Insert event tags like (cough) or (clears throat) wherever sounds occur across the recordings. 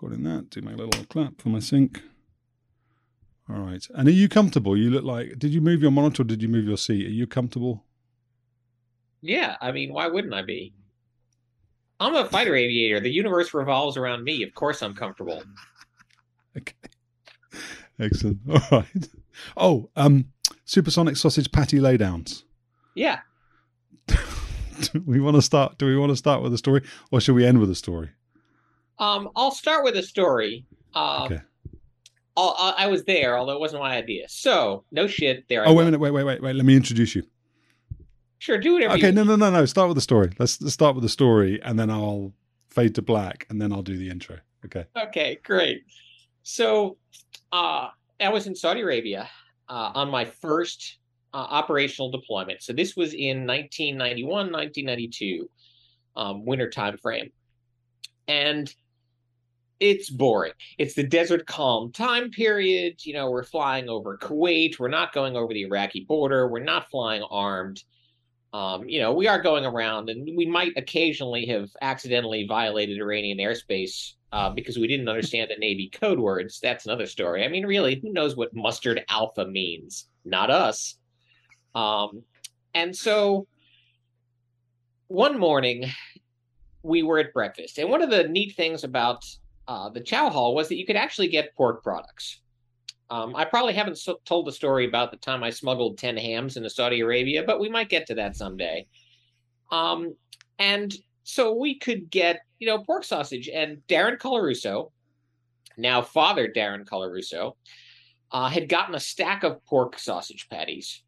Recording that. Do my little clap for my sync. All right. And are you comfortable? You look like. Did you move your monitor? or Did you move your seat? Are you comfortable? Yeah. I mean, why wouldn't I be? I'm a fighter aviator. The universe revolves around me. Of course, I'm comfortable. (laughs) Okay. Excellent. All right. Oh, um, supersonic sausage patty laydowns. Yeah. (laughs) do we want to start? Do we want to start with a story, or should we end with a story? Um, I'll start with a story. Uh, Okay. I'll, I was there, although it wasn't my idea. So, no shit. There. I Oh, wait a minute. Wait, wait, wait, wait. Let me introduce you. Sure, do whatever. Okay. No, no, no, no. Start with the story. Let's, let's start with the story, and then I'll fade to black, and then I'll do the intro. Okay. Okay, great. So, uh, I was in Saudi Arabia uh, on my first uh, operational deployment. So this was in 1991, 1992, um, winter time frame, and it's boring. It's the desert calm time period. You know, we're flying over Kuwait. We're not going over the Iraqi border. We're not flying armed. Um, you know, we are going around, and we might occasionally have accidentally violated Iranian airspace uh, because we didn't understand the Navy code words. That's another story. I mean, really, who knows what mustard alpha means? Not us. Um, and so one morning we were at breakfast, and one of the neat things about uh, the chow hall was that you could actually get pork products. Um, I probably haven't so- told the story about the time I smuggled 10 hams into Saudi Arabia, but we might get to that someday. Um, and so we could get, you know, pork sausage. And Darren Colarusso, now father Darren Colarusso, uh, had gotten a stack of pork sausage patties.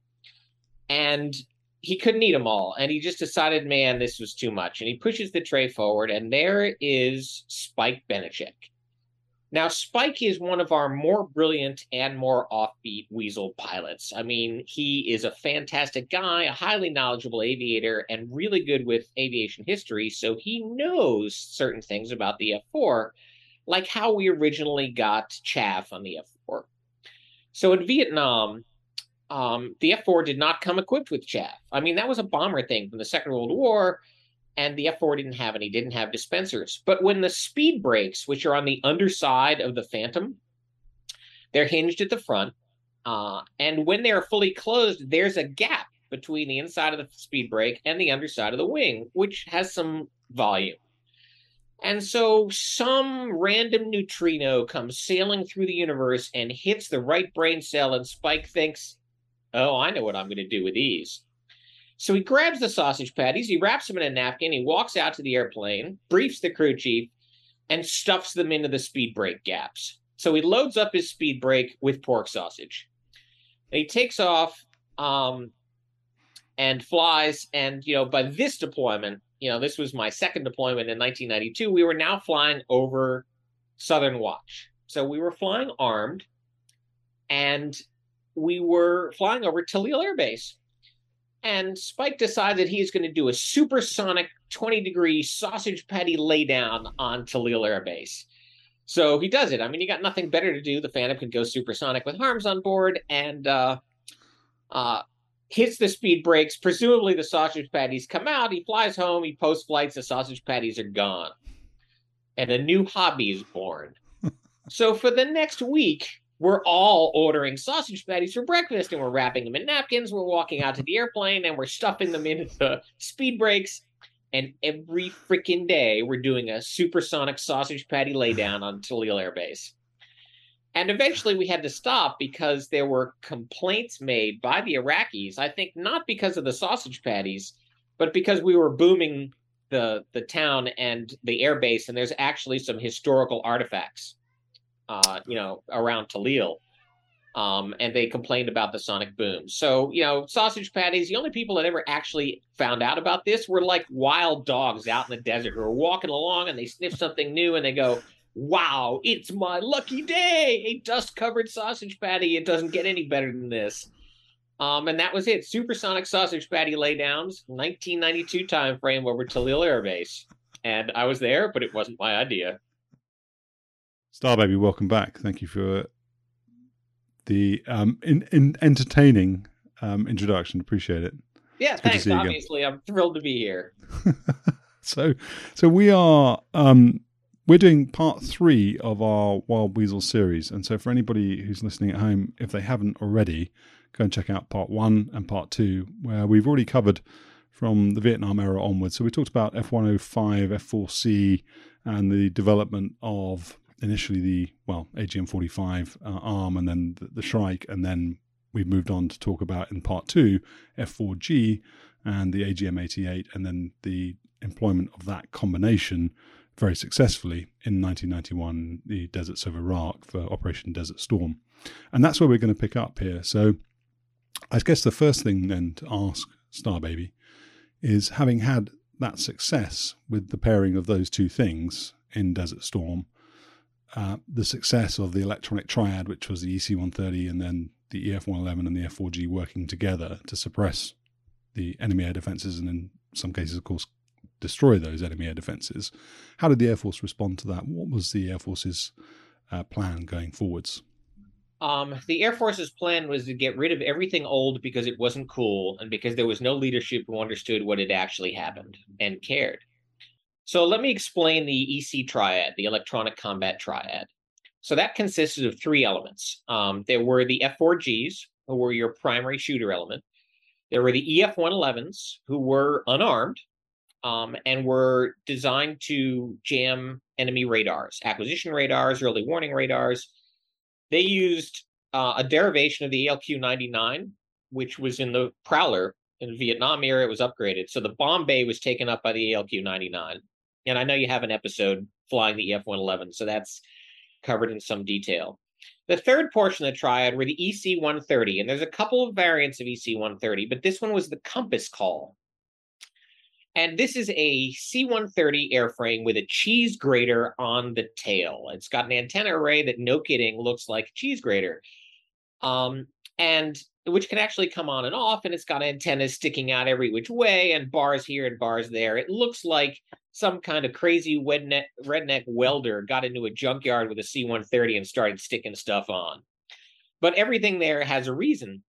And he couldn't eat them all. And he just decided, man, this was too much. And he pushes the tray forward, and there is Spike Benechek. Now, Spike is one of our more brilliant and more offbeat Weasel pilots. I mean, he is a fantastic guy, a highly knowledgeable aviator, and really good with aviation history. So he knows certain things about the F 4, like how we originally got chaff on the F 4. So in Vietnam, um, the F 4 did not come equipped with chaff. I mean, that was a bomber thing from the Second World War and the F4 didn't have any, didn't have dispensers. But when the speed brakes, which are on the underside of the Phantom, they're hinged at the front, uh, and when they are fully closed, there's a gap between the inside of the speed brake and the underside of the wing, which has some volume. And so some random neutrino comes sailing through the universe and hits the right brain cell, and Spike thinks, oh, I know what I'm going to do with these. So he grabs the sausage patties, he wraps them in a napkin, he walks out to the airplane, briefs the crew chief, and stuffs them into the speed brake gaps. So he loads up his speed brake with pork sausage. And he takes off um, and flies. And, you know, by this deployment, you know, this was my second deployment in 1992, we were now flying over Southern Watch. So we were flying armed and we were flying over Tallil Air Base and Spike decides that he's going to do a supersonic 20 degree sausage patty laydown on Tallil Air Base. So he does it. I mean, he got nothing better to do. The Phantom could go supersonic with harms on board and uh, uh, hits the speed brakes. Presumably, the sausage patties come out. He flies home. He post flights. The sausage patties are gone. And a new hobby is born. (laughs) so for the next week, we're all ordering sausage patties for breakfast and we're wrapping them in napkins. We're walking out to the airplane and we're stuffing them into the speed brakes. And every freaking day, we're doing a supersonic sausage patty laydown on Tallil Air Base. And eventually we had to stop because there were complaints made by the Iraqis, I think not because of the sausage patties, but because we were booming the the town and the air base, and there's actually some historical artifacts, uh, you know, around Tallil. Um, and they complained about the sonic boom. So, you know, sausage patties, the only people that ever actually found out about this were like wild dogs out in the desert who are walking along and they sniff something new and they go, Wow, it's my lucky day! A dust covered sausage patty. It doesn't get any better than this. Um, and that was it. Supersonic sausage patty laydowns, 1992 time frame over Tallil Air Base. And I was there, but it wasn't my idea. Star Baby, welcome back. Thank you for the um, in, in entertaining um, introduction. Appreciate it. Yeah, it's thanks. Obviously, I'm thrilled to be here. (laughs) so, so we are um, we're doing part three of our Wild Weasel series, and so for anybody who's listening at home, if they haven't already, go and check out part one and part two, where we've already covered from the Vietnam era onwards. So we talked about F105, F4C, and the development of initially the, well, AGM 45 uh, ARM and then the, the Shrike. And then we've moved on to talk about in part two, F4G and the AGM 88, and then the employment of that combination very successfully in 1991, the deserts of Iraq for Operation Desert Storm. And that's where we're going to pick up here. So I guess the first thing then to ask Star Baby is having had that success with the pairing of those two things in Desert Storm, the success of the electronic triad, which was the EC 130 and then the EF 111 and the F4G working together to suppress the enemy air defenses and in some cases, of course, destroy those enemy air defenses. How did the Air Force respond to that? What was the Air Force's uh, plan going forwards? Um, the Air Force's plan was to get rid of everything old because it wasn't cool and because there was no leadership who understood what had actually happened and cared. So let me explain the EC triad, the electronic combat triad. So that consisted of three elements. Um, there were the F4Gs, who were your primary shooter element. There were the EF 111s, who were unarmed um, and were designed to jam enemy radars, acquisition radars, early warning radars, they used uh, a derivation of the ALQ 99, which was in the Prowler in the Vietnam era. It was upgraded. So the bomb bay was taken up by the ALQ 99. And I know you have an episode flying the EF 111, so that's covered in some detail. The third portion of the triad were the EC 130, and there's a couple of variants of EC 130, but this one was the compass call. And this is a C 130 airframe with a cheese grater on the tail. It's got an antenna array that, no kidding, looks like a cheese grater. Um, and which can actually come on and off, and it's got antennas sticking out every which way and bars here and bars there. It looks like some kind of crazy redneck, redneck welder got into a junkyard with a C 130 and started sticking stuff on. But everything there has a reason.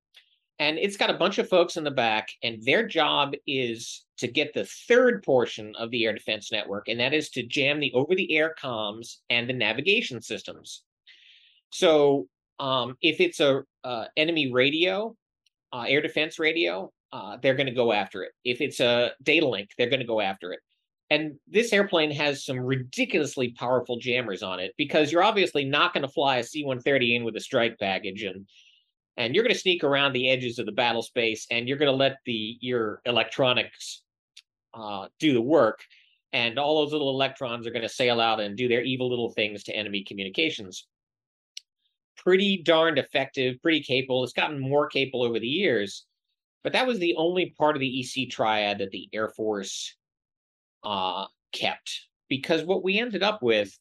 And it's got a bunch of folks in the back, and their job is to get the third portion of the air defense network, and that is to jam the over the air comms and the navigation systems. So um, if it's a uh, enemy radio, uh, air defense radio, uh, they're going to go after it. If it's a data link, they're going to go after it. And this airplane has some ridiculously powerful jammers on it because you're obviously not going to fly a C-130 in with a strike package and and you're going to sneak around the edges of the battle space and you're going to let the your electronics uh, do the work, and all those little electrons are going to sail out and do their evil little things to enemy communications. Pretty darned effective, pretty capable. It's gotten more capable over the years, but that was the only part of the EC triad that the Air Force uh, kept. Because what we ended up with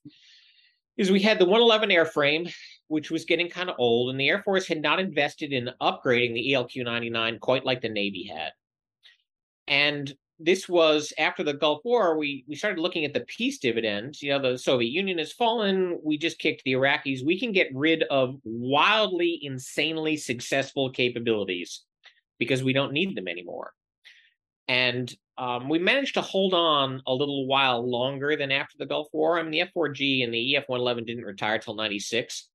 is we had the 111 airframe, which was getting kind of old, and the Air Force had not invested in upgrading the ALQ 99 quite like the Navy had. And this was after the Gulf War. We we started looking at the peace dividends. You know, the Soviet Union has fallen. We just kicked the Iraqis. We can get rid of wildly, insanely successful capabilities because we don't need them anymore. And um, we managed to hold on a little while longer than after the Gulf War. I mean, the F-4G and the EF-111 didn't retire till '96,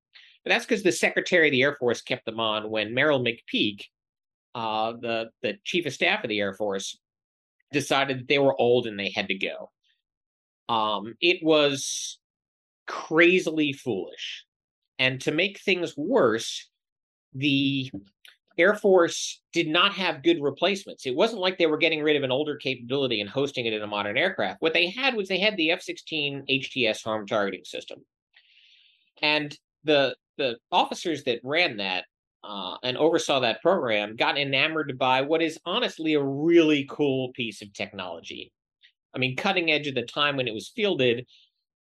But that's because the Secretary of the Air Force kept them on when Merrill McPeak, uh, the the Chief of Staff of the Air Force, decided that they were old and they had to go. Um, it was crazily foolish. And to make things worse, the Air Force did not have good replacements. It wasn't like they were getting rid of an older capability and hosting it in a modern aircraft. What they had was they had the F 16 HTS harm targeting system. And the the officers that ran that uh, and oversaw that program got enamored by what is honestly a really cool piece of technology. I mean, cutting edge at the time when it was fielded,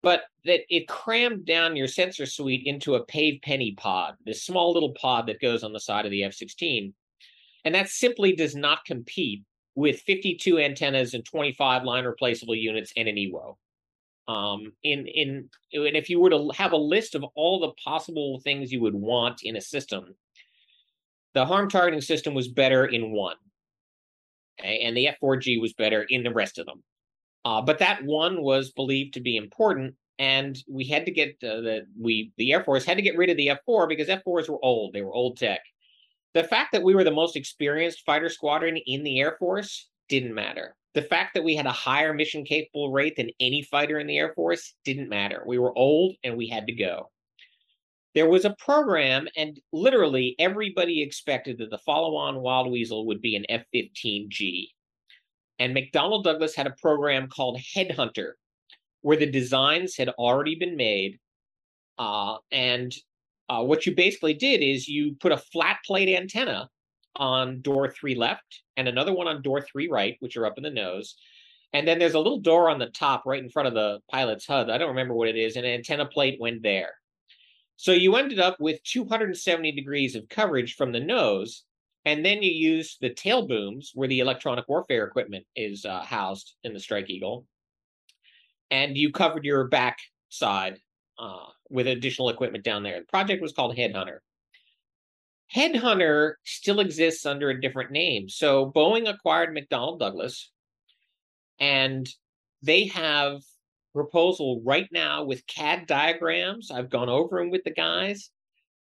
but that it crammed down your sensor suite into a pave penny pod, this small little pod that goes on the side of the F 16. And that simply does not compete with 52 antennas and 25 line replaceable units and an EWO. Um, in in and if you were to have a list of all the possible things you would want in a system, the harm targeting system was better in one, okay? and the F4G was better in the rest of them. Uh, but that one was believed to be important, and we had to get uh, the we the Air Force had to get rid of the F4 because F4s were old; they were old tech. The fact that we were the most experienced fighter squadron in the Air Force didn't matter. The fact that we had a higher mission capable rate than any fighter in the Air Force didn't matter. We were old and we had to go. There was a program, and literally everybody expected that the follow on Wild Weasel would be an F 15G. And McDonnell Douglas had a program called Headhunter, where the designs had already been made. Uh, and uh, what you basically did is you put a flat plate antenna on door three left and another one on door three right, which are up in the nose. And then there's a little door on the top right in front of the pilot's HUD. I don't remember what it is. And an antenna plate went there. So you ended up with 270 degrees of coverage from the nose. And then you use the tail booms where the electronic warfare equipment is uh, housed in the Strike Eagle. And you covered your back side uh, with additional equipment down there. The project was called Headhunter. Headhunter still exists under a different name. So Boeing acquired McDonnell Douglas, and they have proposal right now with CAD diagrams. I've gone over them with the guys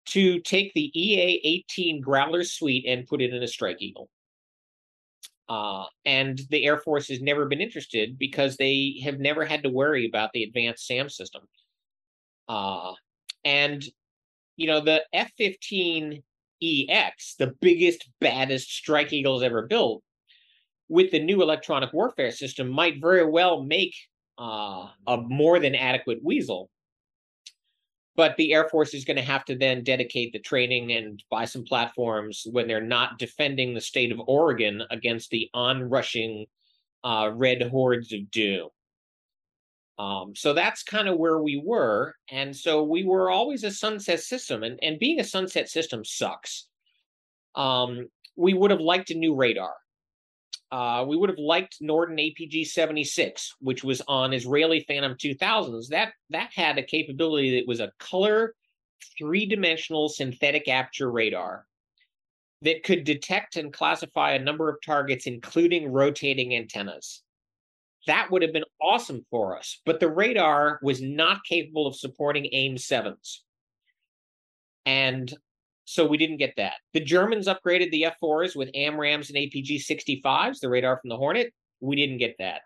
to take the EA 18 Growler suite and put it in a Strike Eagle. Uh, and the Air Force has never been interested because they have never had to worry about the advanced SAM system. Uh, and, you know, the F 15 EX, the biggest, baddest Strike Eagles ever built, with the new electronic warfare system, might very well make uh, a more than adequate weasel. But the Air Force is going to have to then dedicate the training and buy some platforms when they're not defending the state of Oregon against the onrushing uh, red hordes of doom. Um, so that's kind of where we were. And so we were always a sunset system, and, and being a sunset system sucks. Um, we would have liked a new radar. Uh, we would have liked Norden APG 76, which was on Israeli Phantom 2000s. That that had a capability that was a color, three dimensional synthetic aperture radar that could detect and classify a number of targets, including rotating antennas. That would have been awesome for us, but the radar was not capable of supporting AIM 7s. And so we didn't get that. The Germans upgraded the F4s with AMRAAMs and APG 65s, the radar from the Hornet. We didn't get that.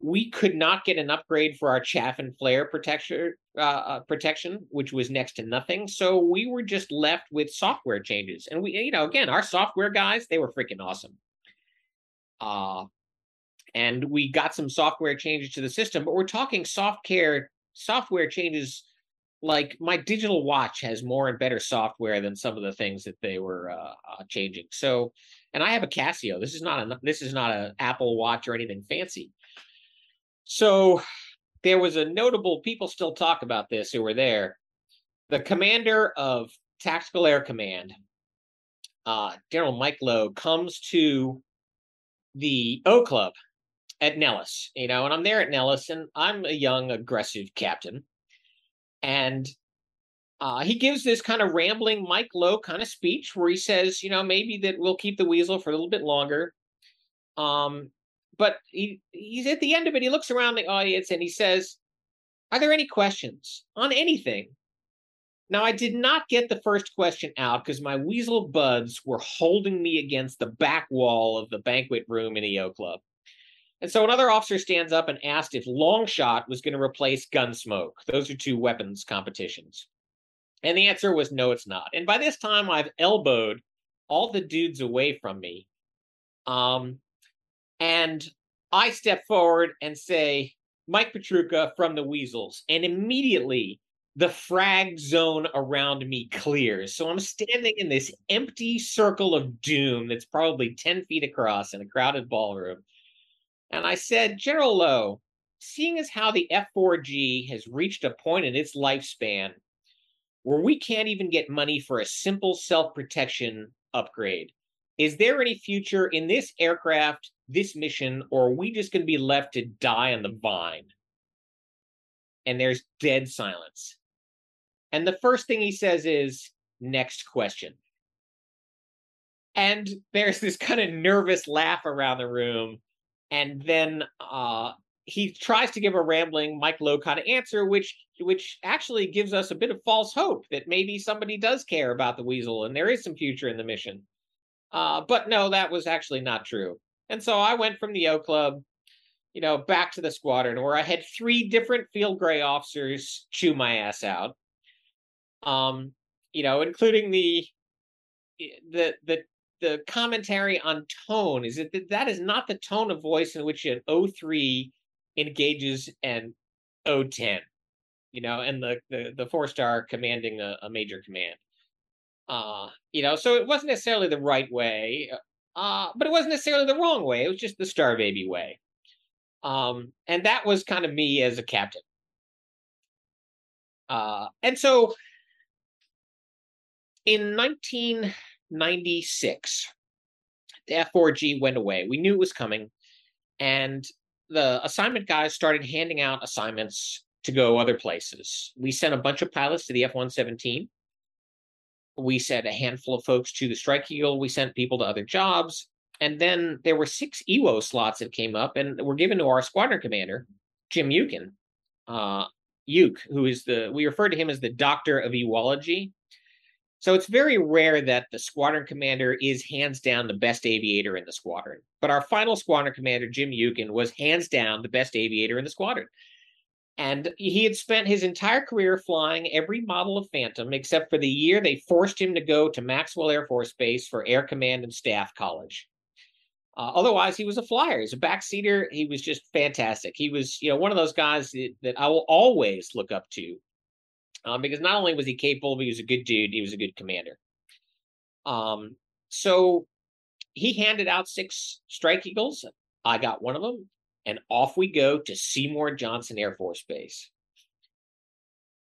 We could not get an upgrade for our chaff and flare protection, uh, uh, protection, which was next to nothing. So we were just left with software changes. And we, you know, again, our software guys, they were freaking awesome. Uh, and we got some software changes to the system, but we're talking software software changes like my digital watch has more and better software than some of the things that they were uh, uh, changing. So, and I have a Casio. This is not a this is not an Apple Watch or anything fancy. So, there was a notable people still talk about this who were there. The commander of Tactical Air Command, uh, General Mike Loh, comes to the O Club at Nellis. You know, and I'm there at Nellis, and I'm a young, aggressive captain and uh, he gives this kind of rambling Mike Loh kind of speech where he says, you know, maybe that we'll keep the weasel for a little bit longer. Um, but he he's at the end of it. He looks around the audience and he says, "Are there any questions on anything?" Now, I did not get the first question out because my weasel buds were holding me against the back wall of the banquet room in EO Club. And so another officer stands up and asked if Longshot was going to replace Gunsmoke. Those are two weapons competitions. And the answer was no, it's not. And by this time, I've elbowed all the dudes away from me. Um, and I step forward and say, Mike Pietrucha from the Weasels. And immediately the frag zone around me clears. So I'm standing in this empty circle of doom that's probably 10 feet across in a crowded ballroom. And I said, General Loh, seeing as how the F4G has reached a point in its lifespan where we can't even get money for a simple self protection upgrade, is there any future in this aircraft, this mission, or are we just going to be left to die on the vine? And there's dead silence. And the first thing he says is, next question. And there's this kind of nervous laugh around the room. And then uh, he tries to give a rambling Mike Loh kind of answer, which which actually gives us a bit of false hope that maybe somebody does care about the weasel and there is some future in the mission. Uh, but no, that was actually not true. And so I went from the O Club, you know, back to the squadron where I had three different field gray officers chew my ass out um, you know, including the the the the commentary on tone is that that is not the tone of voice in which an O3 engages an O10, you know, and the the, the four star commanding a, a major command. Uh, you know, so it wasn't necessarily the right way, uh, but it wasn't necessarily the wrong way. It was just the star baby way. Um, and that was kind of me as a captain. Uh, and so in 1996, the F4G went away. We knew it was coming, and the assignment guys started handing out assignments to go other places. We sent a bunch of pilots to the F 117. We sent a handful of folks to the Strike Eagle. We sent people to other jobs. And then there were six EWO slots that came up and were given to our squadron commander, Jim Euchen. Uh, who is the, we refer to him as the doctor of ewology. So it's very rare that the squadron commander is hands down the best aviator in the squadron. But our final squadron commander, Jim Euchen, was hands down the best aviator in the squadron. And he had spent his entire career flying every model of Phantom except for the year they forced him to go to Maxwell Air Force Base for Air Command and Staff College. Uh, otherwise, he was a flyer. He's a backseater. He was just fantastic. He was, you know, one of those guys that, that I will always look up to um, because not only was he capable, but he was a good dude. He was a good commander. Um, so he handed out six Strike Eagles. I got one of them, and off we go to Seymour Johnson Air Force Base.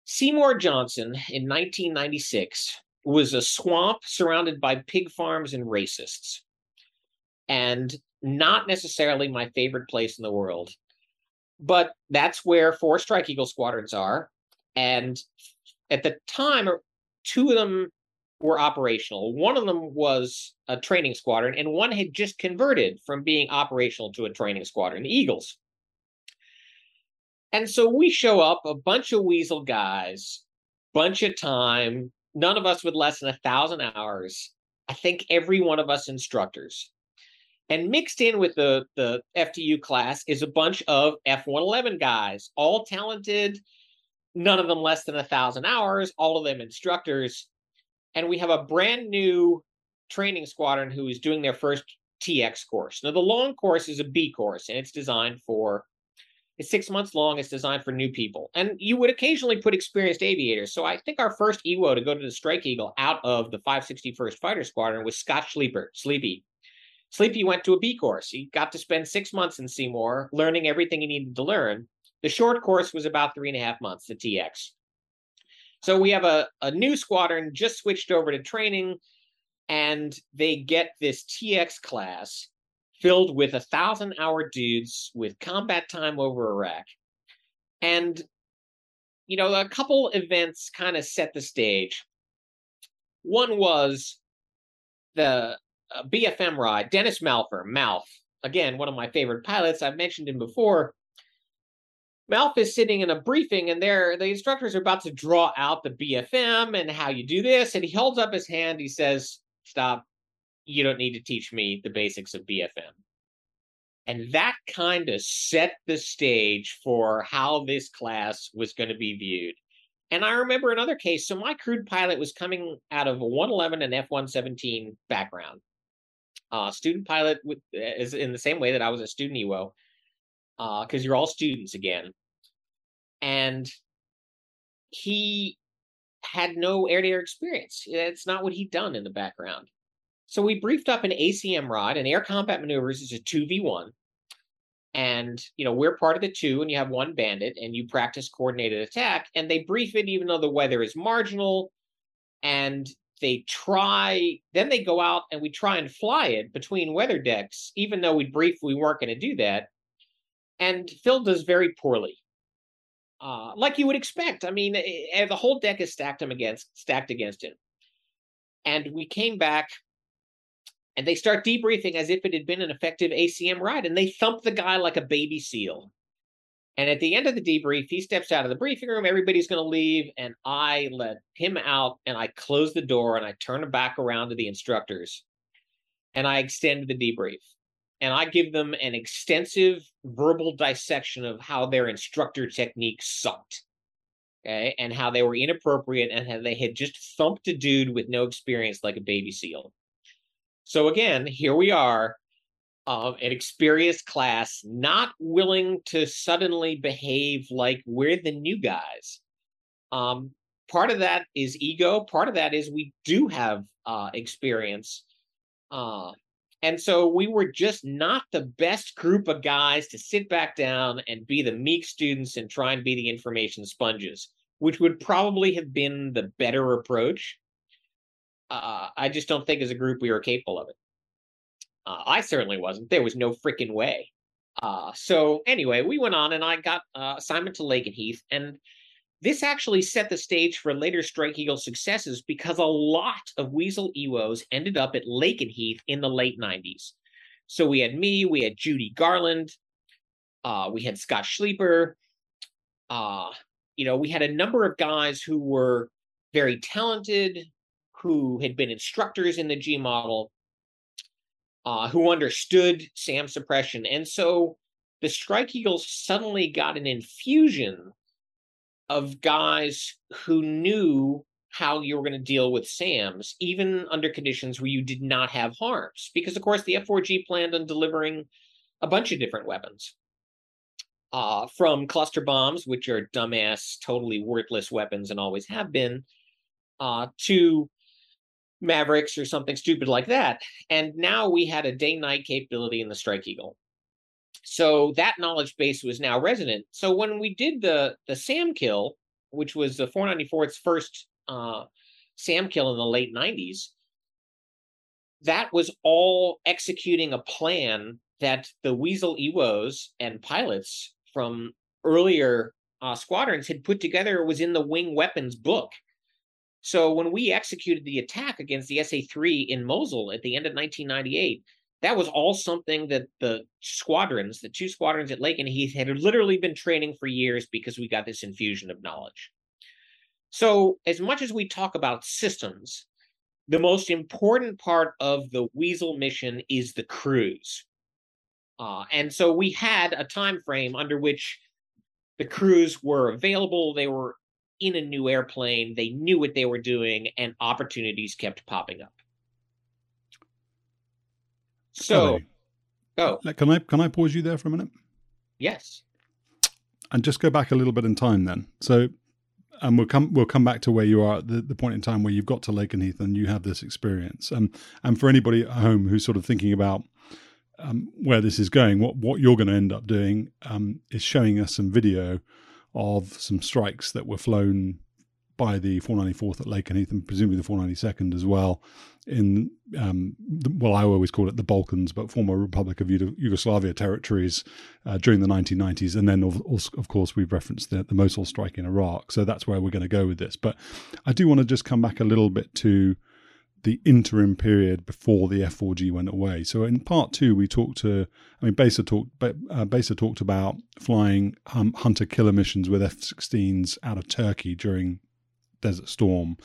Seymour Johnson in 1996 was a swamp surrounded by pig farms and racists, and not necessarily my favorite place in the world. But that's where four Strike Eagle squadrons are. And at the time, er, two of them were operational. One of them was a training squadron, and one had just converted from being operational to a training squadron, the Eagles. And so we show up, a bunch of weasel guys, bunch of time, none of us with less than a thousand hours. I think every one of us instructors. And mixed in with the, the FTU class is a bunch of F 111 guys, all talented, none of them less than a thousand hours, all of them instructors. And we have a brand new training squadron who is doing their first TX course. Now, the long course is a B course, and it's designed for it's six months long. It's designed for new people, and you would occasionally put experienced aviators. So I think our first EWO to go to the Strike Eagle out of the 561st Fighter Squadron was Scott Sleeper, Sleepy. Sleepy went to a B course. He got to spend six months in Seymour learning everything he needed to learn. The short course was about three and a half months, the TX. So we have a, a new squadron just switched over to training, and they get this TX class filled with a thousand hour dudes with combat time over Iraq. And, you know, a couple events kind of set the stage. One was the uh, BFM ride, Dennis Malfer, Malf, again, one of my favorite pilots. I've mentioned him before Malf is sitting in a briefing, and there the instructors are about to draw out the BFM and how you do this. And he holds up his hand. He says, "Stop! You don't need to teach me the basics of BFM." And that kind of set the stage for how this class was going to be viewed. And I remember another case. So my crude pilot was coming out of a 111 and F117 background. Uh, student pilot with, is in the same way that I was a student EWO, because uh, you're all students again. And he had no air-to-air experience. It's not what he'd done in the background. So we briefed up an ACM rod, and air combat maneuvers is a 2v1 and you know we're part of the two and you have one bandit and you practice coordinated attack and they brief it even though the weather is marginal and they try then they go out and we try and fly it between weather decks even though we brief we weren't going to do that and phil does very poorly uh, like you would expect i mean eh, eh, the whole deck is stacked him against stacked against him and we came back and they start debriefing as if it had been an effective ACM ride, and they thump the guy like a baby seal. And at the end of the debrief, he steps out of the briefing room. Everybody's going to leave, and I let him out, and I close the door, and I turn back around to the instructors, and I extend the debrief, and I give them an extensive verbal dissection of how their instructor techniques sucked, okay, and how they were inappropriate, and how they had just thumped a dude with no experience like a baby seal. So again, here we are, uh, an experienced class, not willing to suddenly behave like we're the new guys. Um, part of that is ego. Part of that is we do have uh, experience. Uh, and so we were just not the best group of guys to sit back down and be the meek students and try and be the information sponges, which would probably have been the better approach uh, I just don't think as a group we were capable of it. Uh, I certainly wasn't. There was no freaking way. Uh, so anyway, we went on, and I got uh, assignment to Lakenheath. and this actually set the stage for later Strike Eagle successes because a lot of Weasel EWOs ended up at Lakenheath in the late '90s. So we had me, we had Judy Garland, uh, we had Scott Schleeper. Uh, you know, we had a number of guys who were very talented, who had been instructors in the G model, uh, who understood SAM suppression. And so the Strike Eagles suddenly got an infusion of guys who knew how you were going to deal with SAMs, even under conditions where you did not have harms. Because, of course, the F4G planned on delivering a bunch of different weapons. Uh, from cluster bombs, which are dumbass, totally worthless weapons and always have been, uh, to Mavericks or something stupid like that. And now we had a day night capability in the Strike Eagle. So that knowledge base was now resonant. So when we did the the SAM kill, which was the 494's first uh, SAM kill in the late 90s, that was all executing a plan that the Weasel EWOs and pilots from earlier uh, squadrons had put together was in the wing weapons book so when we executed the attack against the SA-3 in Mosul at the end of 1998, that was all something that the squadrons, the two squadrons at Lakenheath, had literally been training for years because we got this infusion of knowledge. So as much as we talk about systems, the most important part of the Weasel mission is the crews. Uh, and so we had a time frame under which the crews were available. They were in a new airplane. They knew what they were doing, and opportunities kept popping up. So, oh, can I can I pause you there for a minute? Yes. And just go back a little bit in time then. So, and we'll come we'll come back to where you are at the, the point in time where you've got to Lakenheath and Heath and you have this experience. Um, and for anybody at home who's sort of thinking about um, where this is going, what what you're going to end up doing um, is showing us some video of some strikes that were flown by the 494th at Lakenheath and presumably the 492nd as well in um, the, well I always call it the Balkans but former Republic of Yugoslavia territories uh, during the 1990s and then of, of course we've referenced the, the, Mosul strike in Iraq. So that's where we're going to go with this. But I do want to just come back a little bit to the interim period before the F4G went away. So in part two, we talked to, I mean, Besa talked, uh, Besa talked about flying um, hunter killer missions with F-16s out of Turkey during Desert Storm.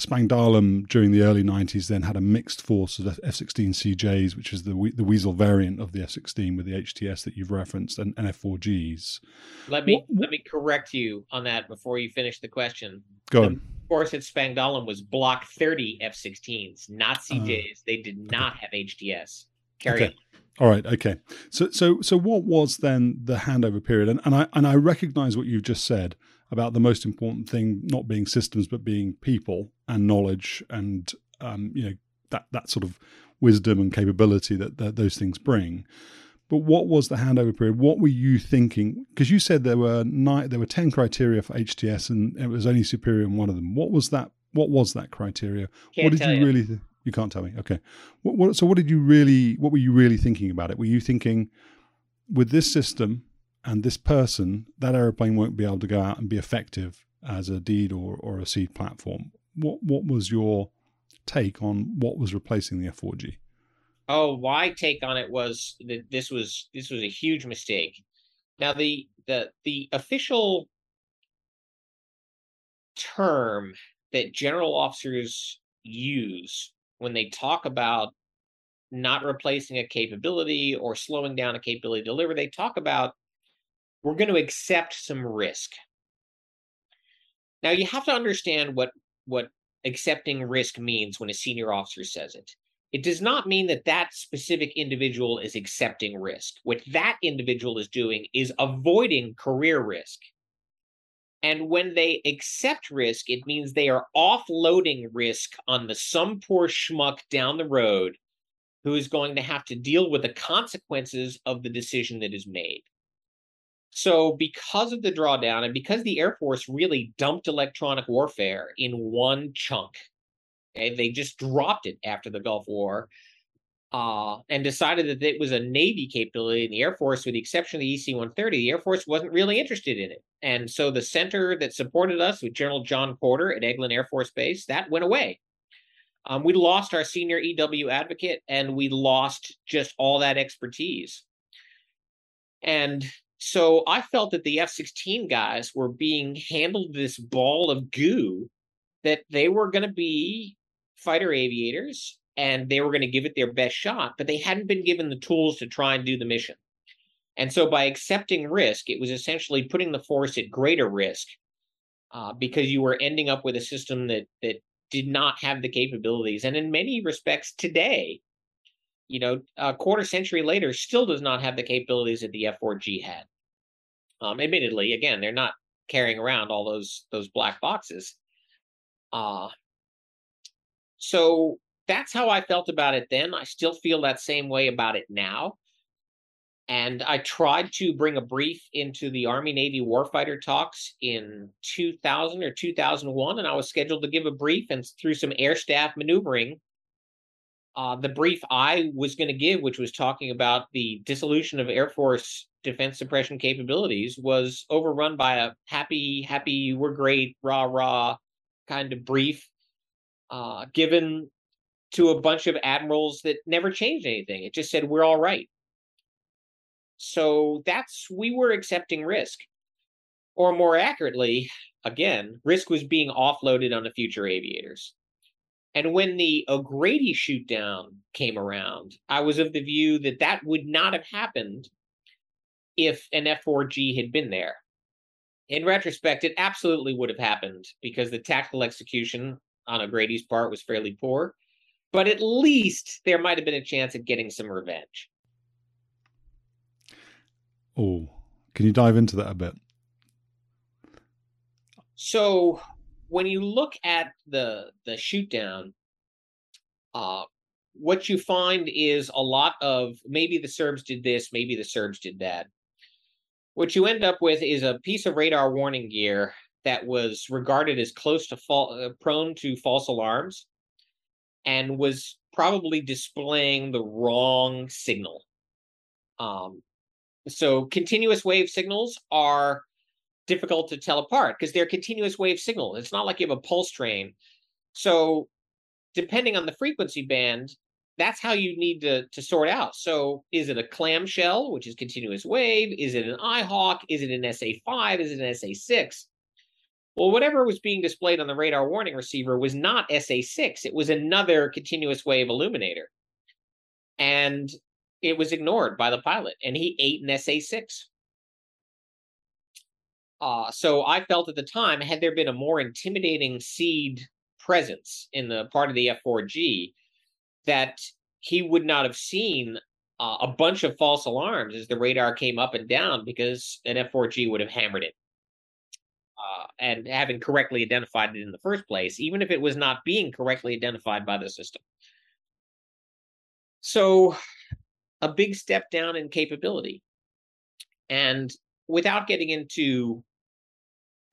Spangdahlem during the early 90s then had a mixed force of F-16 CJs, which is the the Weasel variant of the F-16 with the HTS that you've referenced, and, and F-4Gs. Let me what, let me correct you on that before you finish the question. Go on The force at Spangdahlem was Block 30 F-16s, not CJs. Uh, they did not have HTS. Carry okay. on. All right. Okay. So, so, so, what was then the handover period? And, and I and I recognise what you've just said about the most important thing not being systems but being people and knowledge and um, you know that that sort of wisdom and capability that, that those things bring. But what was the handover period? What were you thinking? Because you said there were nine, there were ten criteria for HTS, and it was only superior in one of them. What was that? What was that criteria? Can't what did you, you, really? Th- you can't tell me. Okay. What, what, so what did you really? What were you really thinking about it? Were you thinking with this system and this person, that aeroplane won't be able to go out and be effective as a deed or, or a seed platform? What What was your take on what was replacing the F4G? Oh, my take on it was that this was this was a huge mistake. Now the the the official term that general officers use when they talk about not replacing a capability or slowing down a capability delivery, they talk about we're going to accept some risk. Now you have to understand what what accepting risk means when a senior officer says it it does not mean that that specific individual is accepting risk. What that individual is doing is avoiding career risk. And when they accept risk, it means they are offloading risk on the some poor schmuck down the road who is going to have to deal with the consequences of the decision that is made. So, because of the drawdown and because the Air Force really dumped electronic warfare in one chunk, Okay, they just dropped it after the Gulf War uh, and decided that it was a Navy capability. And the Air Force, with the exception of the EC 130, the Air Force wasn't really interested in it. And so the center that supported us with General John Porter at Eglin Air Force Base, that went away. Um, we lost our senior EW advocate and we lost just all that expertise. And so I felt that the F 16 guys were being handled this ball of goo that they were going to be fighter aviators and they were going to give it their best shot, but they hadn't been given the tools to try and do the mission. And so by accepting risk, it was essentially putting the force at greater risk uh, because you were ending up with a system that that did not have the capabilities. And in many respects today, you know, a quarter century later, still does not have the capabilities that the F4G had. Um, admittedly, again, they're not carrying around all those those black boxes. Uh, so that's how I felt about it then. I still feel that same way about it now. And I tried to bring a brief into the Army Navy warfighter talks in 2000 or 2001. And I was scheduled to give a brief, and through some air staff maneuvering, uh, the brief I was going to give, which was talking about the dissolution of Air Force defense suppression capabilities, was overrun by a happy, happy, we're great, rah, rah kind of brief uh, given to a bunch of admirals that never changed anything. It just said, we're all right. So that's, we were accepting risk. Or more accurately, again, risk was being offloaded on the future aviators. And when the O'Grady shoot down came around, I was of the view that that would not have happened if an F4G had been there. In retrospect, it absolutely would have happened because the tactical execution on O'Grady's part was fairly poor, but at least there might have been a chance at getting some revenge. Oh, can you dive into that a bit? So, when you look at the the shoot down, uh, what you find is a lot of maybe the Serbs did this, maybe the Serbs did that. What you end up with is a piece of radar warning gear that was regarded as close to fall, uh, prone to false alarms and was probably displaying the wrong signal. Um, so continuous wave signals are difficult to tell apart because they're continuous wave signals. It's not like you have a pulse train. So depending on the frequency band, that's how you need to, to sort out. So is it a clamshell, which is continuous wave? Is it an IHawk? Is it an SA5? Is it an SA6? Well, whatever was being displayed on the radar warning receiver was not SA6. It was another continuous wave illuminator. And it was ignored by the pilot, and he ate an SA6. Uh, so I felt at the time, had there been a more intimidating SEAD presence in the part of the F4G, that he would not have seen uh, a bunch of false alarms as the radar came up and down because an F4G would have hammered it. Uh, and having correctly identified it in the first place, even if it was not being correctly identified by the system. So, a big step down in capability. And without getting into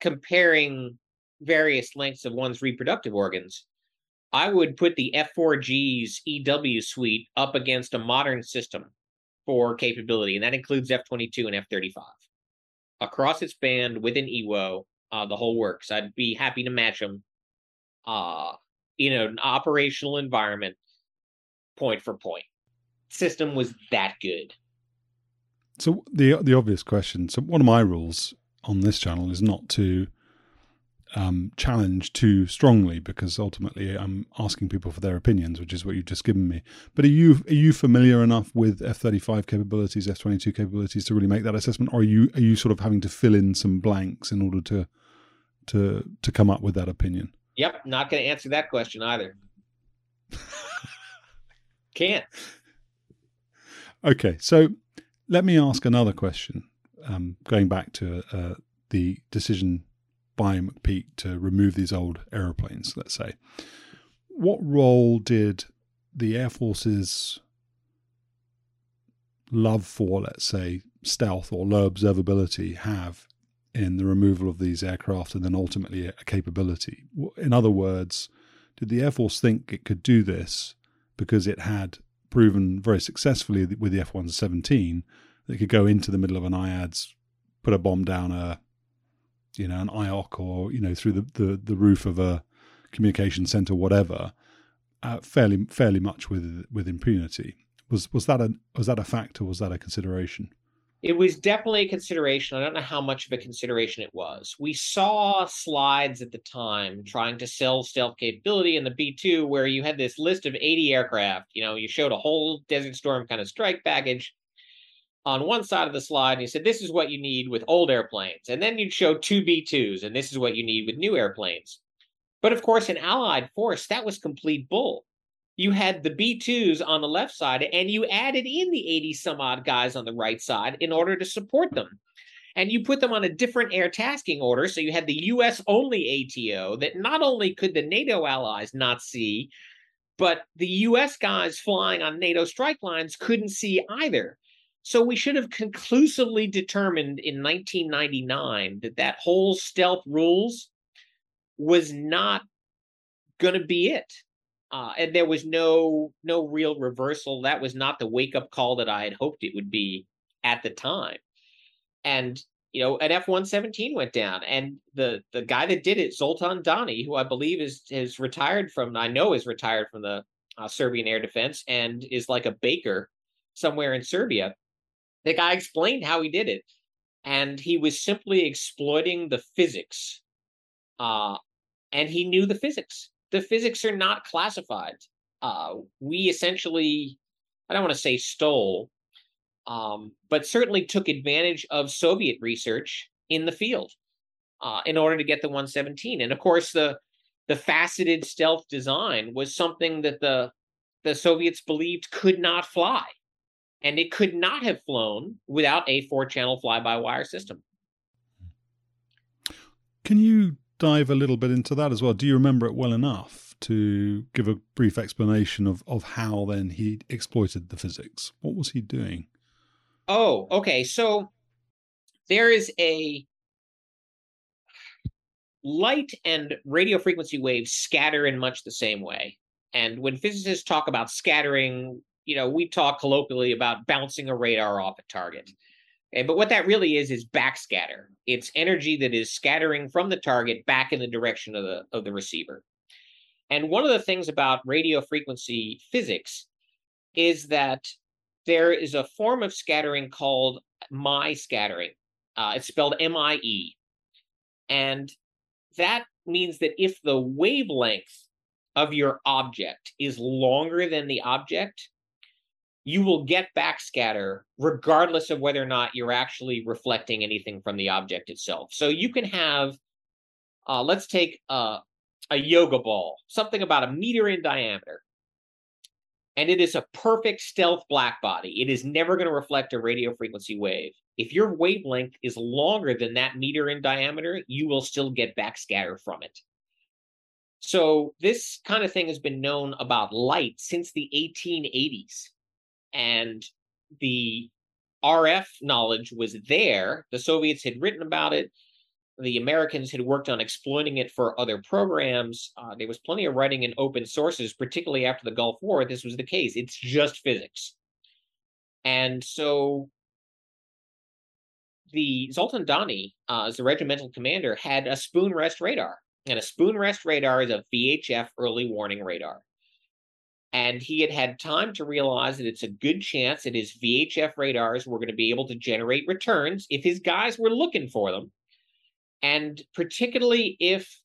comparing various lengths of one's reproductive organs, I would put the F4G's EW suite up against a modern system for capability, and that includes F22 and F35 across its band with an EWO, uh, the whole works. I'd be happy to match them, uh, in an operational environment, point for point. System was that good. So the the obvious question. So one of my rules on this channel is not to um, challenge too strongly because ultimately I'm asking people for their opinions, which is what you've just given me. But are you are you familiar enough with F thirty five capabilities, F twenty two capabilities to really make that assessment, or are you are you sort of having to fill in some blanks in order to to to come up with that opinion? Yep, not going to answer that question either. Can't. (laughs) Okay, so let me ask another question. Um, going back to uh, the decision by McPeak to remove these old aeroplanes, let's say. What role did the Air Force's love for, let's say, stealth or low observability have in the removal of these aircraft and then ultimately a capability? In other words, did the Air Force think it could do this because it had proven very successfully with the F 117 that could go into the middle of an IADS, put a bomb down a you know, an IOC or, you know, through the, the, the roof of a communication center, whatever, uh, fairly fairly much with with impunity. Was was that a was that a factor? Was that a consideration? It was definitely a consideration. I don't know how much of a consideration it was. We saw slides at the time trying to sell stealth capability in the B 2 where you had this list of 80 aircraft. You know, you showed a whole Desert Storm kind of strike package on one side of the slide and you said this is what you need with old airplanes. And then you'd show two b2s and this is what you need with new airplanes. But of course in allied force that was complete bull. You had the b2s on the left side and you added in the 80 some odd guys on the right side in order to support them. And you put them on a different air tasking order so you had the us only ato that not only could the nato allies not see but the us guys flying on nato strike lines couldn't see either so we should have conclusively determined in 1999 that that whole stealth rules was not going to be it. Uh, and there was no no real reversal. That was not the wake up call that I had hoped it would be at the time. And you know, an F one seventeen went down, and the the guy that did it, Zoltan Dani, who I believe is is retired from, I know is retired from the uh, Serbian air defense, and is like a baker somewhere in Serbia the guy explained how he did it. And he was simply exploiting the physics. Uh, and he knew the physics. The physics are not classified. Uh, we essentially, I don't want to say stole, um, but certainly took advantage of Soviet research in the field uh, in order to get the 117. And of course, the the faceted stealth design was something that the the Soviets believed could not fly and it could not have flown without a four channel fly by wire system. Can you dive a little bit into that as well? Do you remember it well enough to give a brief explanation of, of how then he exploited the physics? What was he doing? Oh, okay. So there is a light and radio frequency waves scatter in much the same way. And when physicists talk about scattering, you know, we talk colloquially about bouncing a radar off a target. Okay, but what that really is is backscatter. It's energy that is scattering from the target back in the direction of the of the receiver. And one of the things about radio frequency physics is that there is a form of scattering called Mie scattering. Uh, it's spelled M I E. And that means that if the wavelength of your object is longer than the object, you will get backscatter regardless of whether or not you're actually reflecting anything from the object itself. So you can have, uh, let's take a, a yoga ball, something about a meter in diameter, and it is a perfect stealth black body. It is never going to reflect a radio frequency wave. If your wavelength is longer than that meter in diameter, you will still get backscatter from it. So this kind of thing has been known about light since the 1880s. And the RF knowledge was there. The Soviets had written about it. The Americans had worked on exploiting it for other programs. Uh, there was plenty of writing in open sources, particularly after the Gulf War. This was the case. It's just physics. And so the Zoltan Dani, uh, as the regimental commander, had a spoon rest radar. And a spoon rest radar is a VHF early warning radar. And he had had time to realize that it's a good chance that his VHF radars were going to be able to generate returns if his guys were looking for them. And particularly if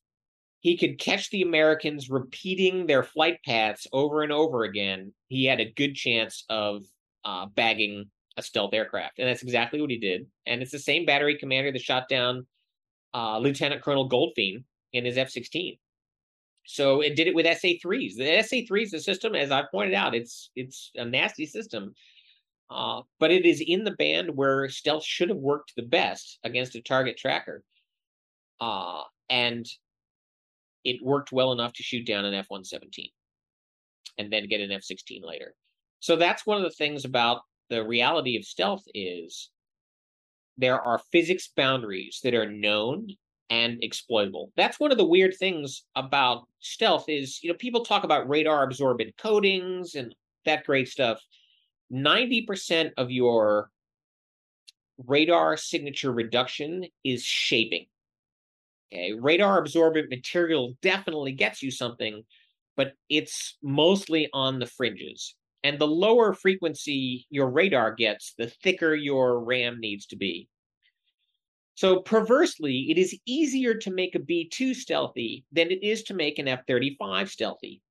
he could catch the Americans repeating their flight paths over and over again, he had a good chance of uh, bagging a stealth aircraft. And that's exactly what he did. And it's the same battery commander that shot down uh, Lieutenant Colonel Goldfein in his F 16. So it did it with SA3s. The SA3 is a system, as I pointed out, it's it's a nasty system. Uh, but it is in the band where stealth should have worked the best against a target tracker. Uh, and it worked well enough to shoot down an F 117 and then get an F 16 later. So that's one of the things about the reality of stealth is there are physics boundaries that are known and exploitable. That's one of the weird things about stealth is, you know, people talk about radar absorbent coatings and that great stuff. 90% of your radar signature reduction is shaping. Okay, radar absorbent material definitely gets you something, but it's mostly on the fringes. And the lower frequency your radar gets, the thicker your RAM needs to be. So perversely, it is easier to make a B2 stealthy than it is to make an F35 stealthy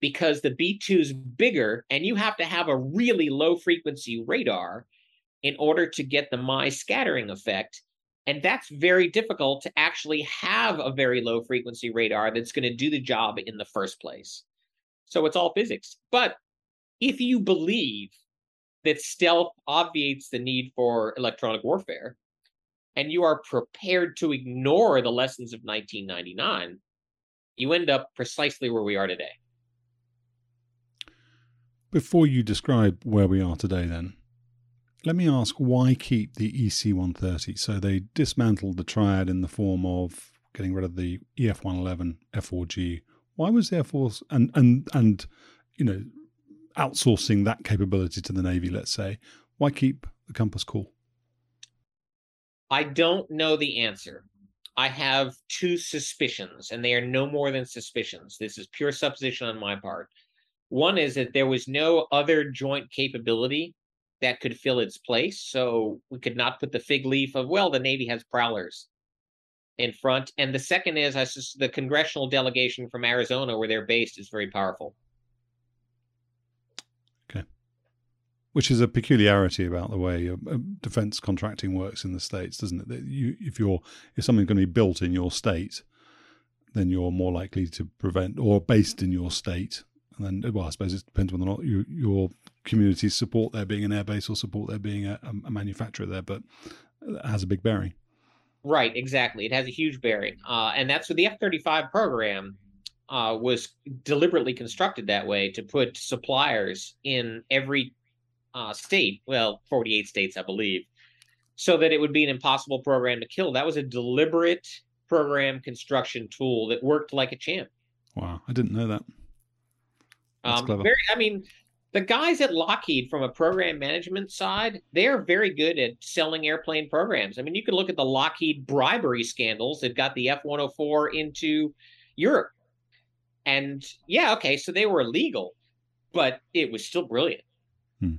because the B2 is bigger and you have to have a really low frequency radar in order to get the Mie scattering effect. And that's very difficult to actually have a very low frequency radar that's going to do the job in the first place. So it's all physics. But if you believe that stealth obviates the need for electronic warfare, and you are prepared to ignore the lessons of 1999, you end up precisely where we are today. Before you describe where we are today, then, let me ask why keep the EC 130? So they dismantled the triad in the form of getting rid of the EF 111, F4G. Why was the Air Force and, and, and, you know, outsourcing that capability to the Navy, let's say? Why keep the Compass Call? I don't know the answer. I have two suspicions, and they are no more than suspicions. This is pure supposition on my part. One is that there was no other joint capability that could fill its place. So we could not put the fig leaf of, well, the Navy has prowlers in front. And the second is I the congressional delegation from Arizona, where they're based, is very powerful. Which is a peculiarity about the way uh, defense contracting works in the states, doesn't it? That you, if you're if something's going to be built in your state, then you're more likely to prevent or based in your state. And then, well, I suppose it depends whether or not you, your communities support there being an airbase or support there being a, a manufacturer there, but it has a big bearing. Right, exactly. It has a huge bearing, uh, and that's what the F thirty five program uh, was deliberately constructed that way to put suppliers in every uh, state, well, 48 states, I believe, so that it would be an impossible program to kill. That was a deliberate program construction tool that worked like a champ. Wow, I didn't know that. That's um, clever. Very, I mean, the guys at Lockheed from a program management side, they're very good at selling airplane programs. I mean, you can look at the Lockheed bribery scandals that got the F 104 into Europe And yeah, okay, so they were illegal, but it was still brilliant. Hmm.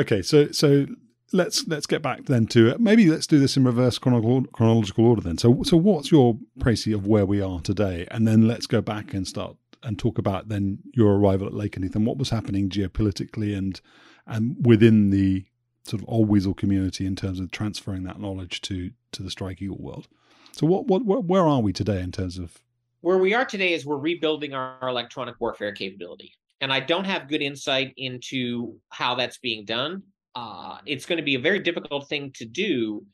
Okay, so so let's let's get back then to it. Maybe let's do this in reverse chronological chronological order then. So so what's your précis of where we are today, and then let's go back and start and talk about then your arrival at Lakenheath and what was happening geopolitically and and within the sort of old Weasel community in terms of transferring that knowledge to to the Strike Eagle world. So what what where are we today in terms of where we are today is we're rebuilding our electronic warfare capability. And I don't have good insight into how that's being done. Uh, it's going to be a very difficult thing to do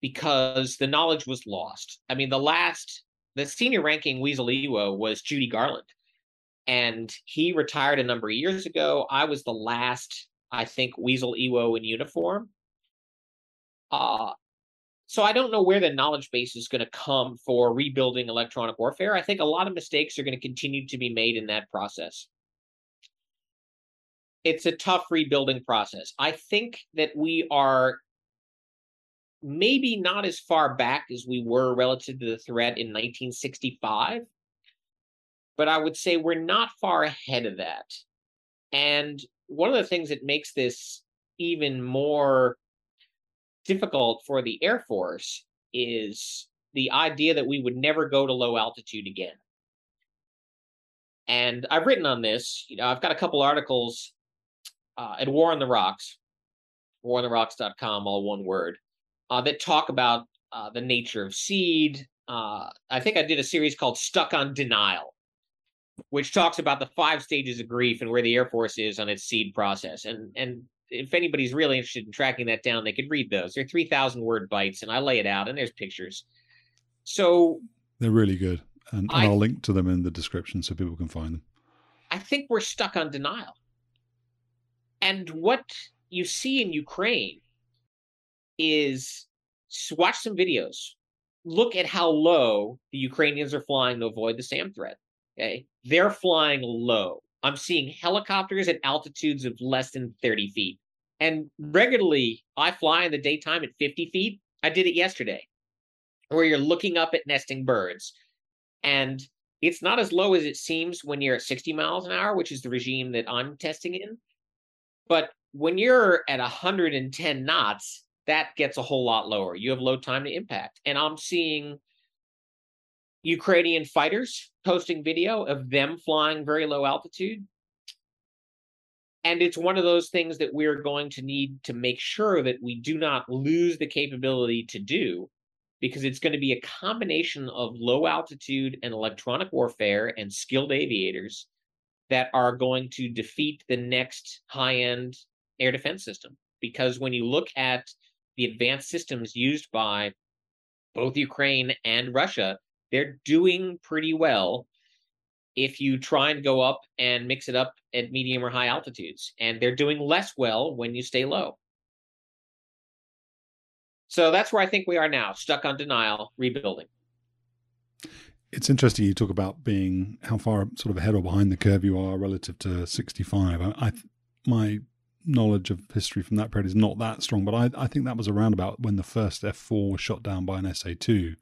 because the knowledge was lost. I mean, the last, the senior ranking Weasel EWO was Judy Garland, and he retired a number of years ago. I was the last, I think, Weasel EWO in uniform. Uh, so I don't know where the knowledge base is going to come for rebuilding electronic warfare. I think a lot of mistakes are going to continue to be made in that process. It's a tough rebuilding process. I think that we are maybe not as far back as we were relative to the threat in 1965, but I would say we're not far ahead of that. And one of the things that makes this even more difficult for the Air Force is the idea that we would never go to low altitude again. And I've written on this. You know, I've got a couple articles uh, at War on the Rocks, warontherocks.com, all one word, uh, that talk about uh, the nature of SEAD. Uh, I think I did a series called Stuck on Denial, which talks about the five stages of grief and where the Air Force is on its SEAD process. And and if anybody's really interested in tracking that down, they could read those. They're 3,000 word bites, and I lay it out, and there's pictures. So they're really good. And, and I, I'll link to them in the description so people can find them. I think we're stuck on denial. And what you see in Ukraine is watch some videos. Look at how low the Ukrainians are flying to avoid the SAM threat. Okay. They're flying low. I'm seeing helicopters at altitudes of less than 30 feet. And regularly, I fly in the daytime at 50 feet. I did it yesterday, where you're looking up at nesting birds. And it's not as low as it seems when you're at 60 miles an hour, which is the regime that I'm testing in. But when you're at 110 knots, that gets a whole lot lower. You have low time to impact. And I'm seeing Ukrainian fighters posting video of them flying very low altitude. And it's one of those things that we're going to need to make sure that we do not lose the capability to do, because it's going to be a combination of low altitude and electronic warfare and skilled aviators that are going to defeat the next high end air defense system. Because when you look at the advanced systems used by both Ukraine and Russia, they're doing pretty well if you try and go up and mix it up at medium or high altitudes. And they're doing less well when you stay low. So that's where I think we are now, stuck on denial, rebuilding. It's interesting you talk about being how far sort of ahead or behind the curve you are relative to 65. I, I my knowledge of history from that period is not that strong, but I, I think that was around about when the first F4 was shot down by an SA 2.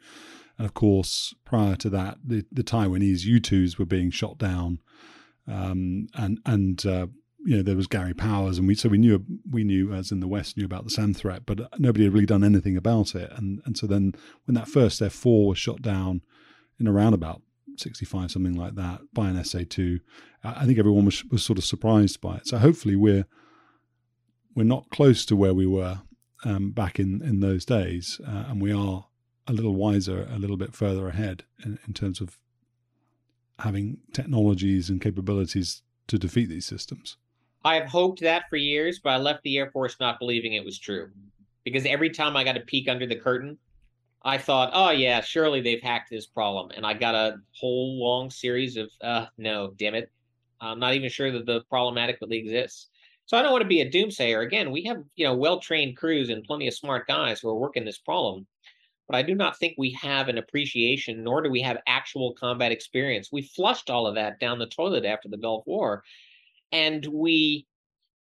And of course, prior to that, the, the Taiwanese U-2s were being shot down, um, and and uh, you know there was Gary Powers, and we so we knew we knew as in the West knew about the SAM threat, but nobody had really done anything about it. And and so then when that first F4 was shot down in around about 65, something like that, by an SA2, I think everyone was was sort of surprised by it. So hopefully we're we're not close to where we were um, back in in those days, uh, and we are a little wiser, a little bit further ahead in, in terms of having technologies and capabilities to defeat these systems. I have hoped that for years, but I left the Air Force not believing it was true. Because every time I got a peek under the curtain, I thought, oh, yeah, surely they've hacked this problem. And I got a whole long series of, uh, no, damn it. I'm not even sure that the problem adequately exists. So I don't want to be a doomsayer. Again, we have, you know, well-trained crews and plenty of smart guys who are working this problem but I do not think we have an appreciation, nor do we have actual combat experience. We flushed all of that down the toilet after the Gulf War. And we,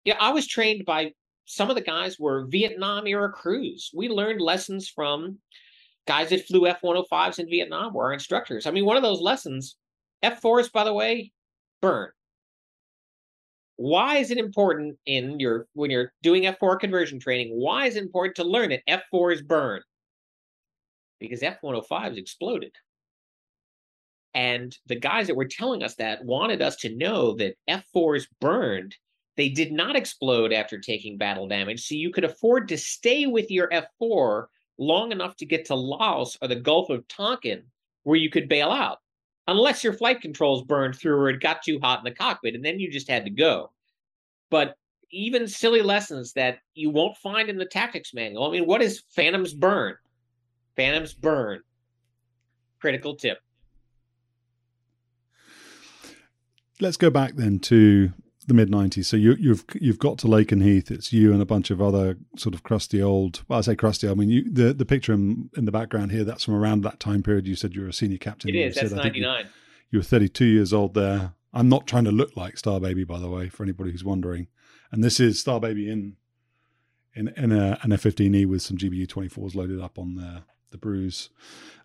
yeah, I was trained by some of the guys were Vietnam era crews. We learned lessons from guys that flew F-105s in Vietnam were our instructors. I mean, one of those lessons, F-4s, by the way, burn. Why is it important in your when you're doing F4 conversion training? Why is it important to learn that F4s burn? Because F-105s exploded. And the guys that were telling us that wanted us to know that F4s burned. They did not explode after taking battle damage. So you could afford to stay with your F4 long enough to get to Laos or the Gulf of Tonkin where you could bail out, unless your flight controls burned through or it got too hot in the cockpit, and then you just had to go. But even silly lessons that you won't find in the tactics manual. I mean, what is Phantoms burn? Phantoms burn. Critical tip. Let's go back then to the mid '90s. So you, you've you've got to Lakenheath. It's you and a bunch of other sort of crusty old. Well, I say crusty. I mean, you, the the picture in, in, the background here. That's from around that time period. You said you were a senior captain. It is. That's '99. You, you, were 32 years old there. I'm not trying to look like Star Baby, by the way, for anybody who's wondering. And this is Star Baby in in in a, an F-15E with some GBU 24s loaded up on the the bruise.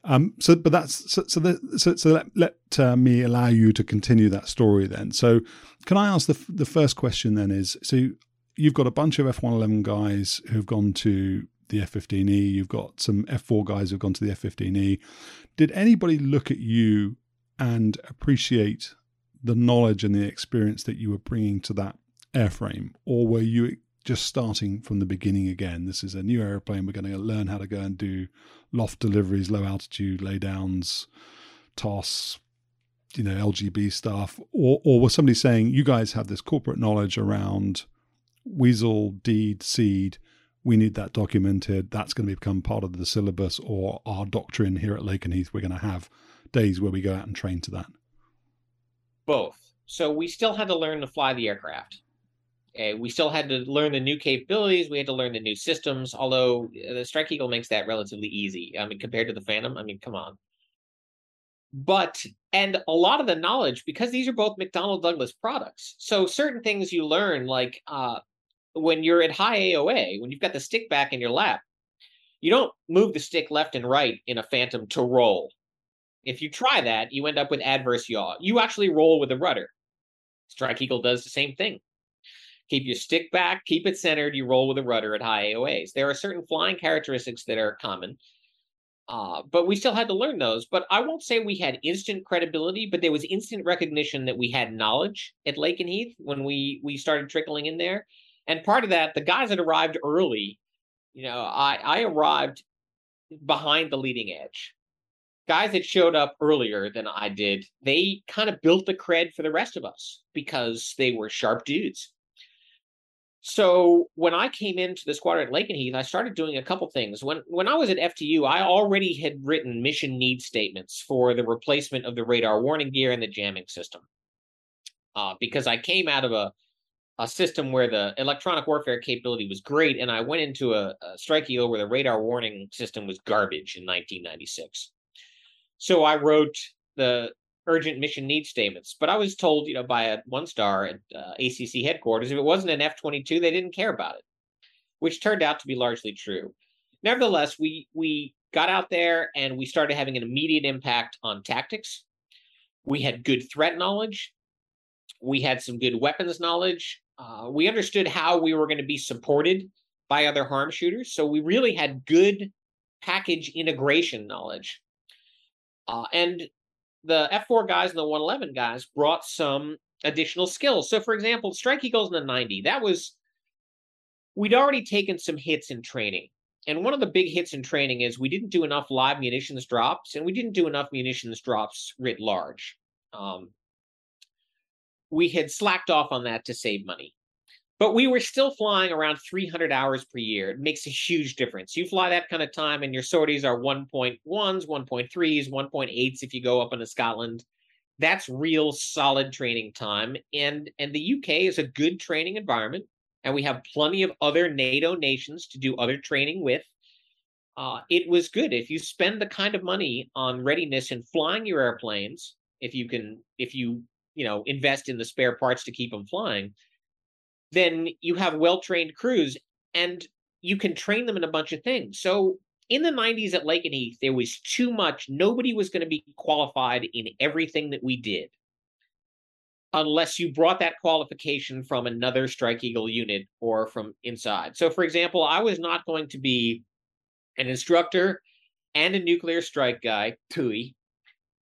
Um, so, but that's so. So, the, so, so let, let uh, me allow you to continue that story then. So, can I ask the the first question then? Is so you've got a bunch of F111 guys who've gone to the F15E. You've got some F4 guys who've gone to the F15E. Did anybody look at you and appreciate the knowledge and the experience that you were bringing to that airframe, or were you just starting from the beginning again. This is a new aeroplane. We're going to learn how to go and do loft deliveries, low altitude laydowns, toss, you know, LGB stuff. Or, or was somebody saying, you guys have this corporate knowledge around Weasel, DEAD, SEAD. We need that documented. That's going to become part of the syllabus or our doctrine here at Lakenheath. We're going to have days where we go out and train to that. Both. So we still had to learn to fly the aircraft uh, we still had to learn the new capabilities. We had to learn the new systems. Although uh, the Strike Eagle makes that relatively easy. I mean, compared to the Phantom, I mean, come on. But and a lot of the knowledge because these are both McDonnell Douglas products. So certain things you learn, like uh, when you're at high AOA, when you've got the stick back in your lap, you don't move the stick left and right in a Phantom to roll. If you try that, you end up with adverse yaw. You actually roll with a rudder. Strike Eagle does the same thing keep your stick back, keep it centered, you roll with a rudder at high AOAs. There are certain flying characteristics that are common, uh, but we still had to learn those. But I won't say we had instant credibility, but there was instant recognition that we had knowledge at Lakenheath when we we started trickling in there. And part of that, the guys that arrived early, you know, I, I arrived behind the leading edge. Guys that showed up earlier than I did, they kind of built the cred for the rest of us because they were sharp dudes so when I came into the squadron at Lakenheath, I started doing a couple things. When when I was at FTU, I already had written mission need statements for the replacement of the radar warning gear and the jamming system. Uh, because I came out of a a system where the electronic warfare capability was great, and I went into a, a strike EO where the radar warning system was garbage in 1996. So I wrote the urgent mission need statements. But I was told, you know, by a one star at uh, ACC headquarters, if it wasn't an F 22, they didn't care about it, which turned out to be largely true. Nevertheless, we, we got out there and we started having an immediate impact on tactics. We had good threat knowledge. We had some good weapons knowledge. Uh, we understood how we were going to be supported by other harm shooters. So we really had good package integration knowledge. Uh, and the F4 guys and the 111 guys brought some additional skills. So, for example, Strike Eagles in the 90, that was, we'd already taken some hits in training. And one of the big hits in training is we didn't do enough live munitions drops, and we didn't do enough munitions drops writ large. Um, we had slacked off on that to save money but we were still flying around 300 hours per year. It makes a huge difference. You fly that kind of time, and your sorties are 1.1s, 1.3s, 1.8s if you go up into Scotland. That's real solid training time. And and the UK is a good training environment, and we have plenty of other NATO nations to do other training with. Uh, it was good if you spend the kind of money on readiness and flying your airplanes. If you can, if you you know invest in the spare parts to keep them flying then you have well trained crews and you can train them in a bunch of things. So in the 90s at Lake Lakenheath, there was too much. Nobody was going to be qualified in everything that we did unless you brought that qualification from another Strike Eagle unit or from inside. So, for example, I was not going to be an instructor and a nuclear strike guy, TUI,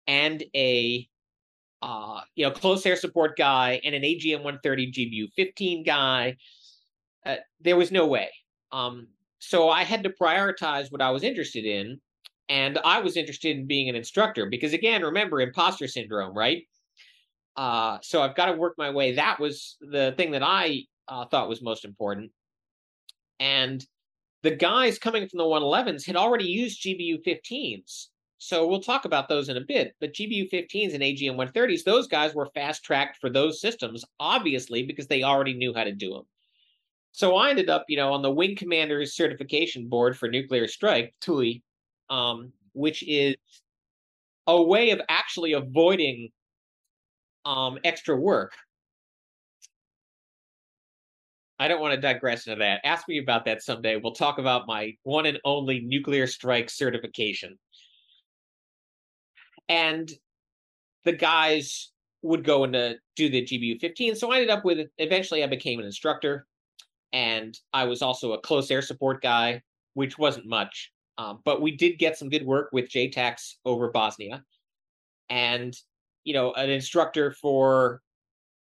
and a uh, you know close air support guy and an AGM 130 GBU 15 guy. Uh, there was no way. Um, so I had to prioritize what I was interested in, and I was interested in being an instructor because, again, remember imposter syndrome, right? Uh, so I've got to work my way. That was the thing that I uh, thought was most important. And the guys coming from the 111s had already used GBU 15s. So we'll talk about those in a bit. But GBU 15s and AGM 130s, those guys were fast tracked for those systems, obviously, because they already knew how to do them. So I ended up, you know, on the Wing Commander's certification board for nuclear strike, TUI, um, which is a way of actually avoiding um, extra work. I don't want to digress into that. Ask me about that someday. We'll talk about my one and only nuclear strike certification. And the guys would go into do the GBU 15. So I ended up with eventually I became an instructor and I was also a close air support guy, which wasn't much. Um, but we did get some good work with JTACs over Bosnia. And you know, an instructor for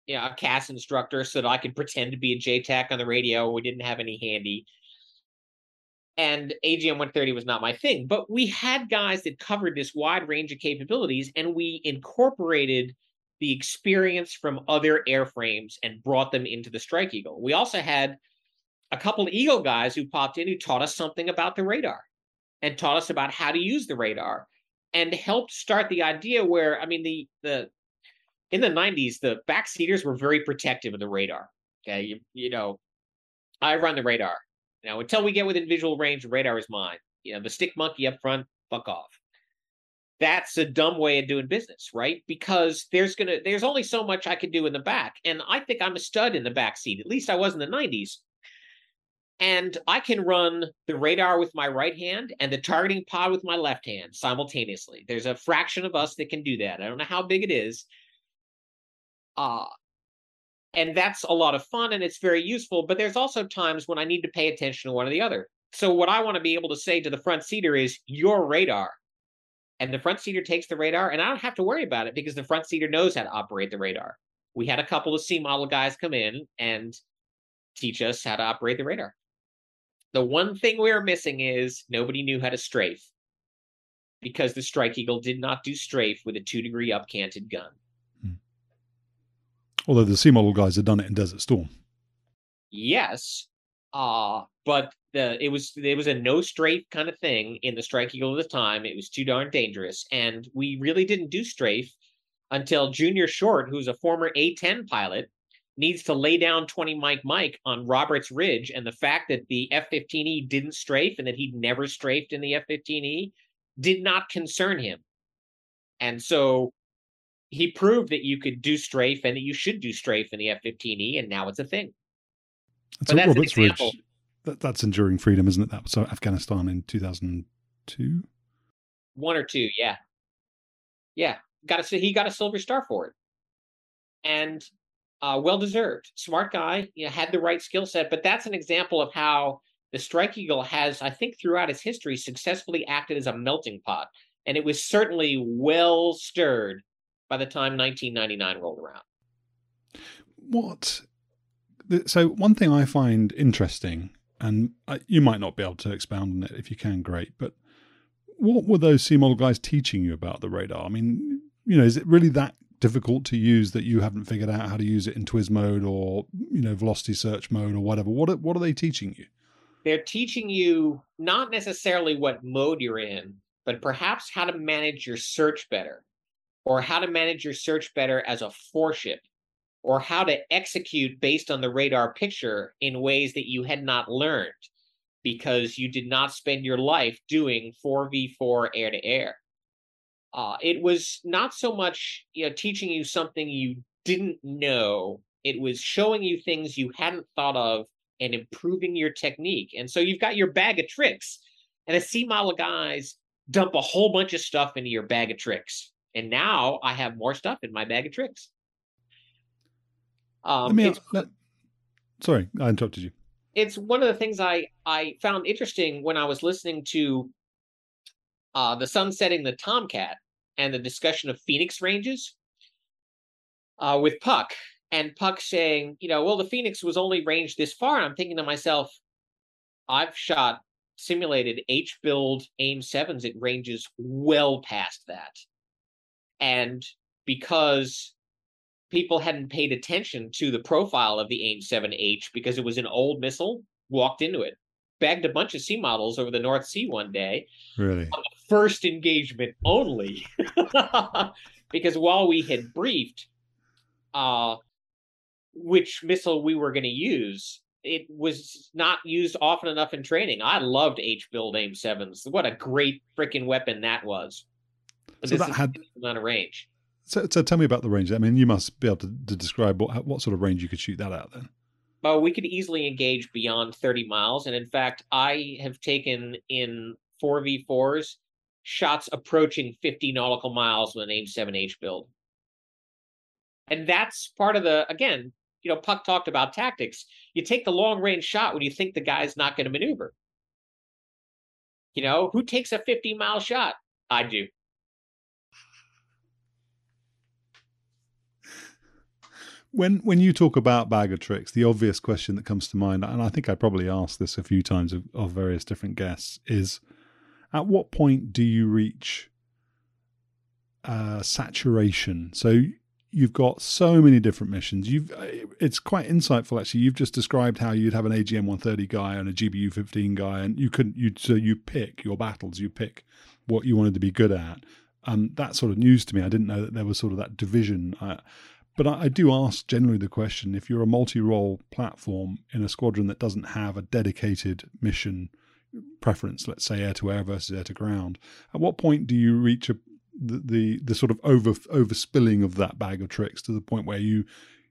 you know, a CAS instructor so that I could pretend to be a JTAC on the radio. We didn't have any handy. And AGM 130 was not my thing, but we had guys that covered this wide range of capabilities and we incorporated the experience from other airframes and brought them into the Strike Eagle. We also had a couple of Eagle guys who popped in who taught us something about the radar and taught us about how to use the radar and helped start the idea where I mean the the in the 90s the backseaters were very protective of the radar. Okay, you, you know, I run the radar. Now until we get within visual range, radar is mine. You know, the stick monkey up front, fuck off. That's a dumb way of doing business, right? Because there's gonna there's only so much I can do in the back, and I think I'm a stud in the back seat. At least I was in the 90s. And I can run the radar with my right hand and the targeting pod with my left hand simultaneously. There's a fraction of us that can do that. I don't know how big it is. Uh, and that's a lot of fun and it's very useful. But there's also times when I need to pay attention to one or the other. So, what I want to be able to say to the front seater is your radar. And the front seater takes the radar, and I don't have to worry about it because the front seater knows how to operate the radar. We had a couple of C model guys come in and teach us how to operate the radar. The one thing we were missing is nobody knew how to strafe because the Strike Eagle did not do strafe with a two degree up canted gun. Although the C model guys had done it in Desert Storm. Yes. Uh, but the it was it was a no strafe kind of thing in the Strike Eagle of the time. It was too darn dangerous. And we really didn't do strafe until Junior Short, who's a former A 10 pilot, needs to lay down 20 Mike Mike on Roberts Ridge. And the fact that the F 15E didn't strafe and that he'd never strafed in the F 15E did not concern him. And so he proved that you could do strafe and that you should do strafe in the F 15E. And now it's a thing. That's, that's Roberts Ridge. That, that's Enduring Freedom, isn't it? That was Afghanistan in 2002. One or two, yeah. Yeah. Got a, he got a silver star for it. And uh, well deserved. Smart guy, you know, had the right skill set. But that's an example of how the Strike Eagle has, I think, throughout its history, successfully acted as a melting pot. And it was certainly well stirred by the time 1999 rolled around. What? So, one thing I find interesting, and you might not be able to expound on it if you can, great, but what were those C model guys teaching you about the radar? I mean, you know, is it really that difficult to use that you haven't figured out how to use it in TWS mode or you know velocity search mode or whatever? What are, what are they teaching you? They're teaching you not necessarily what mode you're in, but perhaps how to manage your search better, or how to manage your search better as a four-ship, or how to execute based on the radar picture in ways that you had not learned because you did not spend your life doing 4v4 air to air. Uh, it was not so much you know teaching you something you didn't know. It was showing you things you hadn't thought of and improving your technique. And so you've got your bag of tricks. and a C model guys dump a whole bunch of stuff into your bag of tricks. And now I have more stuff in my bag of tricks. Um, me, let, sorry, I interrupted you. It's one of the things I, I found interesting when I was listening to uh, the sun setting the Tomcat and the discussion of Phoenix ranges uh, with Puck. And Puck saying, you know, well, the Phoenix was only ranged this far. And I'm thinking to myself, I've shot simulated H build AIM 7s it ranges well past that. And because people hadn't paid attention to the profile of the AIM 7H because it was an old missile, walked into it, bagged a bunch of C models over the North Sea one day. Really? first engagement only. (laughs) because while we had briefed uh, which missile we were going to use, it was not used often enough in training. I loved H build AIM sevens. What a great freaking weapon that was. But so that had amount of range. So, so tell me about the range. I mean, you must be able to, to describe what what sort of range you could shoot that out then. Well, we could easily engage beyond 30 miles, and in fact, I have taken in 4v4s shots approaching 50 nautical miles with an AIM 7H build. And that's part of the again, you know, Puck talked about tactics. You take the long range shot when you think the guy's not going to maneuver. You know, who takes a 50 mile shot? I do. When when you talk about bag of tricks, the obvious question that comes to mind, and I think I probably asked this a few times of, of various different guests, is at what point do you reach uh, saturation? So you've got so many different missions. You've uh, it's quite insightful actually. You've just described how you'd have an AGM 130 guy and a GBU 15 guy, and you couldn't you so you pick your battles. You pick what you wanted to be good at. Um, that's sort of news to me. I didn't know that there was sort of that division. But I, I do ask generally the question: if you're a multi-role platform in a squadron that doesn't have a dedicated mission preference, let's say air to air versus air to ground, at what point do you reach a the, the the sort of over overspilling of that bag of tricks to the point where you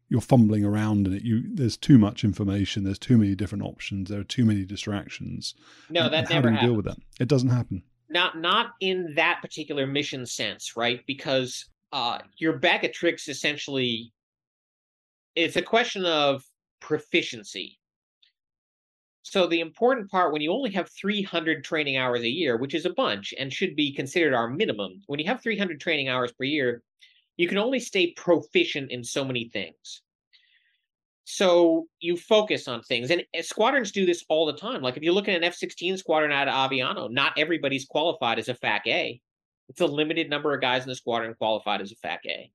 you're fumbling around in it. You there's too much information. There's too many different options. There are too many distractions. No, that and never how do you happens. deal with that? It doesn't happen. Not not in that particular mission sense, right? Because uh, your bag of tricks essentially it's a question of proficiency. So the important part when you only have 300 training hours a year, which is a bunch and should be considered our minimum, when you have 300 training hours per year, you can only stay proficient in so many things. So you focus on things, and eh, squadrons do this all the time. Like if you look at an F-16 squadron out of Aviano, not everybody's qualified as a FAC A. It's a limited number of guys in the squadron qualified as a FAC A.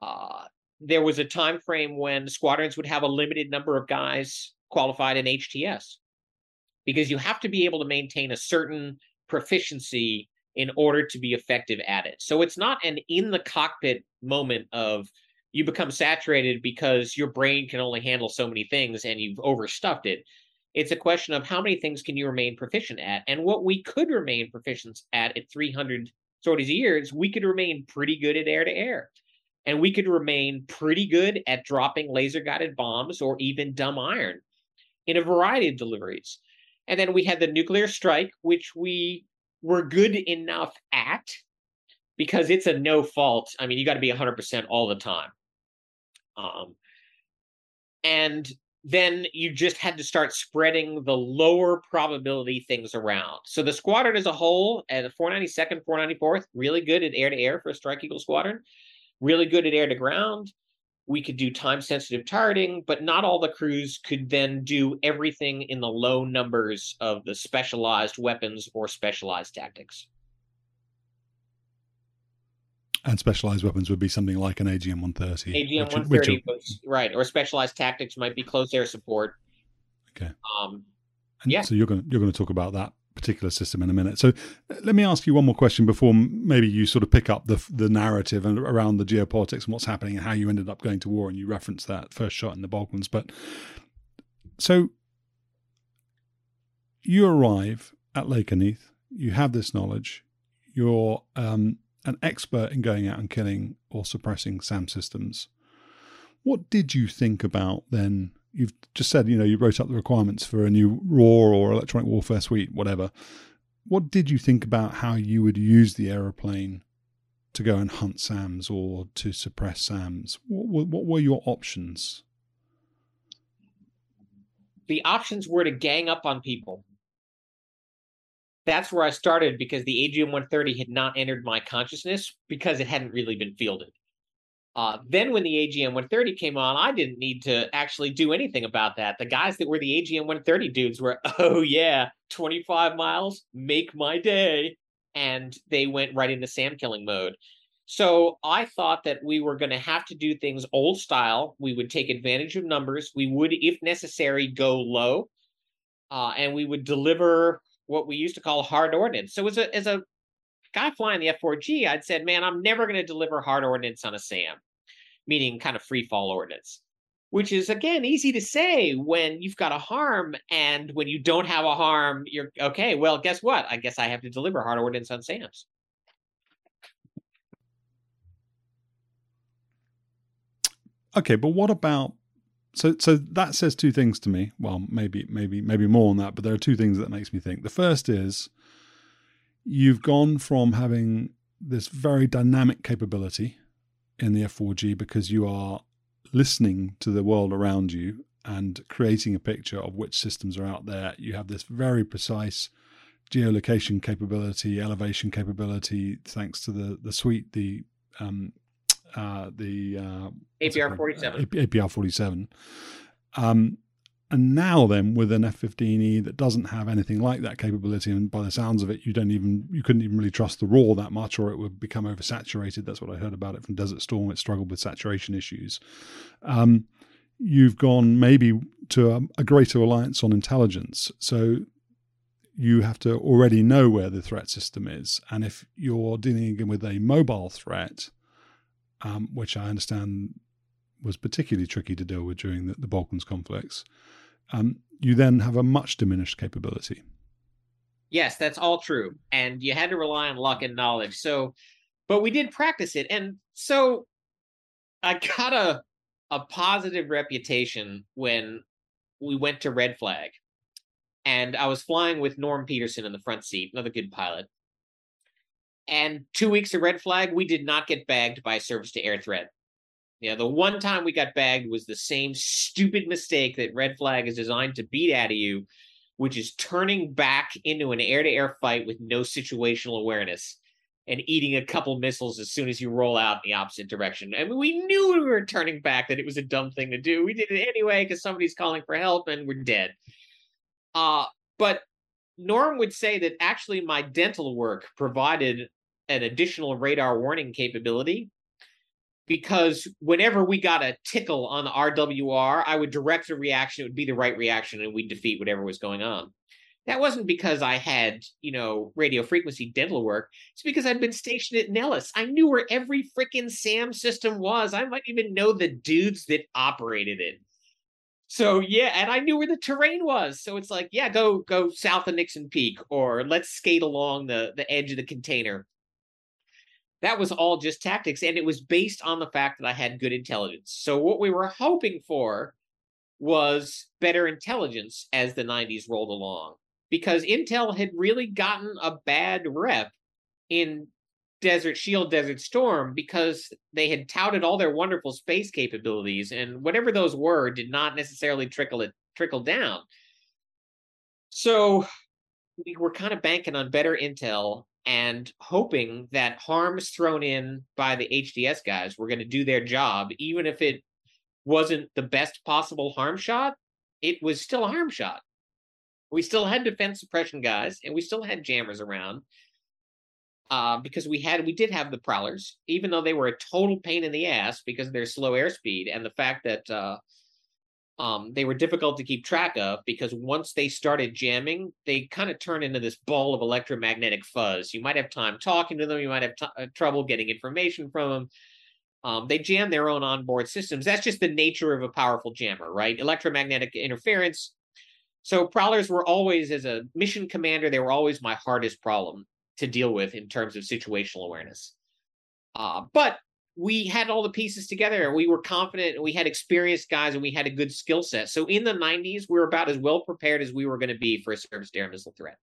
Uh, there was a time frame when squadrons would have a limited number of guys qualified in HTS because you have to be able to maintain a certain proficiency in order to be effective at it. So it's not an in the cockpit moment of you become saturated because your brain can only handle so many things and you've overstuffed it. It's a question of how many things can you remain proficient at. And what we could remain proficient at at 300 sorties a year is we could remain pretty good at air to air. And we could remain pretty good at dropping laser guided bombs or even dumb iron in a variety of deliveries. And then we had the nuclear strike, which we were good enough at because it's a no fault. I mean, you got to be 100% all the time. Um, and then you just had to start spreading the lower probability things around. So the squadron as a whole, at the 492nd, 494th, really good at air to air for a Strike Eagle squadron, really good at air to ground, we could do time sensitive targeting, but not all the crews could then do everything in the low numbers of the specialized weapons or specialized tactics. And specialized weapons would be something like an AGM 130. AGM 130, was, right. Or specialized tactics might be close air support. Okay. Um, and yeah. So you're going to, you're going to talk about that particular system in a minute. So let me ask you one more question before maybe you sort of pick up the the narrative and around the geopolitics and what's happening and how you ended up going to war. And you referenced that first shot in the Balkans, but so you arrive at Lakenheath, you have this knowledge, you're um, an expert in going out and killing or suppressing SAM systems. What did you think about then you've just said, you know, you wrote up the requirements for a new RAW or electronic warfare suite, whatever. what did you think about how you would use the aeroplane to go and hunt SAMs or to suppress SAMs? What, what were your options? The options were to gang up on people. That's where I started because the AGM 130 had not entered my consciousness because it hadn't really been fielded. Uh, then when the AGM 130 came on, I didn't need to actually do anything about that. The guys that were the AGM 130 dudes were, (laughs) oh yeah, 25 miles, make my day. And they went right into SAM killing mode. So I thought that we were going to have to do things old style. We would take advantage of numbers. We would, if necessary, go low. Uh, and we would deliver what we used to call hard ordnance. So as a, as a guy flying the F4G, I'd said, man, I'm never going to deliver hard ordnance on a SAM meaning kind of free fall ordnance, which is again easy to say when you've got a harm and when you don't have a harm, you're okay. Well, guess what? I guess I have to deliver hard ordnance on SAMs. Okay, but what about so so that says two things to me. Well, maybe maybe maybe more on that, but there are two things that makes me think. The first is you've gone from having this very dynamic capability in the F4G because you are listening to the world around you and creating a picture of which systems are out there. You have this very precise geolocation capability, elevation capability, thanks to the the suite, the um, uh, the uh, APR forty seven, APR forty seven. Um, and now then with an F15E that doesn't have anything like that capability, and by the sounds of it, you don't even you couldn't even really trust the RWR that much, or it would become oversaturated. That's what I heard about it from Desert Storm. It struggled with saturation issues. Um, you've gone maybe to a, a greater reliance on intelligence. So you have to already know where the threat system is, and if you're dealing again with a mobile threat, um, which I understand was particularly tricky to deal with during the, the Balkans conflicts, um, you then have a much diminished capability. Yes, that's all true. And you had to rely on luck and knowledge. So, but we did practice it. And so I got a, a positive reputation when we went to Red Flag. And I was flying with Norm Peterson in the front seat, another good pilot. And two weeks of Red Flag, we did not get bagged by surface to air threat. Yeah, the one time we got bagged was the same stupid mistake that Red Flag is designed to beat out of you, which is turning back into an air to air fight with no situational awareness and eating a couple missiles as soon as you roll out in the opposite direction. I mean, we knew we were turning back, that it was a dumb thing to do. We did it anyway because somebody's calling for help and we're dead. Uh, but Norm would say that actually my dental work provided an additional radar warning capability because whenever we got a tickle on the RWR, I would direct a reaction. It would be the right reaction, and we'd defeat whatever was going on. That wasn't because I had, you know, radio frequency dental work. It's because I'd been stationed at Nellis. I knew where every freaking SAM system was. I might even know the dudes that operated it. So yeah, and I knew where the terrain was. So it's like, yeah, go go south of Nixon Peak, or let's skate along the the edge of the container that was all just tactics and it was based on the fact that i had good intelligence. So what we were hoping for was better intelligence as the 90s rolled along because intel had really gotten a bad rep in desert shield desert storm because they had touted all their wonderful space capabilities and whatever those were did not necessarily trickle it trickle down. So we were kind of banking on better intel and hoping that harms thrown in by the HTS guys were going to do their job, even if it wasn't the best possible harm shot, it was still a harm shot. We still had defense suppression guys, and we still had jammers around. Uh, because we had we did have the prowlers, even though they were a total pain in the ass because of their slow airspeed and the fact that uh, um, they were difficult to keep track of because once they started jamming, they kind of turn into this ball of electromagnetic fuzz. You might have time talking to them, you might have t- uh, trouble getting information from them. Um, they jam their own onboard systems. That's just the nature of a powerful jammer, right? Electromagnetic interference. So prowlers were always, as a mission commander, they were always my hardest problem to deal with in terms of situational awareness. Uh, but we had all the pieces together and we were confident and we had experienced guys and we had a good skill set. So in the 90s, we were about as well prepared as we were going to be for a surface to air missile threat.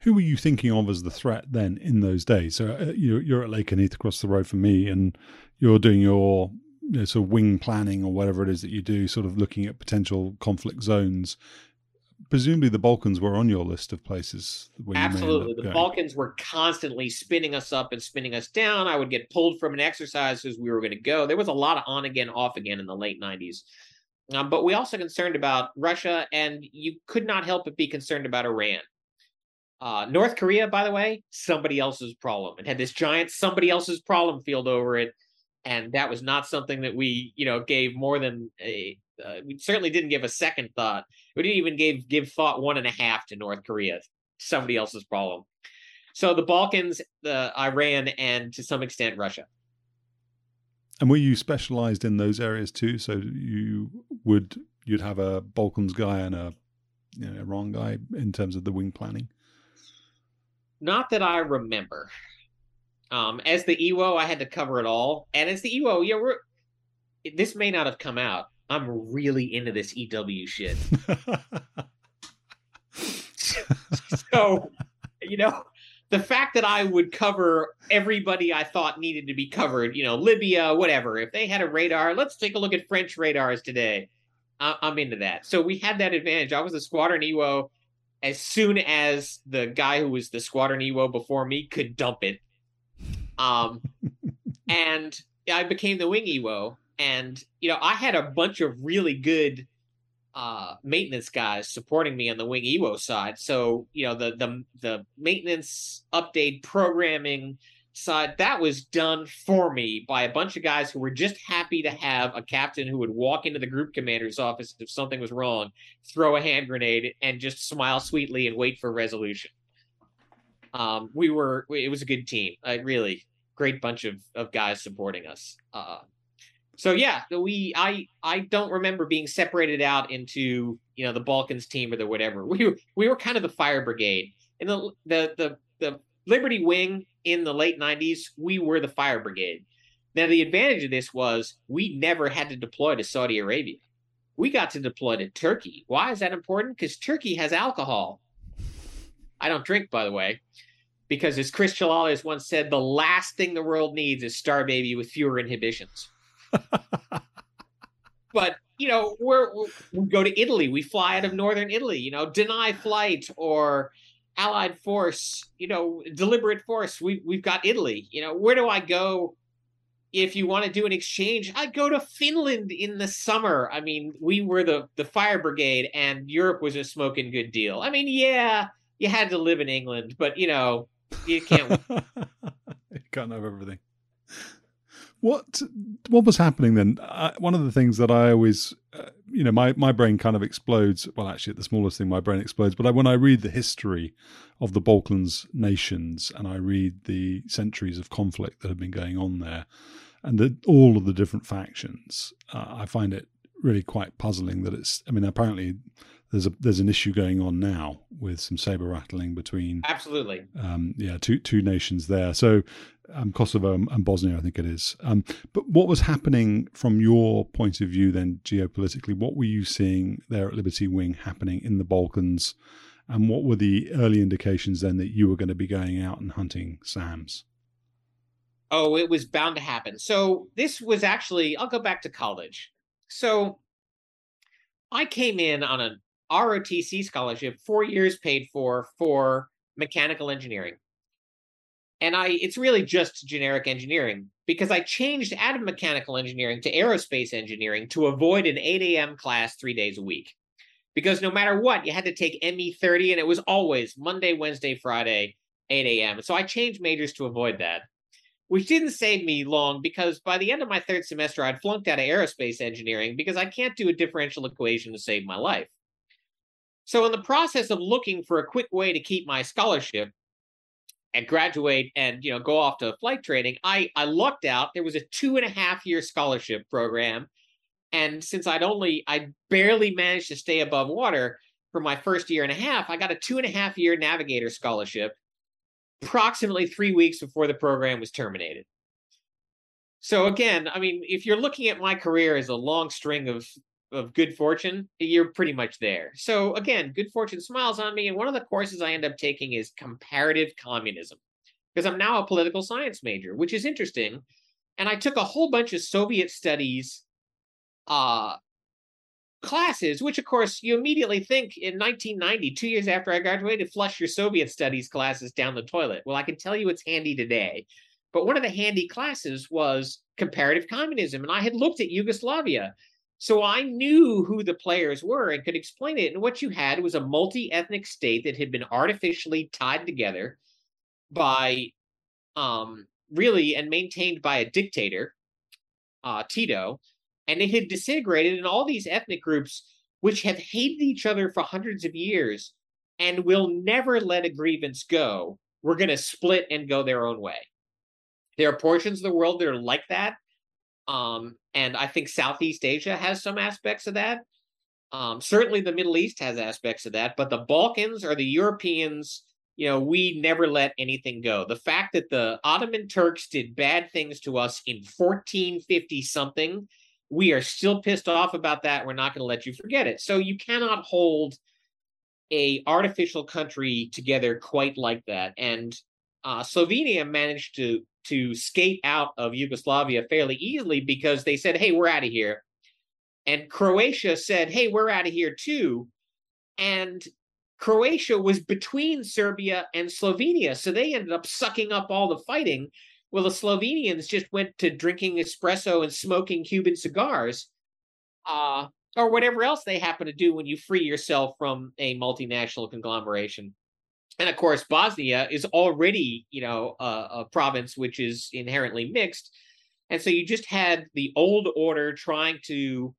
who were you thinking of as the threat then in those days? So uh, you're, at Lakenheath across the road from me, and you're doing your you know, sort of wing planning or whatever it is that you do, sort of looking at potential conflict zones. Presumably, the Balkans were on your list of places. Absolutely, the going. Balkans were constantly spinning us up and spinning us down. I would get pulled from an exercise as we were going to go. There was a lot of on again, off again in the late '90s. Um, but we also concerned about Russia, and you could not help but be concerned about Iran. Uh, North Korea, by the way, somebody else's problem. It had this giant somebody else's problem field over it, and that was not something that we, you know, gave more than a. Uh, we certainly didn't give a second thought. We didn't even give give thought one and a half to North Korea. Somebody else's problem. So the Balkans, the Iran, and to some extent Russia. And were you specialized in those areas too? So you would you'd have a Balkans guy and a you know, Iran guy in terms of the wing planning. Not that I remember. Um, as the EWO, I had to cover it all, and as the EWO, yeah, we're this may not have come out. I'm really into this EW shit. (laughs) (laughs) so, you know, the fact that I would cover everybody I thought needed to be covered, you know, Libya, whatever. If they had a radar, let's take a look at French radars today. I'm into that. So we had that advantage. I was the squadron EWO as soon as the guy who was the squadron EWO before me could dump it. Um, (laughs) and I became the wing EWO. And, you know, I had a bunch of really good uh, maintenance guys supporting me on the wing EWO side. So, you know, the the the maintenance update programming side that was done for me by a bunch of guys who were just happy to have a captain who would walk into the group commander's office if something was wrong, throw a hand grenade, and just smile sweetly and wait for resolution. Um, we were it was a good team. A really great bunch of of guys supporting us. Uh, so yeah, we I I don't remember being separated out into you know the Balkans team or the whatever. We were we were kind of the fire brigade in the the the the Liberty Wing in the late '90s. We were the fire brigade. Now the advantage of this was we never had to deploy to Saudi Arabia. We got to deploy to Turkey. Why is that important? Because Turkey has alcohol. I don't drink, by the way, because as Chris Chalalis once said, the last thing the world needs is Star Baby with fewer inhibitions. (laughs) but you know, we're, we go to Italy. We fly out of northern Italy. You know, deny flight or Allied force. You know, deliberate force. We we've got Italy. You know, where do I go? If you want to do an exchange, I go to Finland in the summer. I mean, we were the the fire brigade, and Europe was a smoking good deal. I mean, yeah, you had to live in England, but you know, you can't. you can't have everything. What what was happening then? Uh, one of the things that I always, uh, you know, my, my brain kind of explodes. Well, actually, at the smallest thing, my brain explodes. But I, when I read the history of the Balkans nations and I read the centuries of conflict that have been going on there, and the, all of the different factions, uh, I find it really quite puzzling that it's. I mean, apparently there's a there's an issue going on now with some saber rattling between absolutely um, yeah two two nations there. So um, Kosovo and Bosnia, I think it is. Um, but what was happening from your point of view then geopolitically? What were you seeing there at Liberty Wing happening in the Balkans? And what were the early indications then that you were going to be going out and hunting SAMs? Oh, it was bound to happen. So this was actually, I'll go back to college. So I came in on a ROTC scholarship, four years paid for for mechanical engineering. And I it's really just generic engineering because I changed out of mechanical engineering to aerospace engineering to avoid an 8 a.m. class three days a week. Because no matter what, you had to take ME 30 and it was always Monday, Wednesday, Friday, 8 a.m. So I changed majors to avoid that, which didn't save me long because by the end of my third semester, I'd flunked out of aerospace engineering because I can't do a differential equation to save my life. So, in the process of looking for a quick way to keep my scholarship and graduate and you know go off to flight training, I I lucked out. There was a two and a half year scholarship program, and since I'd only I barely managed to stay above water for my first year and a half, I got a two and a half year navigator scholarship, approximately three weeks before the program was terminated. So again, I mean, if you're looking at my career as a long string of of good fortune, you're pretty much there. So again, good fortune smiles on me, and one of the courses I end up taking is comparative communism because I'm now a political science major, which is interesting. And I took a whole bunch of Soviet studies uh, classes, which of course you immediately think in 1990, two years after I graduated, flush your Soviet studies classes down the toilet. Well, I can tell you it's handy today. But one of the handy classes was comparative communism, and I had looked at Yugoslavia. So I knew who the players were and could explain it. And what you had was a multi ethnic state that had been artificially tied together by um, really and maintained by a dictator, uh, Tito, and it had disintegrated, and all these ethnic groups, which have hated each other for hundreds of years and will never let a grievance go, were going to split and go their own way. There are portions of the world that are like that. Um, and I think Southeast Asia has some aspects of that. Um, certainly the Middle East has aspects of that, but the Balkans or the Europeans, you know, we never let anything go. The fact that the Ottoman Turks did bad things to us in 1450 something we are still pissed off about that. We're not going to let you forget it. So you cannot hold a artificial country together quite like that. And uh, Slovenia managed to to skate out of Yugoslavia fairly easily because they said, "Hey, we're out of here," and Croatia said, "Hey, we're out of here too," and Croatia was between Serbia and Slovenia, so they ended up sucking up all the fighting. Well, the Slovenians just went to drinking espresso and smoking Cuban cigars, uh, or whatever else they happen to do when you free yourself from a multinational conglomeration. And of course, Bosnia is already, you know, a, province which is inherently mixed, and so you just had the old order trying to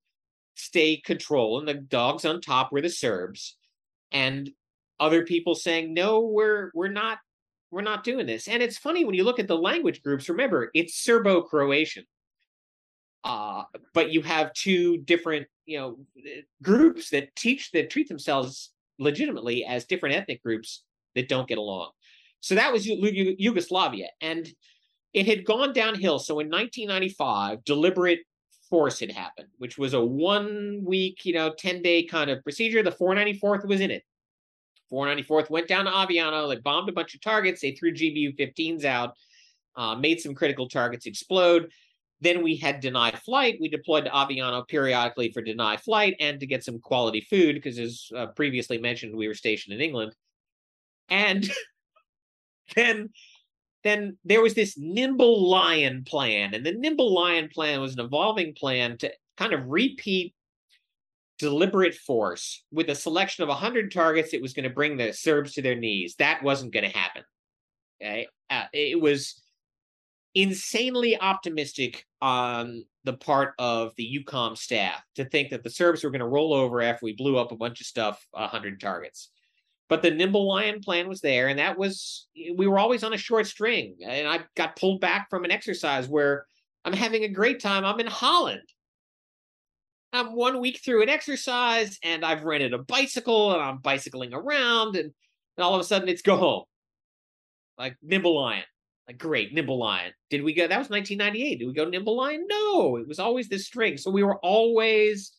stay control, and the dogs on top were the Serbs, and other people saying, "No, we're we're not we're not doing this. And it's funny when you look at the language groups, remember, it's Serbo Croatian. Uh, but you have two different, you know, groups that teach that treat themselves legitimately as different ethnic groups that don't get along. So that was Yugoslavia. And it had gone downhill. So in 1995, deliberate force had happened, which was a one week, you know, 10 day kind of procedure. The 494th was in it. 494th went down to Aviano. They bombed a bunch of targets. They threw GBU 15s out, uh, made some critical targets explode. Then we had deny flight. We deployed to Aviano periodically for deny flight and to get some quality food because, as uh, previously mentioned, we were stationed in England. And (laughs) then, then there was this nimble lion plan, and the nimble lion plan was an evolving plan to kind of repeat deliberate force with a selection of 100 targets it was going to bring the serbs to their knees. That wasn't going to happen okay? Uh, it was insanely optimistic on the part of the EUCOM staff to think that the serbs were going to roll over after we blew up a bunch of stuff 100 targets but the nimble lion plan was there and that was we were always on a short string and i got pulled back from an exercise where i'm having a great time i'm in holland I'm one week through an exercise and I've rented a bicycle and I'm bicycling around and, and all of a sudden it's go home. Like Nimble Lion. Like great, Nimble Lion. Did we go that was 1998. Did we go Nimble Lion? No, it was always this string. So we were always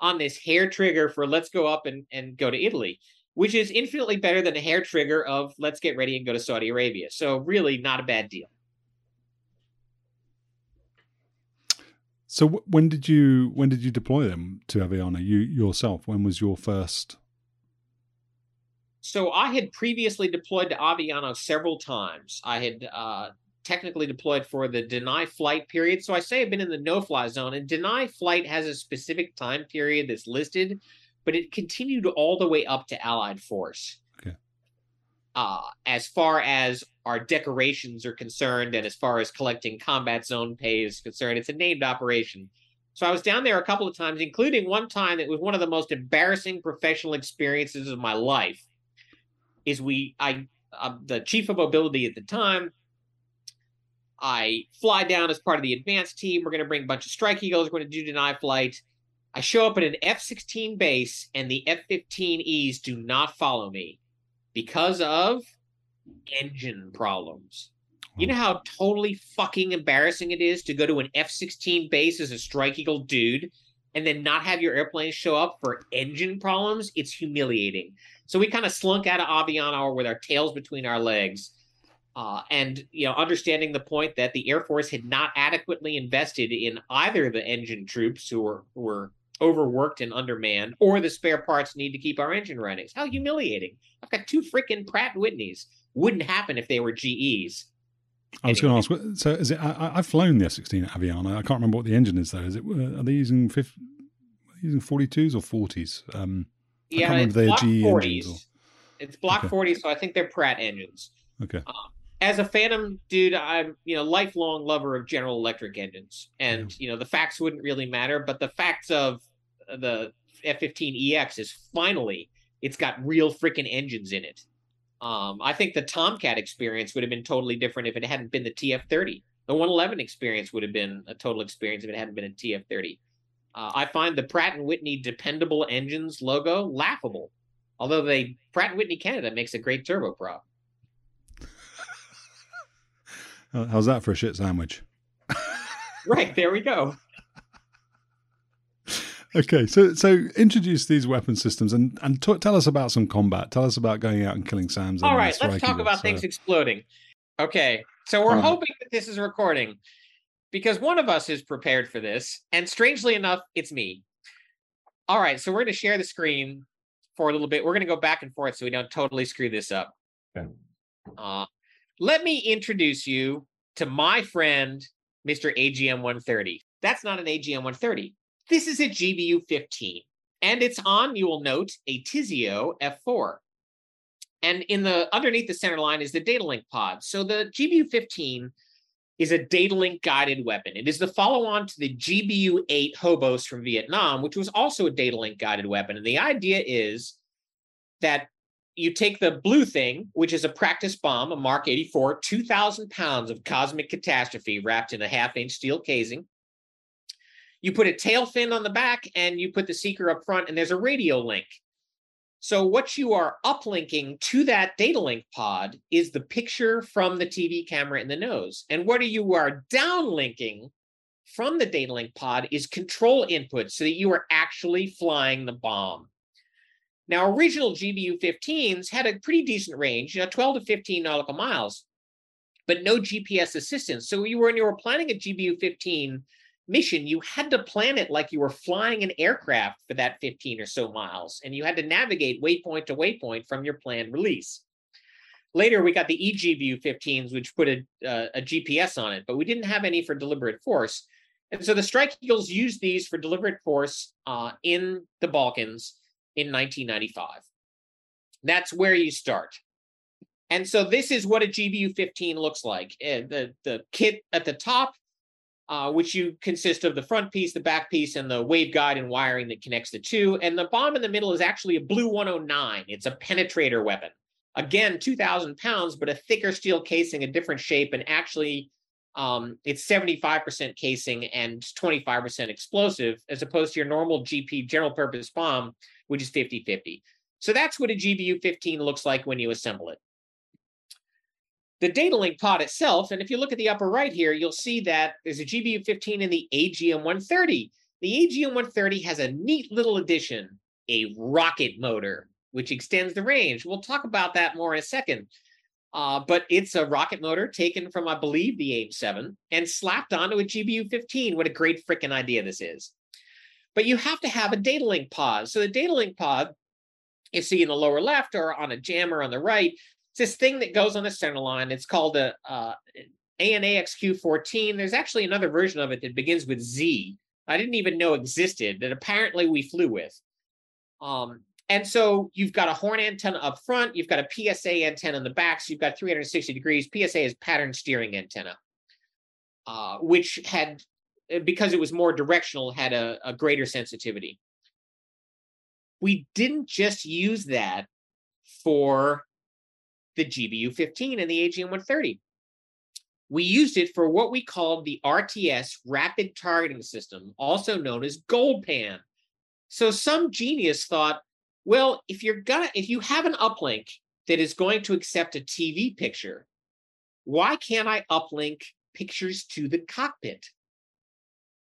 on this hair trigger for let's go up and, and go to Italy, which is infinitely better than a hair trigger of let's get ready and go to Saudi Arabia. So really not a bad deal. So when did you when did you deploy them to Aviano? You yourself? When was your first? So I had previously deployed to Aviano several times. I had uh, technically deployed for the deny flight period. So I say I've been in the no fly zone, and deny flight has a specific time period that's listed, but it continued all the way up to Allied force. Okay. Uh, as far as our decorations are concerned, and as far as collecting combat zone pay is concerned, it's a named operation. So I was down there a couple of times, including one time that was one of the most embarrassing professional experiences of my life. Is we I I'm the chief of mobility at the time. I fly down as part of the advanced team. We're going to bring a bunch of strike eagles. We're going to do deny flight. I show up at an F 16 base, and the F 15Es do not follow me because of engine problems. You know how totally fucking embarrassing it is to go to an F 16 base as a Strike Eagle dude and then not have your airplane show up for engine problems, it's humiliating. So we kind of slunk out of Aviano with our tails between our legs. Uh, and you know, understanding the point that the Air Force had not adequately invested in either the engine troops who were who were overworked and undermanned, or the spare parts need to keep our engine running. It's how humiliating! I've got two freaking Pratt Whitneys. Wouldn't happen if they were GEs. I was going to ask. So, is it? I, have flown the F-16 Aviano. I can't remember what the engine is though. Is it? Uh, are they using fifth, using 42s or 40s? Um, yeah, I can't remember GE 40s. engines. Or... It's block okay. 40, so I think they're Pratt engines. Okay. Uh, as a Phantom dude, I'm you know lifelong lover of General Electric engines, and yeah. you know the facts wouldn't really matter, but the facts of the F-15EX is finally it's got real freaking engines in it. Um, I think the Tomcat experience would have been totally different if it hadn't been the TF30. The 111 experience would have been a total experience if it hadn't been a TF30. Uh, I find the Pratt and Whitney dependable engines logo laughable, although they Pratt and Whitney Canada makes a great turboprop. (laughs) How's that for a shit sandwich? (laughs) right there we go. Okay, so so introduce these weapon systems and and t- tell us about some combat. Tell us about going out and killing Sams. All right, let's talk about so. things exploding. Okay, so we're hoping that this is recording because one of us is prepared for this, and strangely enough, it's me. All right, so we're going to share the screen for a little bit. We're going to go back and forth so we don't totally screw this up. Okay. Uh, let me introduce you to my friend, Mr. AGM 130. That's not an AGM 130. This is a GBU 15, and it's on, you will note, a Tizio F4. And in the underneath the center line is the data link pod. So the GBU 15 is a data link guided weapon. It is the follow on to the GBU 8 Hobos from Vietnam, which was also a data link guided weapon. And the idea is that you take the blue thing, which is a practice bomb, a Mark 84, 2,000 pounds of cosmic catastrophe wrapped in a half inch steel casing. You put a tail fin on the back and you put the seeker up front, and there's a radio link. So, what you are uplinking to that data link pod is the picture from the TV camera in the nose. And what you are downlinking from the data link pod is control input so that you are actually flying the bomb. Now, original GBU 15s had a pretty decent range, you know, 12 to 15 nautical miles, but no GPS assistance. So you were, when you were planning a GBU 15 mission, you had to plan it like you were flying an aircraft for that 15 or so miles, and you had to navigate waypoint to waypoint from your planned release. Later, we got the eGBU 15s, which put a, uh, a GPS on it, but we didn't have any for deliberate force. And so the Strike Eagles used these for deliberate force uh, in the Balkans in 1995. That's where you start. And so this is what a GBU 15 looks like. Uh, the, the kit at the top, uh, which you consist of the front piece, the back piece, and the waveguide and wiring that connects the two. And the bomb in the middle is actually a BLU 109. It's a penetrator weapon. Again, 2,000 pounds, but a thicker steel casing, a different shape, and actually um, it's 75% casing and 25% explosive, as opposed to your normal GP general purpose bomb, which is 50 50. So that's what a GBU 15 looks like when you assemble it. The data link pod itself, and if you look at the upper right here, you'll see that there's a GBU 15 and the AGM 130. The AGM 130 has a neat little addition a rocket motor, which extends the range. We'll talk about that more in a second. Uh, but it's a rocket motor taken from, I believe, the AIM 7 and slapped onto a GBU 15. What a great freaking idea this is. But you have to have a data link pod. So the data link pod you see in the lower left or on a jammer on the right, this thing that goes on the center line. It's called a uh, ANAXQ14. There's actually another version of it that begins with Z. I didn't even know existed that apparently we flew with. Um, and so you've got a horn antenna up front, you've got a PSA antenna in the back, so you've got 360 degrees. PSA is pattern steering antenna, uh, which had uh, because it was more directional, had a, a greater sensitivity. We didn't just use that for the GBU 15 and the AGM 130. We used it for what we called the RTS Rapid Targeting System, also known as GoldPan. So some genius thought, well, if you're gonna if you have an uplink that is going to accept a TV picture, why can't I uplink pictures to the cockpit?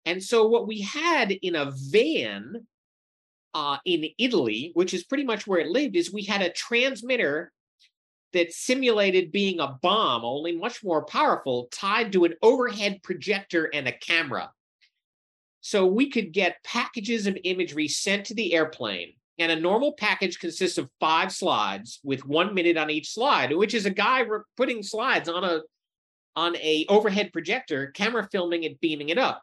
And so what we had in a van uh, in Italy, which is pretty much where it lived, is we had a transmitter that simulated being a bomb, only much more powerful, tied to an overhead projector and a camera. So we could get packages of imagery sent to the airplane. And a normal package consists of five slides with one minute on each slide, which is a guy putting slides on a on a overhead projector, camera filming it, beaming it up.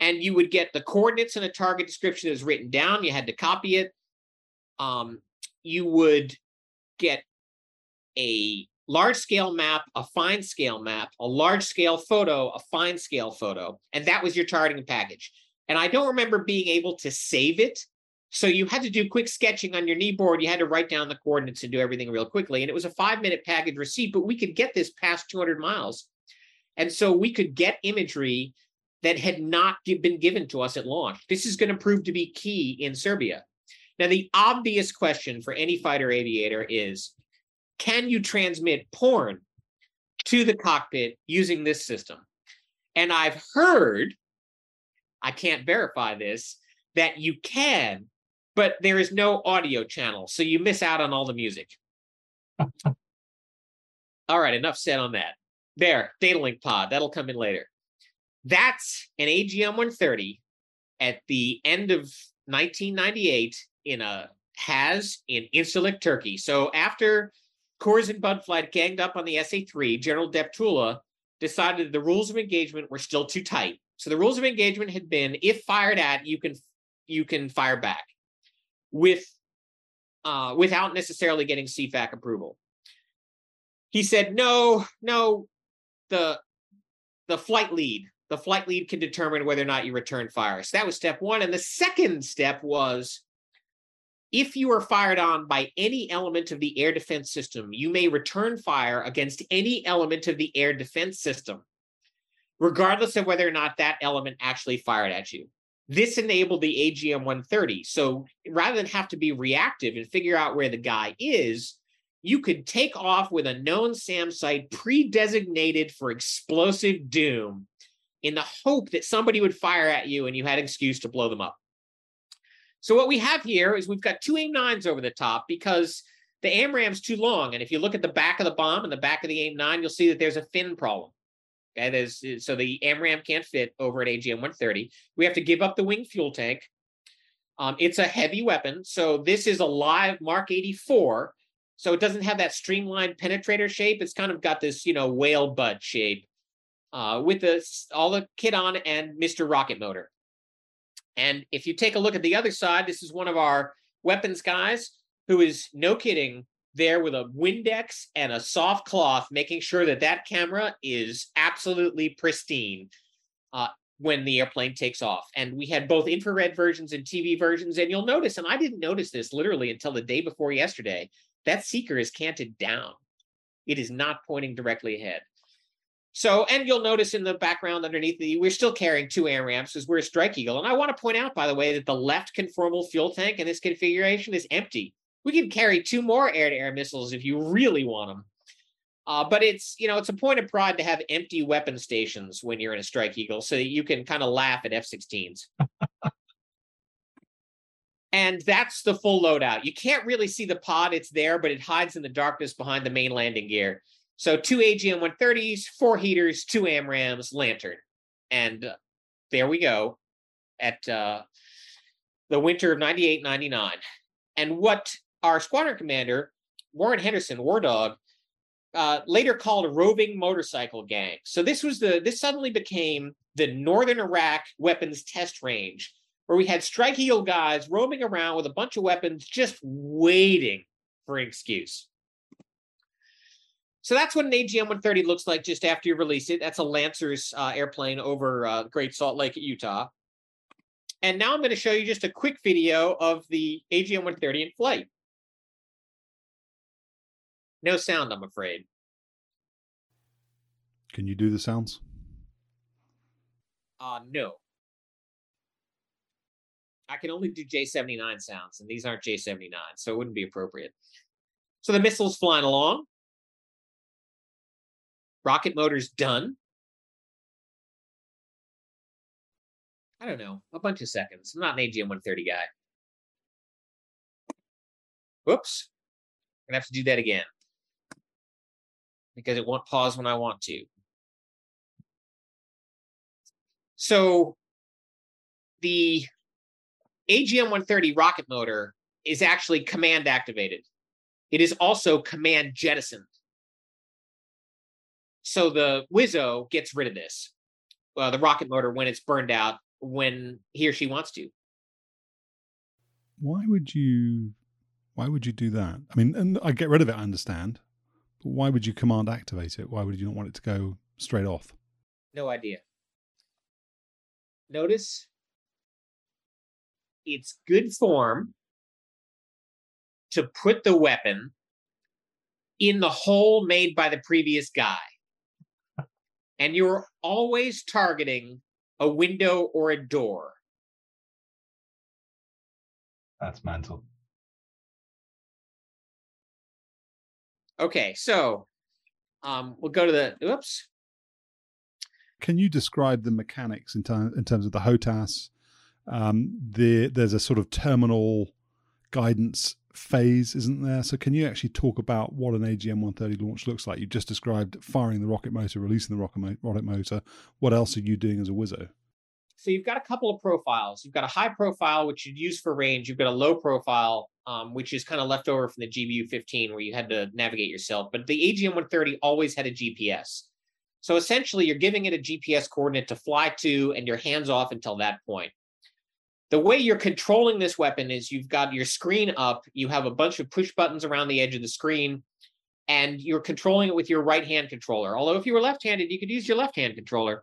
And you would get the coordinates and a target description is written down. You had to copy it. Um, you would get a large scale map, a fine scale map, a large scale photo, a fine scale photo, and that was your targeting package. And I don't remember being able to save it. So you had to do quick sketching on your knee board. You had to write down the coordinates and do everything real quickly. And it was a five minute package receipt, but we could get this past 200 miles. And so we could get imagery that had not been given to us at launch. This is going to prove to be key in Serbia. Now, the obvious question for any fighter aviator is can you transmit porn to the cockpit using this system? And I've heard, I can't verify this, that you can, but there is no audio channel. So you miss out on all the music. (laughs) all right, enough said on that. There, data link pod, that'll come in later. That's an AGM 130 at the end of 1998 in a has in Incirlik, Turkey. So after Coors and Bud ganged up on the SA-3, General Deptula decided the rules of engagement were still too tight. So the rules of engagement had been if fired at, you can you can fire back with uh, without necessarily getting CFAC approval. He said, no, no, the the flight lead, the flight lead can determine whether or not you return fire. So that was step one. And the second step was if you are fired on by any element of the air defense system, you may return fire against any element of the air defense system, regardless of whether or not that element actually fired at you. This enabled the AGM 130. So rather than have to be reactive and figure out where the guy is, you could take off with a known SAM site pre designated for explosive doom in the hope that somebody would fire at you and you had an excuse to blow them up. So what we have here is we've got two AIM-9s over the top because the AMRAAM's too long. And if you look at the back of the bomb and the back of the AIM-9, you'll see that there's a fin problem. Okay, there's so the AMRAM can't fit over an AGM 130. We have to give up the wing fuel tank. Um, it's a heavy weapon, so this is a live Mark 84. So it doesn't have that streamlined penetrator shape. It's kind of got this, you know, whale butt shape uh, with the all the kit on and Mr. Rocket motor. And if you take a look at the other side, this is one of our weapons guys who is no kidding there with a Windex and a soft cloth, making sure that that camera is absolutely pristine uh, when the airplane takes off. And we had both infrared versions and TV versions. And you'll notice, and I didn't notice this literally until the day before yesterday, that seeker is canted down. It is not pointing directly ahead. So, and you'll notice in the background underneath the, we're still carrying two AMRAAMs because we're a Strike Eagle. And I want to point out, by the way, that the left conformal fuel tank in this configuration is empty. We can carry two more air-to-air missiles if you really want them. Uh, but it's you know it's a point of pride to have empty weapon stations when you're in a Strike Eagle, so that you can kind of laugh at F-16s. (laughs) and that's the full loadout. You can't really see the pod; it's there, but it hides in the darkness behind the main landing gear. So two AGM 130s, four heaters, two AMRAAMs, LANTIRN. And uh, there we go at uh, the winter of 98 99. And what our squadron commander, Warren Henderson, War Dog, uh, later called a roving motorcycle gang. So this was the this suddenly became the northern Iraq weapons test range, where we had strike eagle guys roaming around with a bunch of weapons, just waiting for an excuse. So that's what an AGM 130 looks like just after you release it. That's a Lancer's uh, airplane over uh, Great Salt Lake, Utah. And now I'm going to show you just a quick video of the AGM 130 in flight. No sound, I'm afraid. Can you do the sounds? Uh, no. I can only do J79 sounds, and these aren't J79, so it wouldn't be appropriate. So the missile's flying along. Rocket motor's done. I don't know, a bunch of seconds. I'm not an AGM 130 guy. Whoops. I'm gonna have to do that again. Because it won't pause when I want to. So the AGM 130 rocket motor is actually command activated. It is also command jettisoned. So the Wizzo gets rid of this, uh, the rocket motor, when it's burned out, when he or she wants to. Why would you? Why would you do that? I mean, and I get rid of it. I understand, but why would you command activate it? Why would you not want it to go straight off? No idea. Notice it's good form to put the weapon in the hole made by the previous guy. And you're always targeting a window or a door. That's mental. Okay, so um, we'll go to the oops. Can you describe the mechanics in, time, in terms of the HOTAS? Um, the, there's a sort of terminal guidance phase, isn't there? So, can you actually talk about what an AGM 130 launch looks like? You just described firing the rocket motor, releasing the rocket, motor. What else are you doing as a Wizzo? So, you've got a couple of profiles. You've got a high profile, which you'd use for range. You've got a low profile, um, which is kind of left over from the GBU 15, where you had to navigate yourself. But the AGM 130 always had a GPS. So, essentially, you're giving it a GPS coordinate to fly to, and you're hands off until that point the way you're controlling this weapon is you've got your screen up, you have a bunch of push buttons around the edge of the screen, and you're controlling it with your right hand controller. Although, if you were left handed, you could use your left hand controller.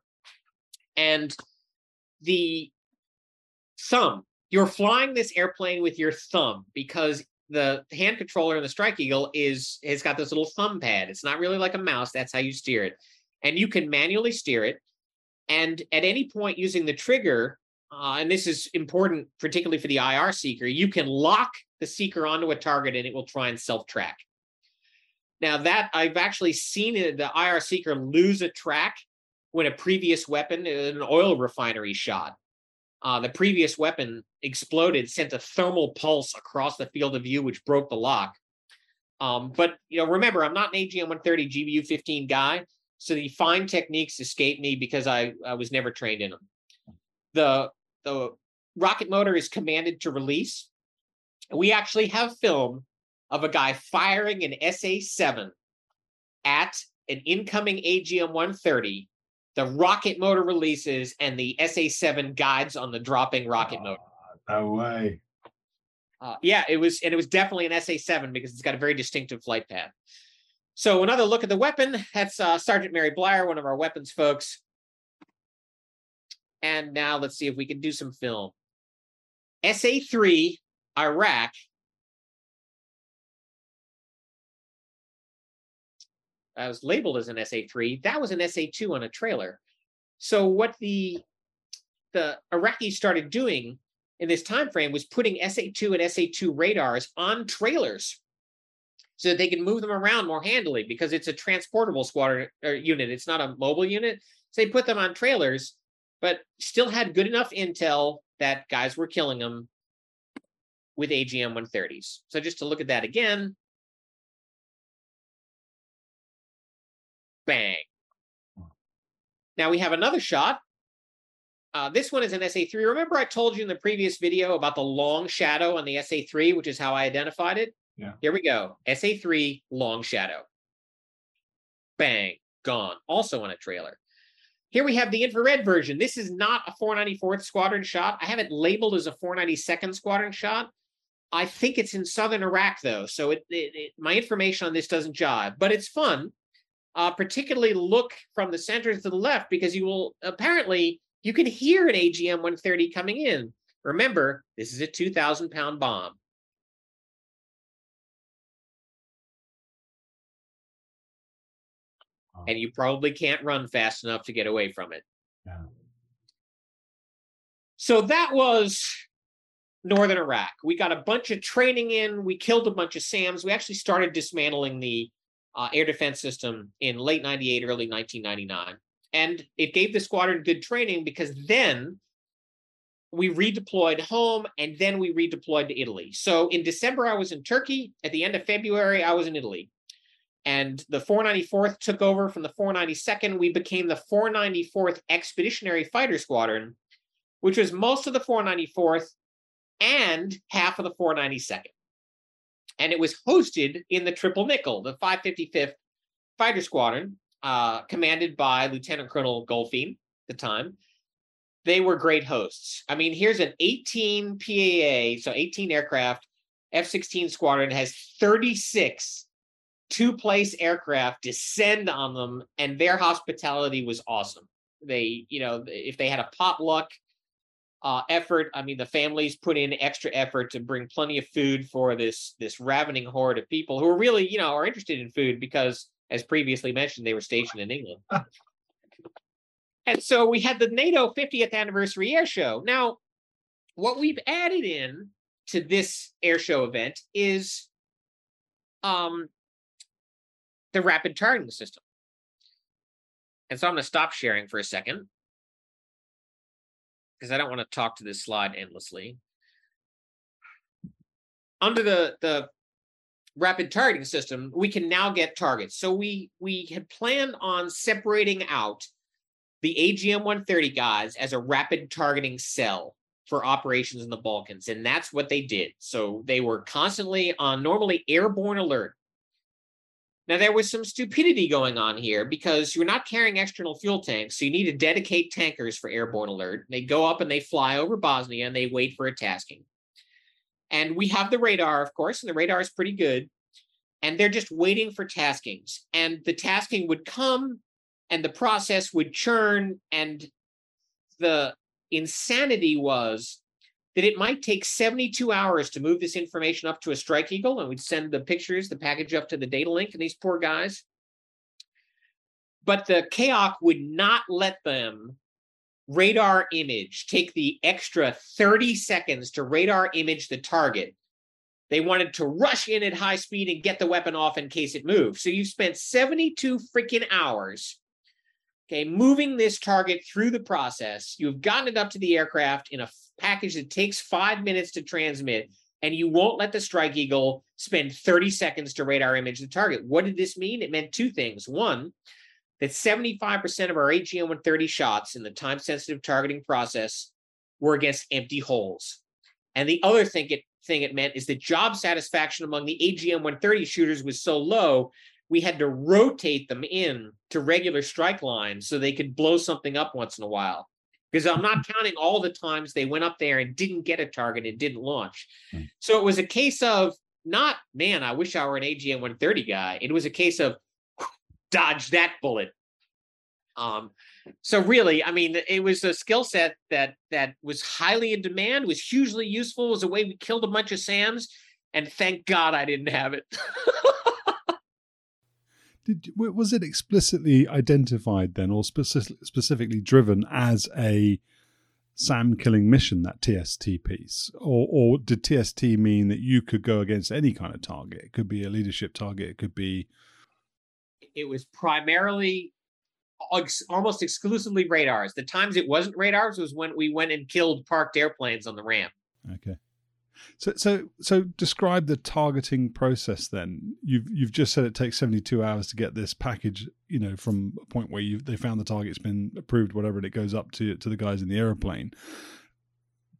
And the thumb, you're flying this airplane with your thumb because the hand controller in the Strike Eagle is has got this little thumb pad. It's not really like a mouse. That's how you steer it, and you can manually steer it. And at any point using the trigger, uh, and this is important, particularly for the IR seeker, you can lock the seeker onto a target and it will try and self track. Now, that I've actually seen the IR seeker lose a track when a previous weapon, an oil refinery shot. Uh, the previous weapon exploded, sent a thermal pulse across the field of view, which broke the lock. Um, but you know, remember, I'm not an AGM 130 GBU 15 guy, so the fine techniques escape me because I, I was never trained in them. The the rocket motor is commanded to release. We actually have film of a guy firing an SA 7 at an incoming AGM 130. The rocket motor releases and the SA 7 guides on the dropping rocket motor. No way. Uh, yeah, it was, and it was definitely an SA 7 because it's got a very distinctive flight path. So, another look at the weapon. That's uh, Sergeant Mary Blyer, one of our weapons folks. And now let's see if we can do some film. SA3, Iraq. I was labeled as an SA3. That was an SA2 on a trailer. So what the the Iraqis started doing in this time frame was putting SA2 and SA2 radars on trailers so that they can move them around more handily because it's a transportable squadron uh, unit. It's not a mobile unit. So they put them on trailers but still had good enough intel that guys were killing them with AGM 130s. So just to look at that again, bang. Now we have another shot. Uh, this one is an SA3. Remember, I told you in the previous video about the long shadow on the SA3, which is how I identified it? Yeah. Here we go. SA3 long shadow. Bang, gone. Also on a trailer. Here we have the infrared version. This is not a 494th Squadron shot. I have it labeled as a 492nd Squadron shot. I think it's in southern Iraq, though, so it, it, it, my information on this doesn't jive, but it's fun. Uh, particularly look from the center to the left because you will apparently you can hear an AGM 130 coming in. Remember, this is a 2,000 pound bomb. And you probably can't run fast enough to get away from it. Yeah. So that was northern Iraq. We got a bunch of training in. We killed a bunch of SAMs. We actually started dismantling the uh, air defense system in late 98, early 1999. And it gave the squadron good training because then we redeployed home and then we redeployed to Italy. So in December, I was in Turkey. At the end of February, I was in Italy. And the 494th took over from the 492nd. We became the 494th Expeditionary Fighter Squadron, which was most of the 494th and half of the 492nd. And it was hosted in the Triple Nickel, the 555th Fighter Squadron, uh, commanded by Lieutenant Colonel Goldfein at the time they were great hosts. I mean, here's an 18 PAA, so 18 aircraft, F 16 squadron has 36 two place aircraft descend on them, and their hospitality was awesome. They, you know, if they had a potluck uh, effort, I mean, the families put in extra effort to bring plenty of food for this this ravening horde of people who are really, you know, are interested in food because, as previously mentioned, they were stationed in England. (laughs) And so we had the NATO 50th anniversary air show. Now, what we've added in to this air show event is um, the rapid targeting system. And so I'm going to stop sharing for a second because I don't want to talk to this slide endlessly. Under the, the rapid targeting system, we can now get targets. So we we had planned on separating out the AGM 130 guys as a rapid targeting cell for operations in the Balkans. And that's what they did. So they were constantly on normally airborne alert. Now, there was some stupidity going on here because you're not carrying external fuel tanks. So you need to dedicate tankers for airborne alert. They go up and they fly over Bosnia and they wait for a tasking. And we have the radar, of course, and the radar is pretty good. And they're just waiting for taskings. And the tasking would come and the process would churn and the insanity was that it might take 72 hours to move this information up to a strike eagle and we'd send the pictures the package up to the data link and these poor guys. But the chaos would not let them radar image take the extra 30 seconds to radar image the target. They wanted to rush in at high speed and get the weapon off in case it moved. So you spent 72 freaking hours Okay, moving this target through the process, you've gotten it up to the aircraft in a package that takes five minutes to transmit, and you won't let the Strike Eagle spend 30 seconds to radar image the target. What did this mean? It meant two things. One, that 75% of our AGM 130 shots in the time sensitive targeting process were against empty holes. And the other thing it, thing it meant is that job satisfaction among the AGM 130 shooters was so low we had to rotate them in to regular strike lines so they could blow something up once in a while. Because I'm not counting all the times they went up there and didn't get a target and didn't launch. Mm. So it was a case of not, man, I wish I were an AGM 130 guy. It was a case of dodge that bullet. Um, so really, I mean, it was a skill set that that was highly in demand, was hugely useful, was a way we killed a bunch of SAMs, and thank God I didn't have it. (laughs) Did, was it explicitly identified then, or specific, specifically driven as a SAM killing mission? That TST piece, or or did TST mean that you could go against any kind of target? It could be a leadership target. It could be. It was primarily almost exclusively radars. The times it wasn't radars was when we went and killed parked airplanes on the ramp. Okay. So, so, so describe the targeting process. Then you've you've just said it takes seventy two hours to get this package. You know, from a point where you they found the target's been approved, whatever, and it goes up to to the guys in the aeroplane.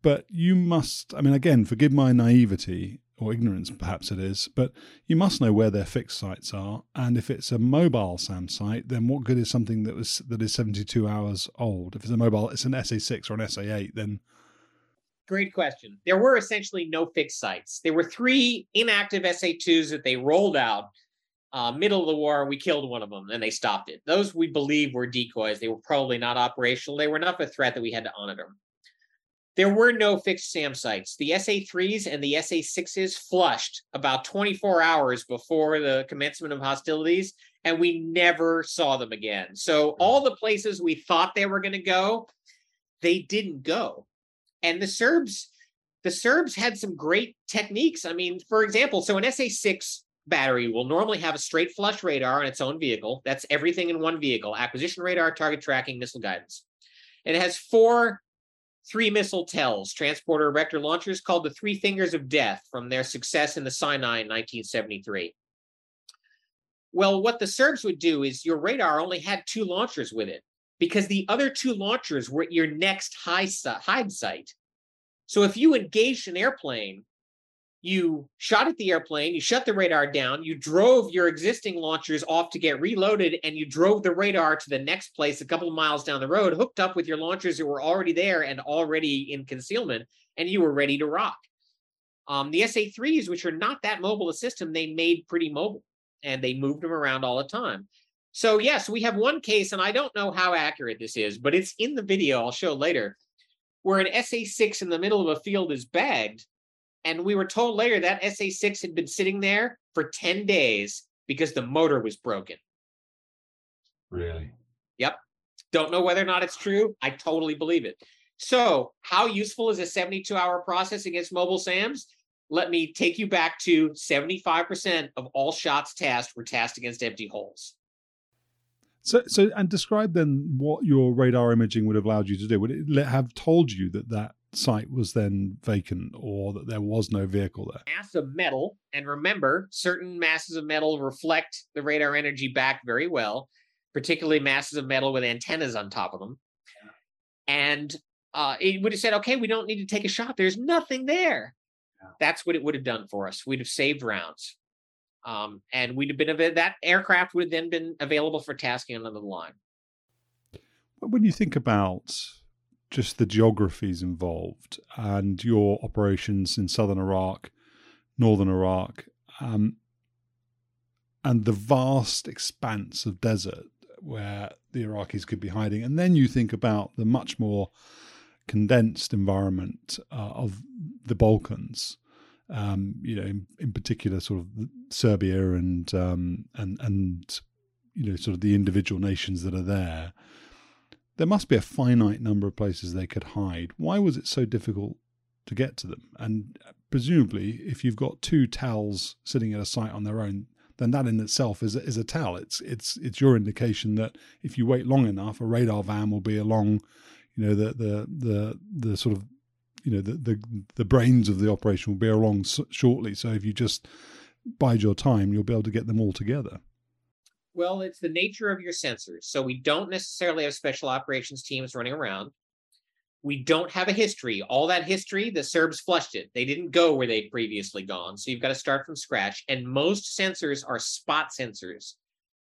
But you must. I mean, again, forgive my naivety or ignorance, perhaps it is, but you must know where their fixed sites are. And if it's a mobile SAM site, then what good is something that was that is seventy two hours old? If it's a mobile, it's an SA six or an SA eight, then Great question. There were essentially no fixed sites. There were three inactive SA2s that they rolled out uh, middle of the war. We killed one of them and they stopped it. Those we believe were decoys. They were probably not operational. They were enough a threat that we had to honor them. There were no fixed SAM sites. The SA3s and the SA6s flushed about 24 hours before the commencement of hostilities, and we never saw them again. So, all the places we thought they were going to go, they didn't go and the Serbs, the Serbs had some great techniques. I mean, for example, so an SA6 battery will normally have a straight flush radar on its own vehicle. That's everything in one vehicle: acquisition radar, target tracking, missile guidance. It has four three missile TELs, transporter erector launchers called the Three Fingers of Death from their success in the Sinai in 1973. Well, what the Serbs would do is your radar only had two launchers with it because the other two launchers were at your next high hide site. So if you engaged an airplane, you shot at the airplane, you shut the radar down, you drove your existing launchers off to get reloaded, and you drove the radar to the next place a couple of miles down the road, hooked up with your launchers that were already there and already in concealment, and you were ready to rock. Um, the SA3s, which are not that mobile a system, they made pretty mobile and they moved them around all the time. So, yes, we have one case, and I don't know how accurate this is, but it's in the video I'll show later, where an SA6 in the middle of a field is bagged. And we were told later that SA6 had been sitting there for 10 days because the motor was broken. Really? Yep. Don't know whether or not it's true. I totally believe it. So, how useful is a 72 hour process against mobile SAMs? let me take you back to 75% of all shots tasked were tasked against empty holes. So, so, and describe then what your radar imaging would have allowed you to do. Would it have told you that that site was then vacant or that there was no vehicle there? Mass of metal, and remember, certain masses of metal reflect the radar energy back very well, particularly masses of metal with antennas on top of them. And uh, it would have said, okay, we don't need to take a shot. There's nothing there. That's what it would have done for us. We'd have saved rounds. Um, and we'd have been that aircraft would have then been available for tasking on the line. When you think about just the geographies involved and your operations in southern Iraq, northern Iraq, um, and the vast expanse of desert where the Iraqis could be hiding, and then you think about the much more condensed environment uh, of the Balkans. Um, you know, in, in, particular, sort of Serbia and um, and and you know, sort of the individual nations that are there. There must be a finite number of places they could hide. Why was it so difficult to get to them? And presumably, if you've got two TELs sitting at a site on their own, then that in itself is a, is a TAL. It's it's it's your indication that if you wait long enough, a radar van will be along you know the the the the sort of you know the the, the brains of the operation will be along shortly. So if you just bide your time, you'll be able to get them all together. Well, it's the nature of your sensors. So we don't necessarily have special operations teams running around. We don't have a history. All that history, the Serbs flushed it. They didn't go where they'd previously gone. So you've got to start from scratch. And most sensors are spot sensors.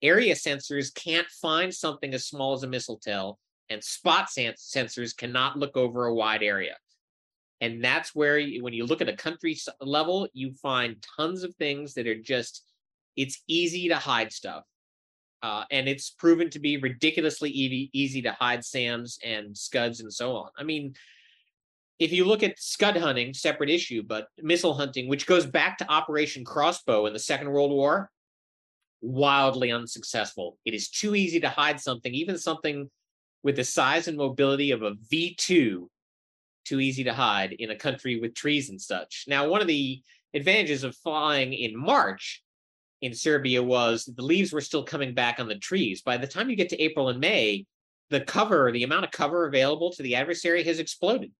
Area sensors can't find something as small as a missile TEL and spot sensors cannot look over a wide area. And that's where, you, when you look at a country level, you find tons of things that are just, it's easy to hide stuff. Uh, and it's proven to be ridiculously easy, easy to hide SAMs and Scuds and so on. I mean, if you look at Scud hunting, separate issue, but missile hunting, which goes back to Operation Crossbow in the Second World War, wildly unsuccessful. It is too easy to hide something, even something with the size and mobility of a V2 too easy to hide in a country with trees and such. Now, one of the advantages of flying in March in Serbia was the leaves were still coming back on the trees. By the time you get to April and May, the cover, the amount of cover available to the adversary has exploded.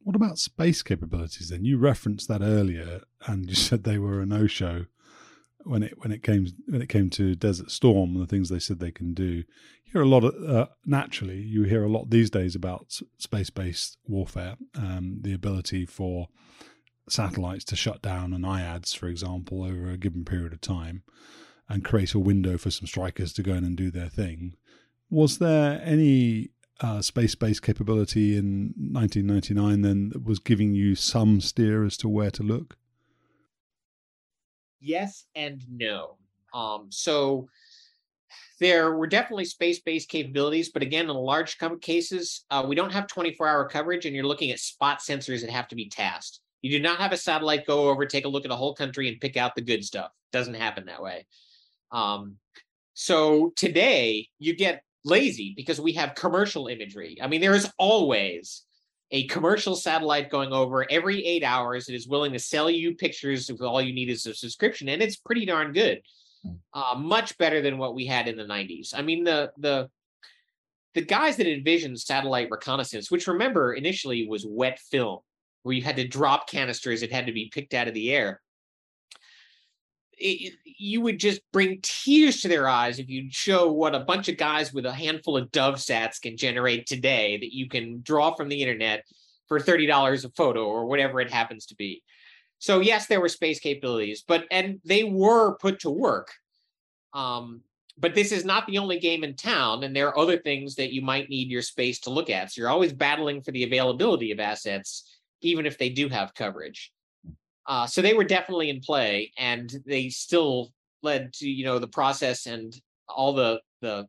What about space capabilities then? You referenced that earlier and you said they were a no show when it when it came when it came to Desert Storm and the things they said they can do. You hear a lot of uh, naturally you hear a lot these days about space based warfare, um, the ability for satellites to shut down an IADS, for example, over a given period of time, and create a window for some strikers to go in and do their thing. Was there any uh, space based capability in 1999 then that was giving you some steer as to where to look? Yes and no. Um, so there were definitely space-based capabilities, but again, in large cases, uh, we don't have 24-hour coverage, and you're looking at spot sensors that have to be tasked. You do not have a satellite go over, take a look at a whole country, and pick out the good stuff. Doesn't happen that way. Um, so today, you get lazy because we have commercial imagery. I mean, there is always a commercial satellite going over every eight hours that is willing to sell you pictures if all you need is a subscription, and it's pretty darn good. Hmm. Uh, much better than what we had in the 90s. I mean, the the the guys that envisioned satellite reconnaissance, which remember initially was wet film, where you had to drop canisters, it had to be picked out of the air. It, you would just bring tears to their eyes if you show what a bunch of guys with a handful of Dove sats can generate today that you can draw from the internet for $30 a photo or whatever it happens to be. So yes, there were space capabilities, but and they were put to work. Um, but this is not the only game in town, and there are other things that you might need your space to look at. So you're always battling for the availability of assets, even if they do have coverage. Uh, so they were definitely in play, and they still led to you know the process and all the the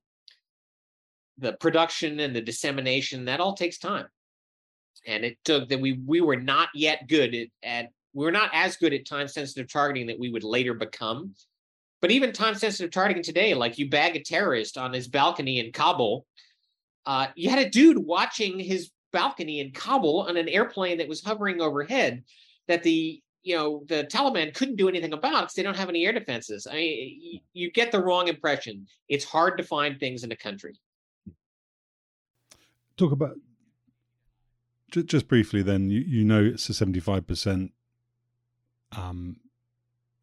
the production and the dissemination. That all takes time, and it took that we we were not yet good at, at we were not as good at time sensitive targeting that we would later become but even time sensitive targeting today, like you bag a terrorist on his balcony in Kabul, uh, you had a dude watching his balcony in Kabul on an airplane that was hovering overhead that the you know the Taliban couldn't do anything about because they don't have any air defenses. I mean, you, you get the wrong impression. It's hard to find things in a country. Talk about just, just briefly. Then you, you know it's a seventy five percent um,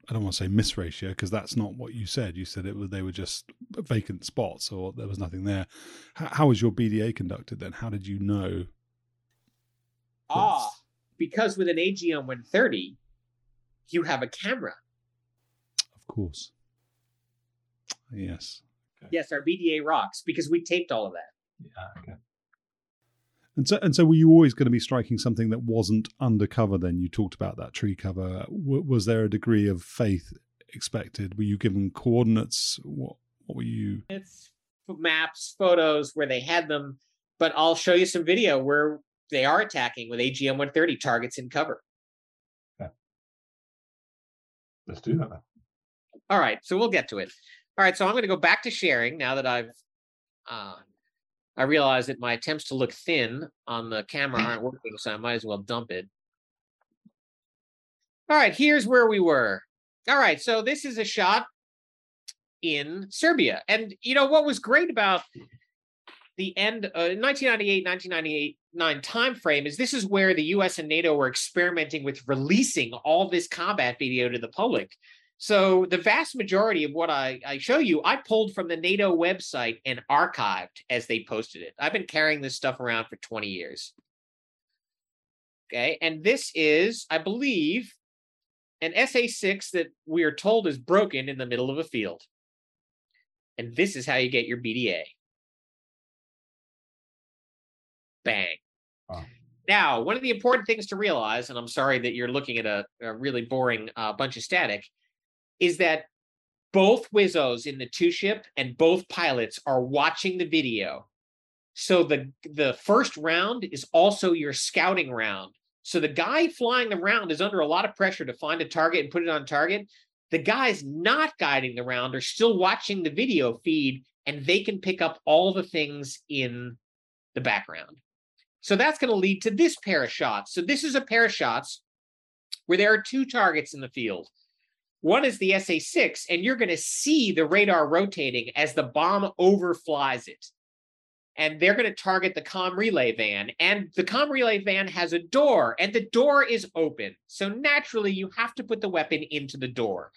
I don't want to say miss ratio because that's not what you said. You said it was they were just vacant spots or there was nothing there. How, how was your BDA conducted then? How did you know? Ah, because with an AGM 130, you have a camera. Of course. Yes. Okay. Yes, our BDA rocks because we taped all of that. Yeah. Okay. And so, and so, were you always going to be striking something that wasn't undercover? Then you talked about that tree cover. W- was there a degree of faith expected? Were you given coordinates? What, what were you? It's maps, photos where they had them, but I'll show you some video where they are attacking with AGM 130 targets in cover. Let's do that. All right, so we'll get to it. All right, so I'm going to go back to sharing now that I've uh, I realize that my attempts to look thin on the camera (laughs) aren't working, so I might as well dump it. All right, here's where we were. All right, so this is a shot in Serbia. And you know what was great about the end uh, 1998 1999 time frame is this is where the US and NATO were experimenting with releasing all this combat video to the public. So the vast majority of what I, I show you, I pulled from the NATO website and archived as they posted it. I've been carrying this stuff around for 20 years. Okay, and this is, I believe, an SA6 that we are told is broken in the middle of a field. And this is how you get your BDA. Bang. Wow. Now, one of the important things to realize, and I'm sorry that you're looking at a, a really boring uh, bunch of static, is that both Wizzos in the two ship and both pilots are watching the video. So the the first round is also your scouting round. So the guy flying the round is under a lot of pressure to find a target and put it on target. The guys not guiding the round are still watching the video feed and they can pick up all the things in the background. So that's going to lead to this pair of shots. So this is a pair of shots where there are two targets in the field. One is the SA6, and you're going to see the radar rotating as the bomb overflies it. And they're going to target the com relay van. And the com relay van has a door, and the door is open. So naturally, you have to put the weapon into the door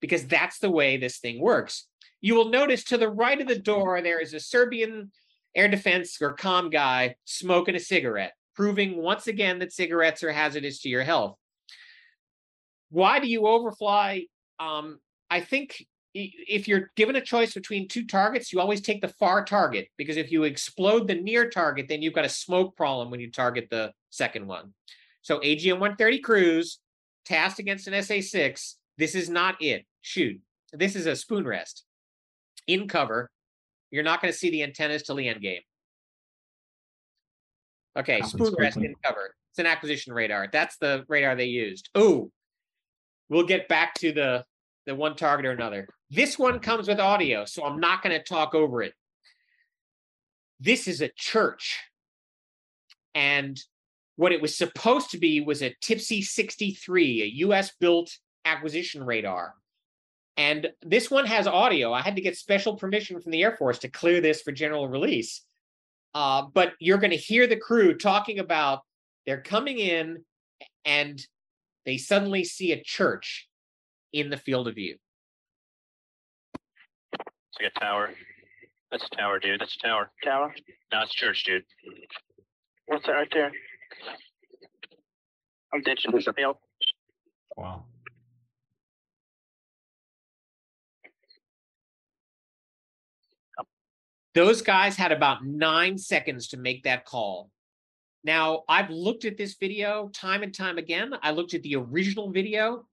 because that's the way this thing works. You will notice to the right of the door, there is a Serbian air defense or com guy smoking a cigarette, proving once again that cigarettes are hazardous to your health. Why do you overfly? Um, I think if you're given a choice between two targets, you always take the far target because if you explode the near target, then you've got a smoke problem when you target the second one. So AGM 130 Cruise tasked against an SA6. This is not it. Shoot. This is a spoon rest in cover. You're not going to see the antennas till the end game. Okay, spoon rest in cover. It's an acquisition radar. That's the radar they used. Oh, we'll get back to the the one target or another. This one comes with audio, so I'm not going to talk over it. This is a church. And what it was supposed to be was a TPS-63, a US built acquisition radar. And this one has audio. I had to get special permission from the Air Force to clear this for general release. Uh, but you're going to hear the crew talking about they're coming in and they suddenly see a church in the field of view. It's like a tower. That's a tower, dude. That's a tower. Tower? No, it's a church, dude. What's that right there? I'm ditching this field. Wow. Those guys had about nine seconds to make that call. Now, I've looked at this video time and time again. I looked at the original video.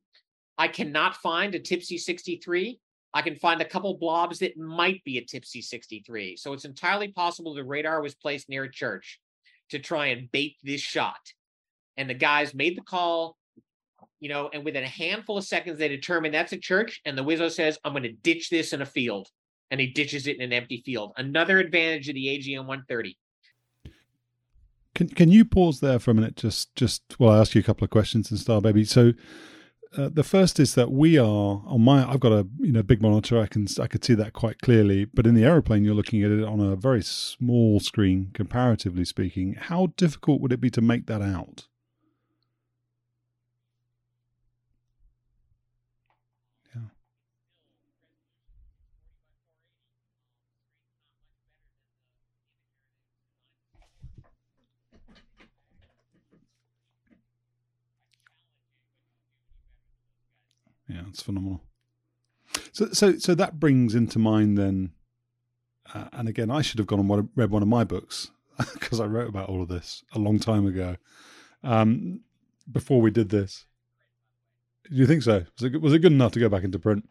I cannot find a TPS-63. I can find a couple blobs that might be a TPS-63. So it's entirely possible the radar was placed near a church to try and bait this shot. And the guys made the call, you know, and within a handful of seconds, they determined that's a church. And the Wizzo says, I'm going to ditch this in a field. And he ditches it in an empty field. Another advantage of the AGM 130. Can can you pause there for a minute? Just just well, I ask you a couple of questions and Star Baby. So uh, the first is that we are on my. I've got a you know big monitor. I can I could see that quite clearly. But in the aeroplane, you're looking at it on a very small screen, comparatively speaking. How difficult would it be to make that out? Yeah, it's phenomenal. So, so, so that brings into mind then, uh, and again, I should have gone and read one of my books (laughs) because I wrote about all of this a long time ago, um, before we did this. Do you think so? Was it, was it good enough to go back into print?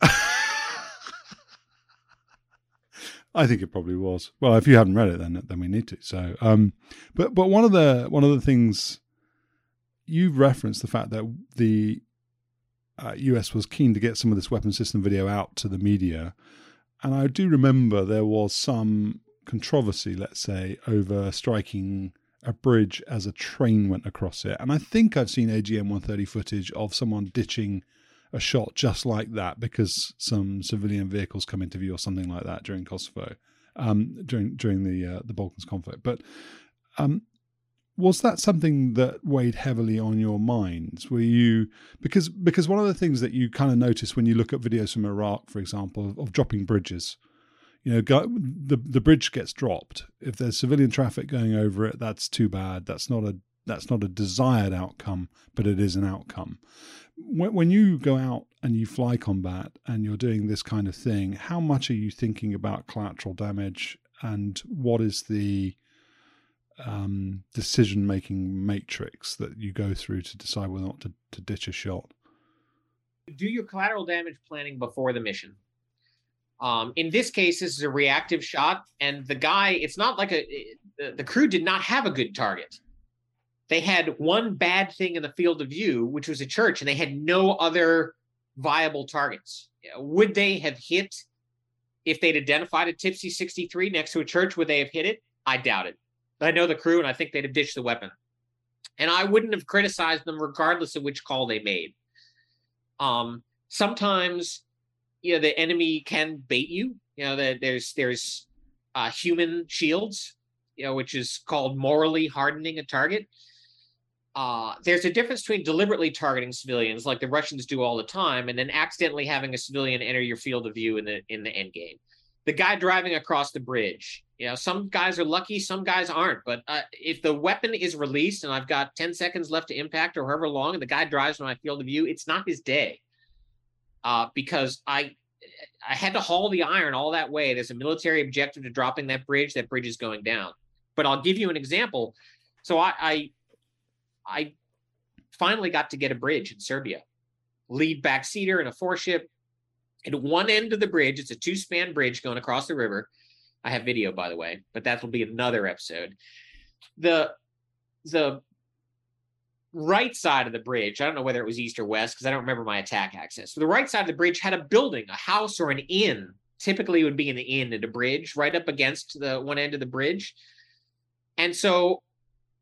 (laughs) I think it probably was. Well, if you haven't read it, then then we need to. So, um, but but one of the one of the things you referenced the fact that the uh, US was keen to get some of this weapon system video out to the media, and I do remember there was some controversy, let's say, over striking a bridge as a train went across it. And I think I've seen AGM 130 footage of someone ditching a shot just like that because some civilian vehicles come into view or something like that during Kosovo, um, during during the uh, the Balkans conflict. But um, was that something that weighed heavily on your minds? Were you because because one of the things that you kind of notice when you look at videos from Iraq, for example, of, of dropping bridges, you know, go, the the bridge gets dropped. If there's civilian traffic going over it, that's too bad. That's not a that's not a desired outcome, but it is an outcome. When, when you go out and you fly combat and you're doing this kind of thing, how much are you thinking about collateral damage and what is the um, decision making matrix that you go through to decide whether or not to, to ditch a shot? Do your collateral damage planning before the mission. Um, in this case, this is a reactive shot, and the guy, it's not like a, the, the crew did not have a good target. They had one bad thing in the field of view, which was a church, and they had no other viable targets. Would they have hit if they'd identified a TPS-63 next to a church? Would they have hit it? I doubt it. I know the crew, and I think they'd have ditched the weapon. And I wouldn't have criticized them regardless of which call they made. Um, sometimes, you know, the enemy can bait you. You know, that there's there's uh, human shields, you know, which is called morally hardening a target. Uh, there's a difference between deliberately targeting civilians, like the Russians do all the time, and then accidentally having a civilian enter your field of view in the in the end game. The guy driving across the bridge, you know, some guys are lucky, some guys aren't. But uh, if the weapon is released and I've got 10 seconds left to impact or however long, and the guy drives in my field of view, it's not his day. Uh, because I I had to haul the iron all that way. There's a military objective to dropping that bridge. That bridge is going down. But I'll give you an example. So I I, I finally got to get a bridge in Serbia, lead back seater and a four ship. At one end of the bridge, it's a two span bridge going across the river. I have video, by the way, but that will be another episode. The the right side of the bridge, I don't know whether it was east or west because I don't remember my attack axis. So the right side of the bridge had a building, a house or an inn. Typically, it would be an inn at a bridge right up against the one end of the bridge. And so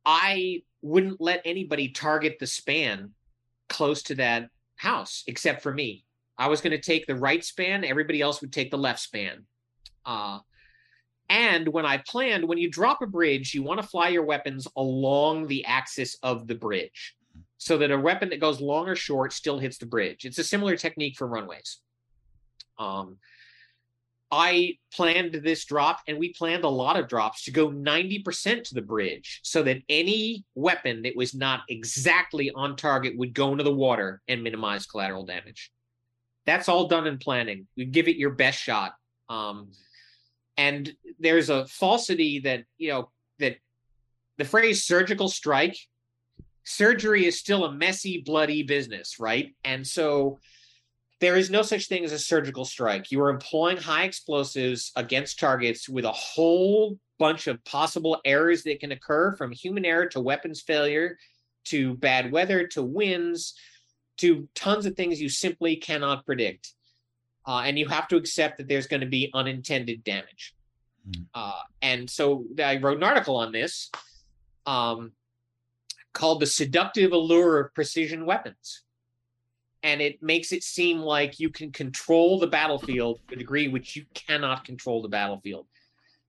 I wouldn't let anybody target the span close to that house except for me. I was going to take the right span, everybody else would take the left span. Uh, and when I planned, when you drop a bridge, you want to fly your weapons along the axis of the bridge so that a weapon that goes long or short still hits the bridge. It's a similar technique for runways. Um, I planned this drop, and we planned a lot of drops to go 90% to the bridge so that any weapon that was not exactly on target would go into the water and minimize collateral damage. That's all done in planning. You give it your best shot. Um, and there's a falsity that, you know, that the phrase surgical strike, surgery is still a messy, bloody business, right? And so there is no such thing as a surgical strike. You are employing high explosives against targets with a whole bunch of possible errors that can occur from human error to weapons failure to bad weather to winds to tons of things you simply cannot predict. Uh, and you have to accept that there's going to be unintended damage. Mm. Uh, and so I wrote an article on this um, called The Seductive Allure of Precision Weapons and it makes it seem like you can control the battlefield to a degree which you cannot control the battlefield.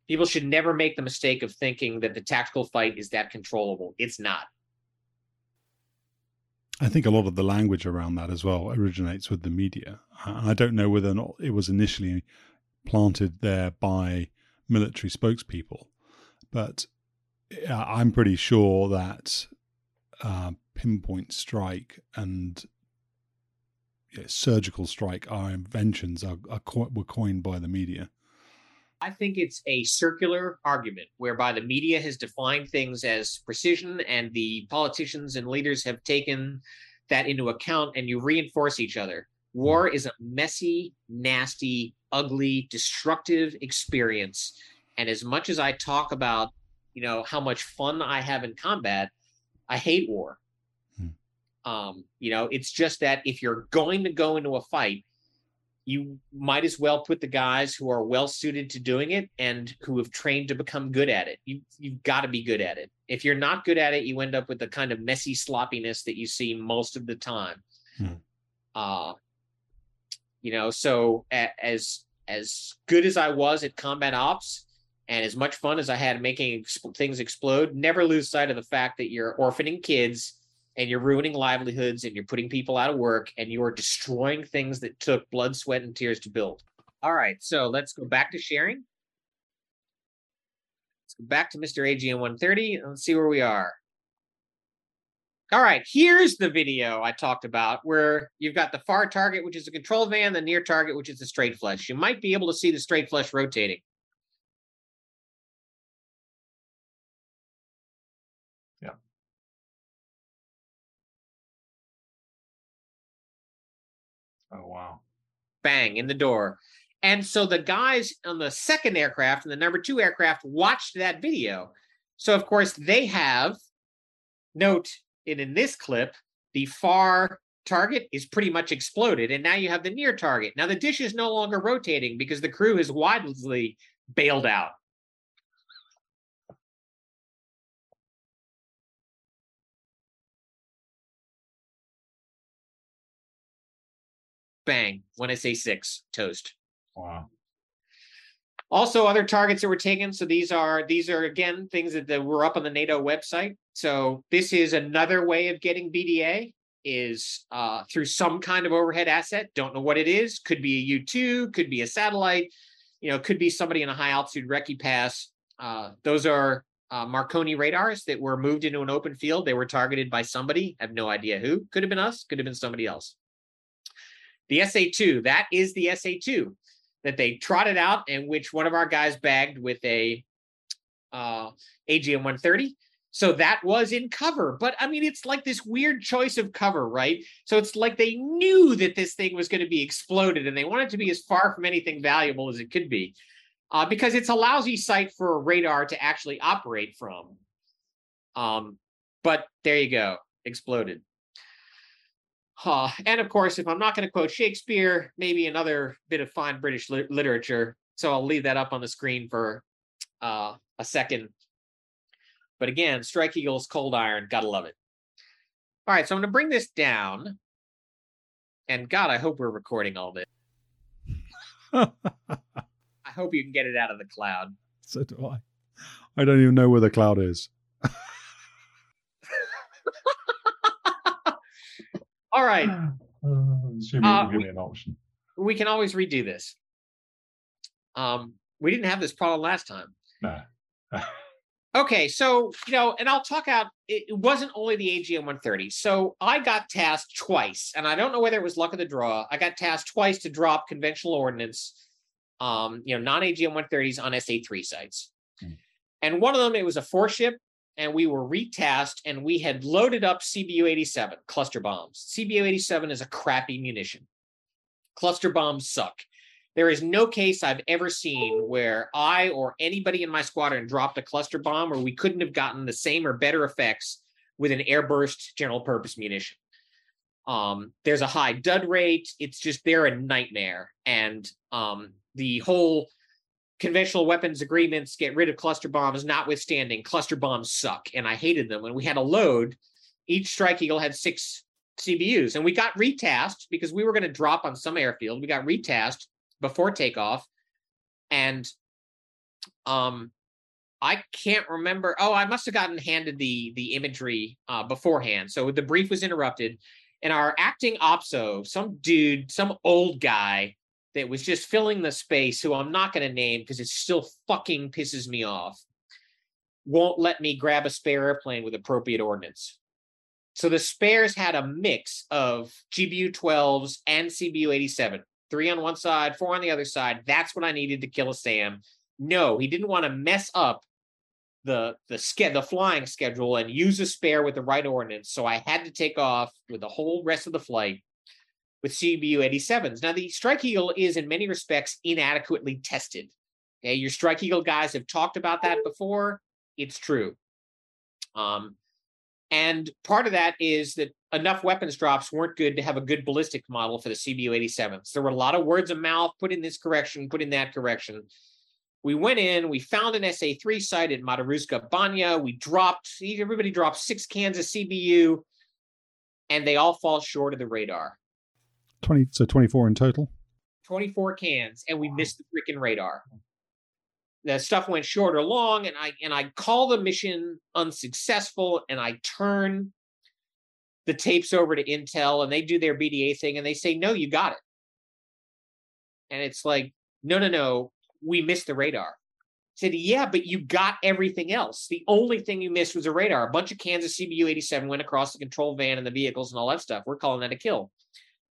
People should never make the mistake of thinking that the tactical fight is that controllable. It's not. I think a lot of the language around that as well originates with the media. And I don't know whether or not it was initially planted there by military spokespeople, but I'm pretty sure that uh, pinpoint strike and surgical strike, our inventions are, are co- were coined by the media. I think it's a circular argument whereby the media has defined things as precision and the politicians and leaders have taken that into account and you reinforce each other. War is a messy, nasty, ugly, destructive experience. And as much as I talk about, you know, how much fun I have in combat, I hate war. Um, you know, it's just that if you're going to go into a fight, you might as well put the guys who are well suited to doing it and who have trained to become good at it. You you've got to be good at it. If you're not good at it, you end up with the kind of messy sloppiness that you see most of the time. Hmm. Uh, you know, so a, as as good as I was at combat ops, and as much fun as I had making exp- things explode, never lose sight of the fact that you're orphaning kids and you're ruining livelihoods and you're putting people out of work and you are destroying things that took blood, sweat, and tears to build. All right, so let's go back to sharing. Let's go back to Mr. AGM 130 and let's see where we are. All right, here's the video I talked about where you've got the far target, which is a control van, the near target, which is the straight flush. You might be able to see the straight flush rotating. Oh wow. Bang in the door. And so the guys on the second aircraft and the number two aircraft watched that video. So of course they have note in in this clip, the far target is pretty much exploded. And now you have the near target. Now the dish is no longer rotating because the crew has widely bailed out. Bang when I say six toast. Wow. Also, other targets that were taken. So these are these are again things that, that were up on the NATO website. So this is another way of getting BDA is uh, through some kind of overhead asset. Don't know what it is. Could be a U two. Could be a satellite. You know, could be somebody in a high altitude recce pass. Uh, those are uh, Marconi radars that were moved into an open field. They were targeted by somebody. I have no idea who. Could have been us. Could have been somebody else. The SA2, that is the SA2 that they trotted out and which one of our guys bagged with a uh, AGM 130. So that was in cover. But I mean, it's like this weird choice of cover, right? So it's like they knew that this thing was going to be exploded and they wanted to be as far from anything valuable as it could be uh, because it's a lousy site for a radar to actually operate from. Um, but there you go, exploded. Uh, and of course, if I'm not going to quote Shakespeare, maybe another bit of fine British li- literature. So I'll leave that up on the screen for uh, a second. But again, Strike Eagles, Cold Iron, gotta love it. All right, so I'm going to bring this down. And God, I hope we're recording all this. (laughs) I hope you can get it out of the cloud. So do I. I don't even know where the cloud is. (laughs) All right, (sighs) Assuming Uh, give we- me an option. we can always redo this. Um, we didn't have this problem last time. No. (laughs) Okay, so you know, and I'll talk out. It it wasn't only the AGM 130. So I got tasked twice, and I don't know whether it was luck of the draw. I got tasked twice to drop conventional ordnance, um, you know, non AGM 130s on SA3 sites. Hmm. And one of them, it was a four ship, and we were retasked, and we had loaded up CBU 87 cluster bombs. CBU 87 is a crappy munition. Cluster bombs suck. There is no case I've ever seen where I or anybody in my squadron dropped a cluster bomb where we couldn't have gotten the same or better effects with an airburst general purpose munition. Um, there's a high dud rate. It's just they're a nightmare. And um, the whole conventional weapons agreements get rid of cluster bombs, notwithstanding, cluster bombs suck. And I hated them. When we had a load, each Strike Eagle had six CBUs. And we got retasked because we were going to drop on some airfield. We got retasked before takeoff and um i can't remember oh i must have gotten handed the the imagery uh beforehand so the brief was interrupted and our acting opso some dude some old guy that was just filling the space who i'm not going to name because it still fucking pisses me off won't let me grab a spare airplane with appropriate ordnance so the spares had a mix of gbu 12s and cbu 87 three on one side, four on the other side. That's what I needed to kill a SAM. No, he didn't want to mess up the the ske- the flying schedule and use a spare with the right ordnance. So I had to take off with the whole rest of the flight with CBU 87s. Now the Strike Eagle is in many respects inadequately tested. Okay, your Strike Eagle guys have talked about that before. It's true. Um, and part of that is that enough weapons drops weren't good to have a good ballistic model for the CBU 87s. There were a lot of words of mouth, put in this correction, put in that correction. We went in, we found an SA3 site at Mataruska Banja. We dropped, everybody dropped six cans of CBU, and they all fall short of the radar. 20, so 24 in total. 24 cans, and we missed the freaking radar. The stuff went short or long, and I and I call the mission unsuccessful, and I turn the tapes over to Intel, and they do their BDA thing, and they say, "No, you got it." And it's like, "No, no, no, we missed the radar." I said, "Yeah, but you got everything else. The only thing you missed was a radar. A bunch of cans of CBU 87 went across the control van and the vehicles and all that stuff. We're calling that a kill."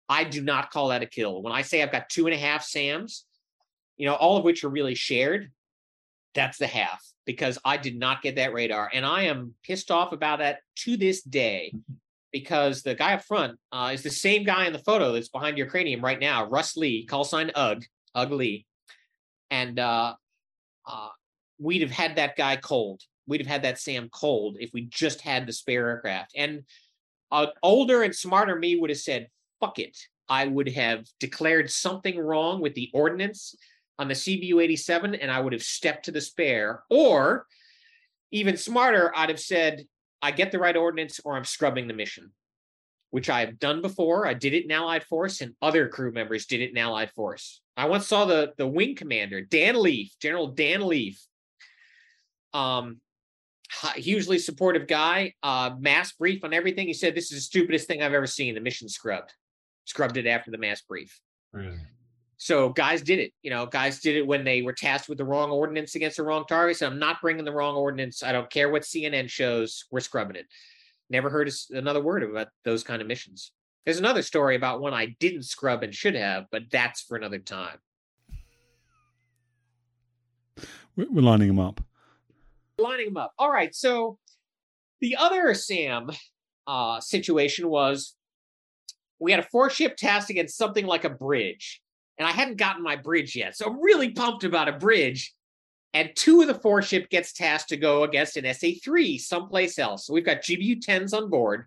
I do not call that a kill. When I say I've got two and a half SAMs, you know, all of which are really shared, that's the half because I did not get that radar. And I am pissed off about that to this day because the guy up front uh, is the same guy in the photo that's behind your cranium right now, Russ Lee, call sign UG, Ugg Lee. And uh, uh, we'd have had that guy cold. We'd have had that SAM cold if we just had the spare aircraft. And an older and smarter me would have said, fuck it. I would have declared something wrong with the ordnance on the CBU 87 and I would have stepped to the spare. Or even smarter, I'd have said, I get the right ordnance or I'm scrubbing the mission, which I have done before. I did it in Allied Force and other crew members did it in Allied Force. I once saw the, the wing commander, Dan Leaf, General Dan Leaf, um, hugely supportive guy, uh, mass brief on everything. He said, This is the stupidest thing I've ever seen. The mission scrubbed, scrubbed it after the mass brief. Really? So guys did it. You know, guys did it when they were tasked with the wrong ordnance against the wrong targets. I'm not bringing the wrong ordnance. I don't care what CNN shows. We're scrubbing it. Never heard another word about those kind of missions. There's another story about one I didn't scrub and should have, but that's for another time. We're we're lining them up. lining them up. All right. So the other SAM uh, situation was we had a four ship task against something like a bridge, and I hadn't gotten my bridge yet. So I'm really pumped about a bridge. And two of the four ship gets tasked to go against an SA3 someplace else. So we've got GBU 10s on board.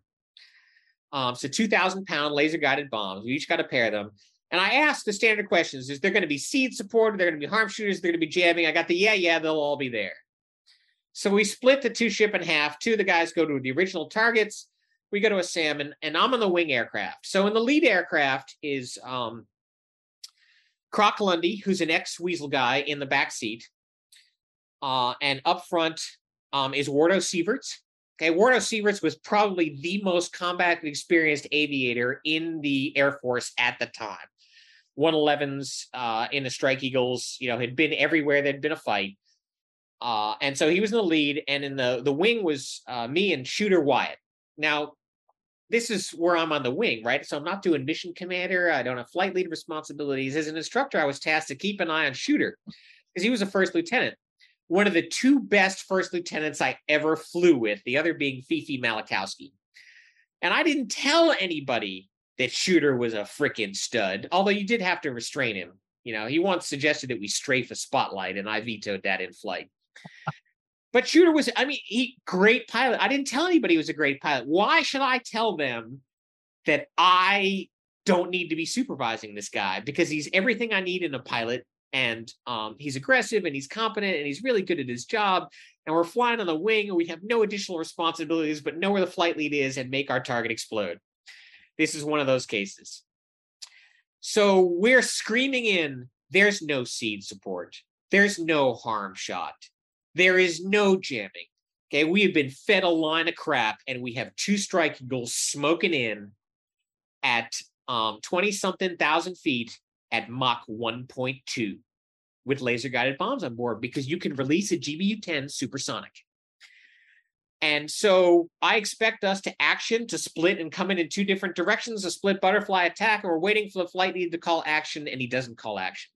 Um, so 2,000 pound laser guided bombs. We each got a pair of them. And I asked the standard questions Is there going to be SEAD support? Are there going to be HARM shooters? Are there going to be jamming? I got the yeah, yeah, they'll all be there. So we split the two ship in half. Two of the guys go to the original targets. We go to a SAM, and, and I'm on the wing aircraft. So in the lead aircraft is um, Croc Lundy, who's an ex Weasel guy in the back seat. Uh, and up front um, is Wardo Sieverts. Okay, Wardo Sieverts was probably the most combat experienced aviator in the Air Force at the time. 111s uh, in the Strike Eagles, you know, had been everywhere. There'd been a fight. Uh, and so he was in the lead, and in the the wing was uh, me and Shooter Wyatt. Now, this is where I'm on the wing, right? So I'm not doing mission commander. I don't have flight lead responsibilities. As an instructor, I was tasked to keep an eye on Shooter because he was a first lieutenant. One of the two best first lieutenants I ever flew with, the other being Fifi Malakowski. And I didn't tell anybody that Shooter was a freaking stud, although you did have to restrain him. You know, he once suggested that we strafe a spotlight, and I vetoed that in flight. But Shooter was, I mean, he great pilot. I didn't tell anybody he was a great pilot. Why should I tell them that I don't need to be supervising this guy? Because he's everything I need in a pilot, and um, he's aggressive and he's competent and he's really good at his job. And we're flying on the wing, and we have no additional responsibilities, but know where the flight lead is and make our target explode. This is one of those cases. So we're screaming in. There's no SEAD support. There's no HARM shot there is no jamming. Okay, we have been fed a line of crap, and we have two strike eagles smoking in at um 20 something thousand feet at Mach 1.2 with laser guided bombs on board because you can release a GBU 10 supersonic. And so I expect us to action to split and come in in two different directions, a split butterfly attack, and we're waiting for the flight lead to call action, and he doesn't call action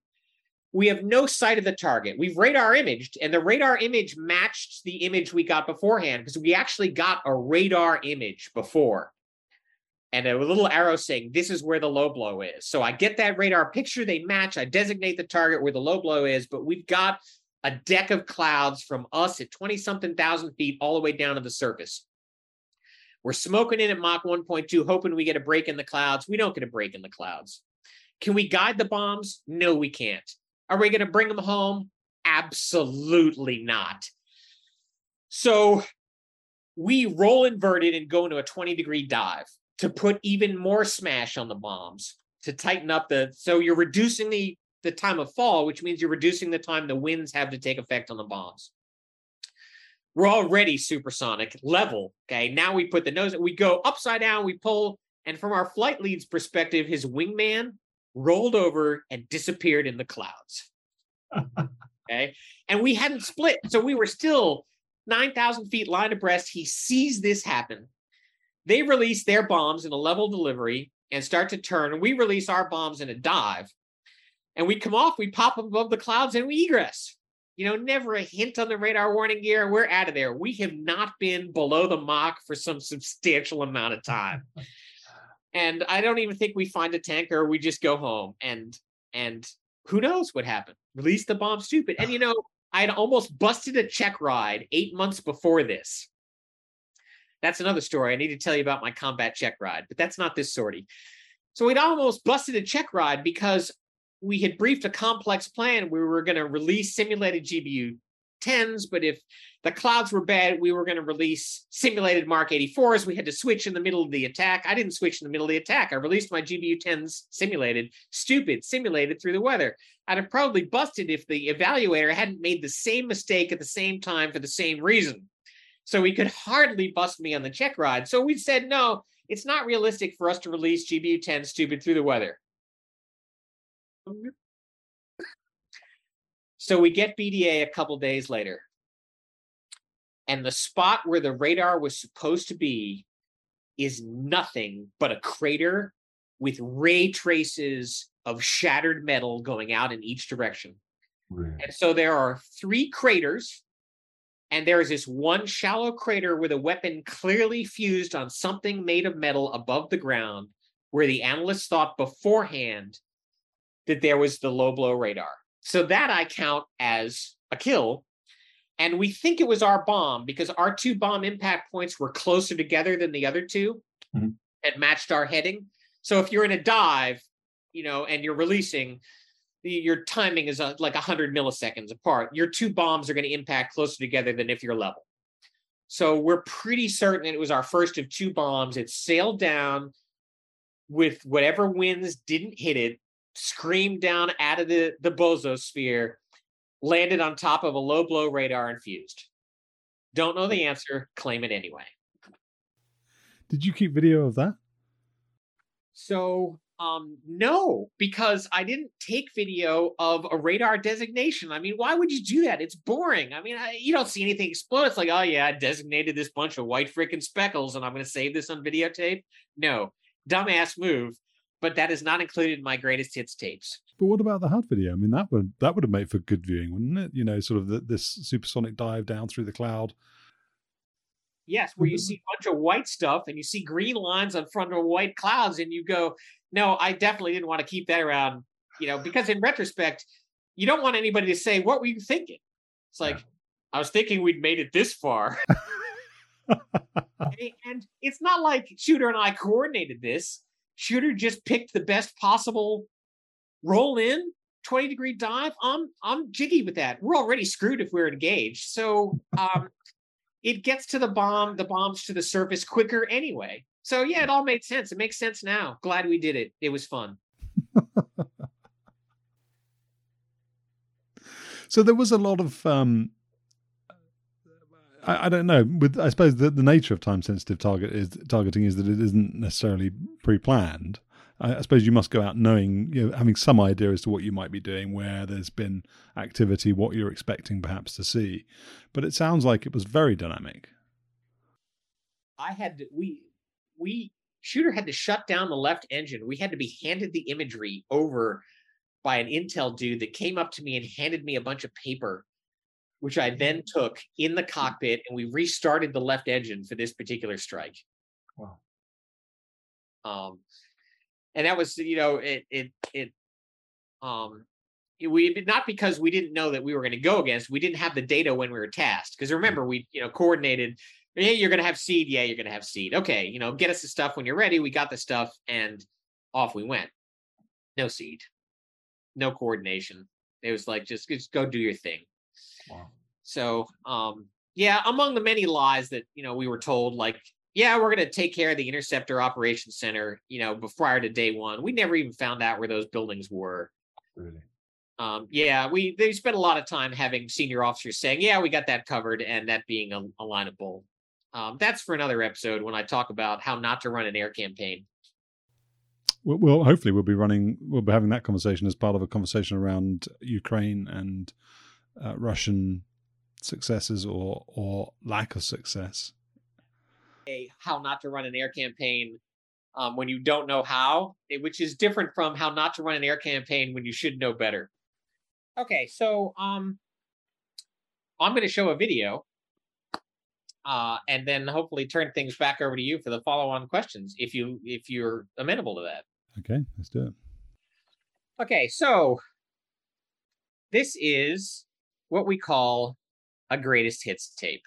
we have no sight of the target. We've radar imaged, and the radar image matched the image we got beforehand because we actually got a radar image before. And a little arrow saying this is where the Low Blow is. So I get that radar picture, they match. I designate the target where the Low Blow is, but we've got a deck of clouds from us at 20 something thousand feet all the way down to the surface. We're smoking in at Mach 1.2, hoping we get a break in the clouds. We don't get a break in the clouds. Can we guide the bombs? No, we can't. Are we going to bring them home? Absolutely not. So we roll inverted and go into a 20 degree dive to put even more smash on the bombs to tighten up the so you're reducing the the time of fall which means you're reducing the time the winds have to take effect on the bombs we're already supersonic level okay now we put the nose we go upside down we pull and from our flight lead's perspective his wingman rolled over and disappeared in the clouds. (laughs) okay. And we hadn't split. So we were still 9,000 feet line abreast. He sees this happen. They release their bombs in a level delivery and start to turn. We release our bombs in a dive. And we come off, we pop up above the clouds and we egress. You know, never a hint on the radar warning gear. We're out of there. We have not been below the Mach for some substantial amount of time (laughs) and I don't even think we find a tanker. We just go home, and and who knows what happened? Release the bomb, stupid. And you (sighs) know, I had almost busted a check ride eight months before this. That's another story. I need to tell you about my combat check ride, but that's not this sortie. So we'd almost busted a check ride because we had briefed a complex plan. We were going to release simulated GBU 10s, but if the clouds were bad, we were going to release simulated Mark 84s. We had to switch in the middle of the attack. I didn't switch in the middle of the attack. I released my GBU 10s simulated, stupid, simulated through the weather. I'd have probably busted if the evaluator hadn't made the same mistake at the same time for the same reason. So he could hardly bust me on the check ride. So we said, no, it's not realistic for us to release GBU 10 stupid through the weather. So we get BDA a couple days later. And the spot where the radar was supposed to be is nothing but a crater with ray traces of shattered metal going out in each direction. Really? And so there are three craters, and there is this one shallow crater with a weapon clearly fused on something made of metal above the ground, where the analysts thought beforehand that there was the Low Blow radar. So that I count as a kill. And we think it was our bomb because our two bomb impact points were closer together than the other 2 Mhm. and matched our heading. So if you're in a dive, you know, and you're releasing, your timing is uh, like 100 milliseconds apart. Your two bombs are going to impact closer together than if you're level. So we're pretty certain it was our first of two bombs. It sailed down with whatever winds didn't hit it screamed down out of the, the bozosphere, landed on top of a Low Blow radar and fused. Don't know the answer, claim it anyway. Did you keep video of that? So, um, no, because I didn't take video of a radar designation. I mean, why would you do that? It's boring. I mean, I, you don't see anything explode. It's like, oh yeah, I designated this bunch of white freaking speckles, and I'm going to save this on videotape. No, dumbass move. But that is not included in my greatest hits tapes. But what about the HUD video? I mean, that would that would have made for good viewing, wouldn't it? You know, sort of the, this supersonic dive down through the cloud. Yes, where you mm-hmm. see a bunch of white stuff and you see green lines on front of white clouds, and you go, "No, I definitely didn't want to keep that around." You know, because in retrospect, you don't want anybody to say, "What were you thinking?" It's like, Yeah. I was thinking we'd made it this far. (laughs) And it's not like Shooter and I coordinated this. Shooter just picked the best possible roll in 20 degree dive. I'm I'm jiggy with that. We're already screwed if we're engaged. So um it gets to the bomb, the bombs to the surface quicker anyway. So yeah, it all made sense. It makes sense now. Glad we did it. It was fun. (laughs) So there was a lot of um I, I don't know. With I suppose the, the nature of time sensitive target is targeting is that it isn't necessarily pre planned. I, I suppose you must go out knowing, you know, having some idea as to what you might be doing, where there's been activity, what you're expecting perhaps to see. But it sounds like it was very dynamic. I had to, we we shooter had to shut down the left engine. We had to be handed the imagery over by an intel dude that came up to me and handed me a bunch of paper, which I then took in the cockpit and we restarted the left engine for this particular strike. Wow. Um, and that was you know it it it um we not because we didn't know that we were going to go against we didn't have the data when we were tasked because remember we you know coordinated yeah you're going to have SEAD yeah you're going to have SEAD okay you know get us the stuff when you're ready we got the stuff and off we went no SEAD no coordination it was like just just go do your thing Wow. so, um, yeah, among the many lies that you know we were told, like, yeah, we're gonna take care of the interceptor operations center, you know, before prior to day one. We never even found out where those buildings were. Really. Um, yeah, we they spent a lot of time having senior officers saying, yeah, we got that covered, and that being a, a line of bull. Um, that's for another episode when I talk about how not to run an air campaign. Well, hopefully we'll be running, we'll be having that conversation as part of a conversation around Ukraine and uh, Russian successes or or lack of success. a how not to run an air campaign um, when you don't know how, which is different from how not to run an air campaign when you should know better. Okay, so um, I'm going to show a video, uh, and then hopefully turn things back over to you for the follow-on questions, if you if you're amenable to that. Okay, let's do it. Okay, so this is what we call a greatest hits tape.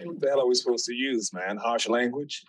What the hell are we supposed to use, man? Harsh language?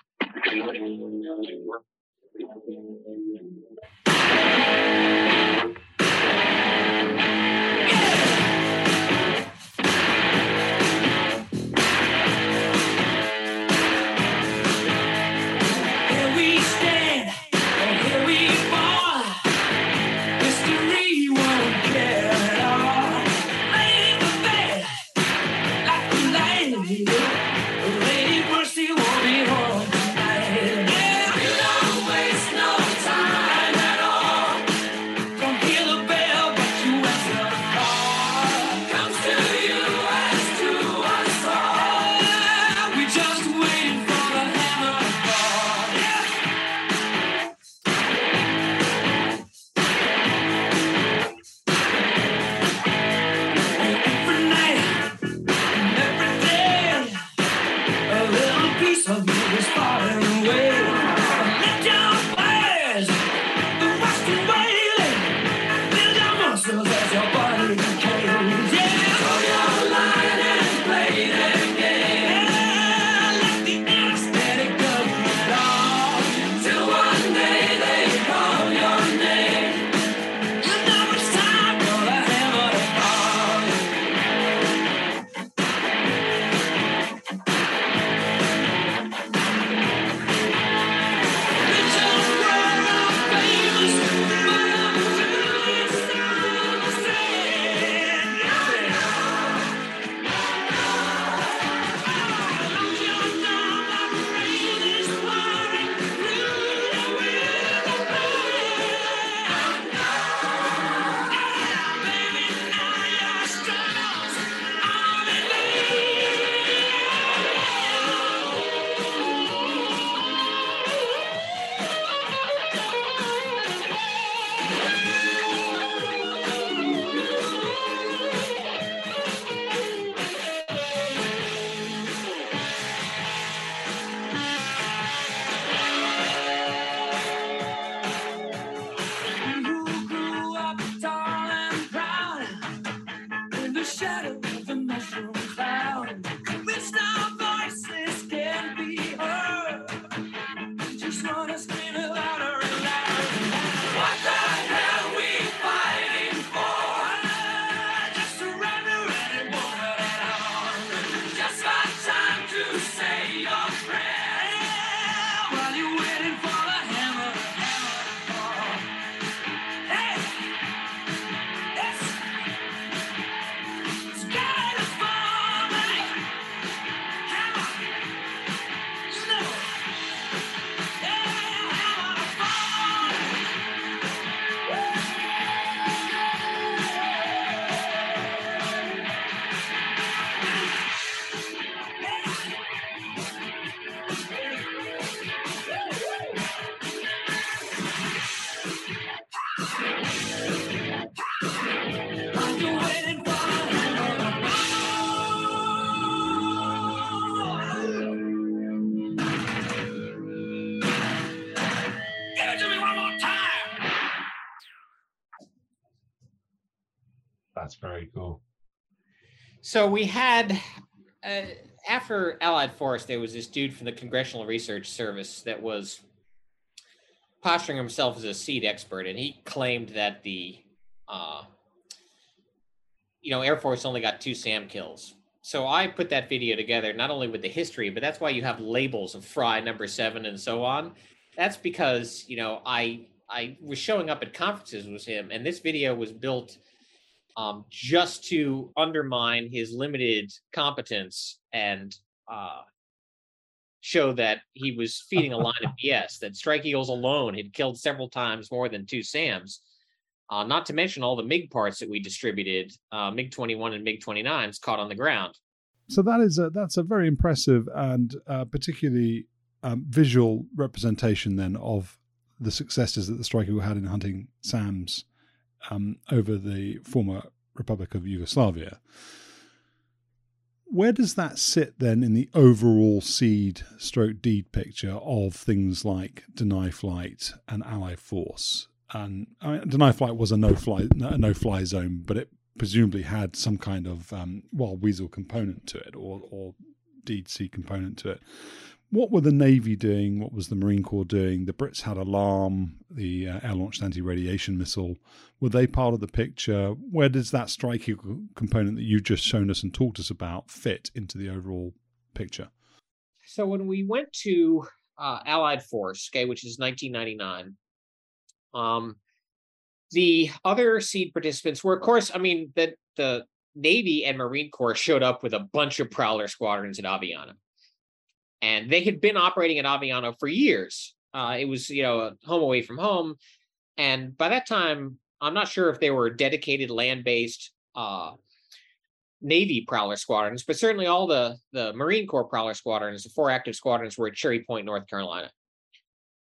So we had uh, after Allied Force, there was this dude from the Congressional Research Service that was posturing himself as a SEAD expert, and he claimed that the uh, you know Air Force only got two SAM kills. So I put that video together not only with the history, but that's why you have labels of Fry number seven and so on. That's because you know I I was showing up at conferences with him, and this video was built um, just to undermine his limited competence and uh, show that he was feeding a (laughs) line of BS. That Strike Eagles alone had killed several times more than two SAMs. Uh, not to mention all the MiG parts that we distributed, uh, MiG 21 and MiG 29s caught on the ground. So that is a, that's a very impressive and uh, particularly um, visual representation then of the successes that the Strike Eagle had in hunting SAMs um, over the former Republic of Yugoslavia. Where does that sit then in the overall SEAD stroke DEAD picture of things like Deny Flight and Allied Force? And I mean, Deny Flight was a no fly a no fly zone, but it presumably had some kind of um, wild weasel component to it, or or DEAD component to it. What were the Navy doing? What was the Marine Corps doing? The Brits had ALARM, the uh, air launched anti radiation missile. Were they part of the picture? Where does that Strike Eagle component that you've just shown us and talked us about fit into the overall picture? So when we went to uh, Allied Force, okay, which is 1999, um, the other SEAD participants were, of course, I mean, the the Navy and Marine Corps showed up with a bunch of Prowler squadrons at Aviano, and they had been operating at Aviano for years. Uh, it was, you know, home away from home, and by that time, I'm not sure if they were dedicated land-based uh, Navy Prowler squadrons, but certainly all the the Marine Corps Prowler squadrons, the four active squadrons, were at Cherry Point, North Carolina.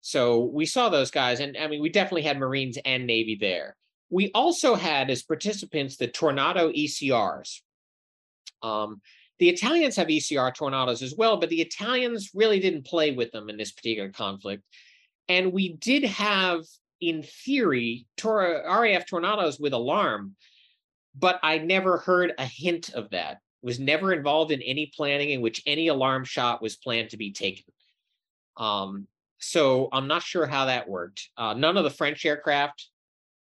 So we saw those guys, and I mean, we definitely had Marines and Navy there. We also had as participants the Tornado ECRs. Um, the Italians have ECR Tornadoes as well, but the Italians really didn't play with them in this particular conflict. And we did have, in theory, Tor- RAF Tornadoes with ALARM, but I never heard a hint of that. Was never involved in any planning in which any ALARM shot was planned to be taken. Um, so I'm not sure how that worked. Uh, none of the French aircraft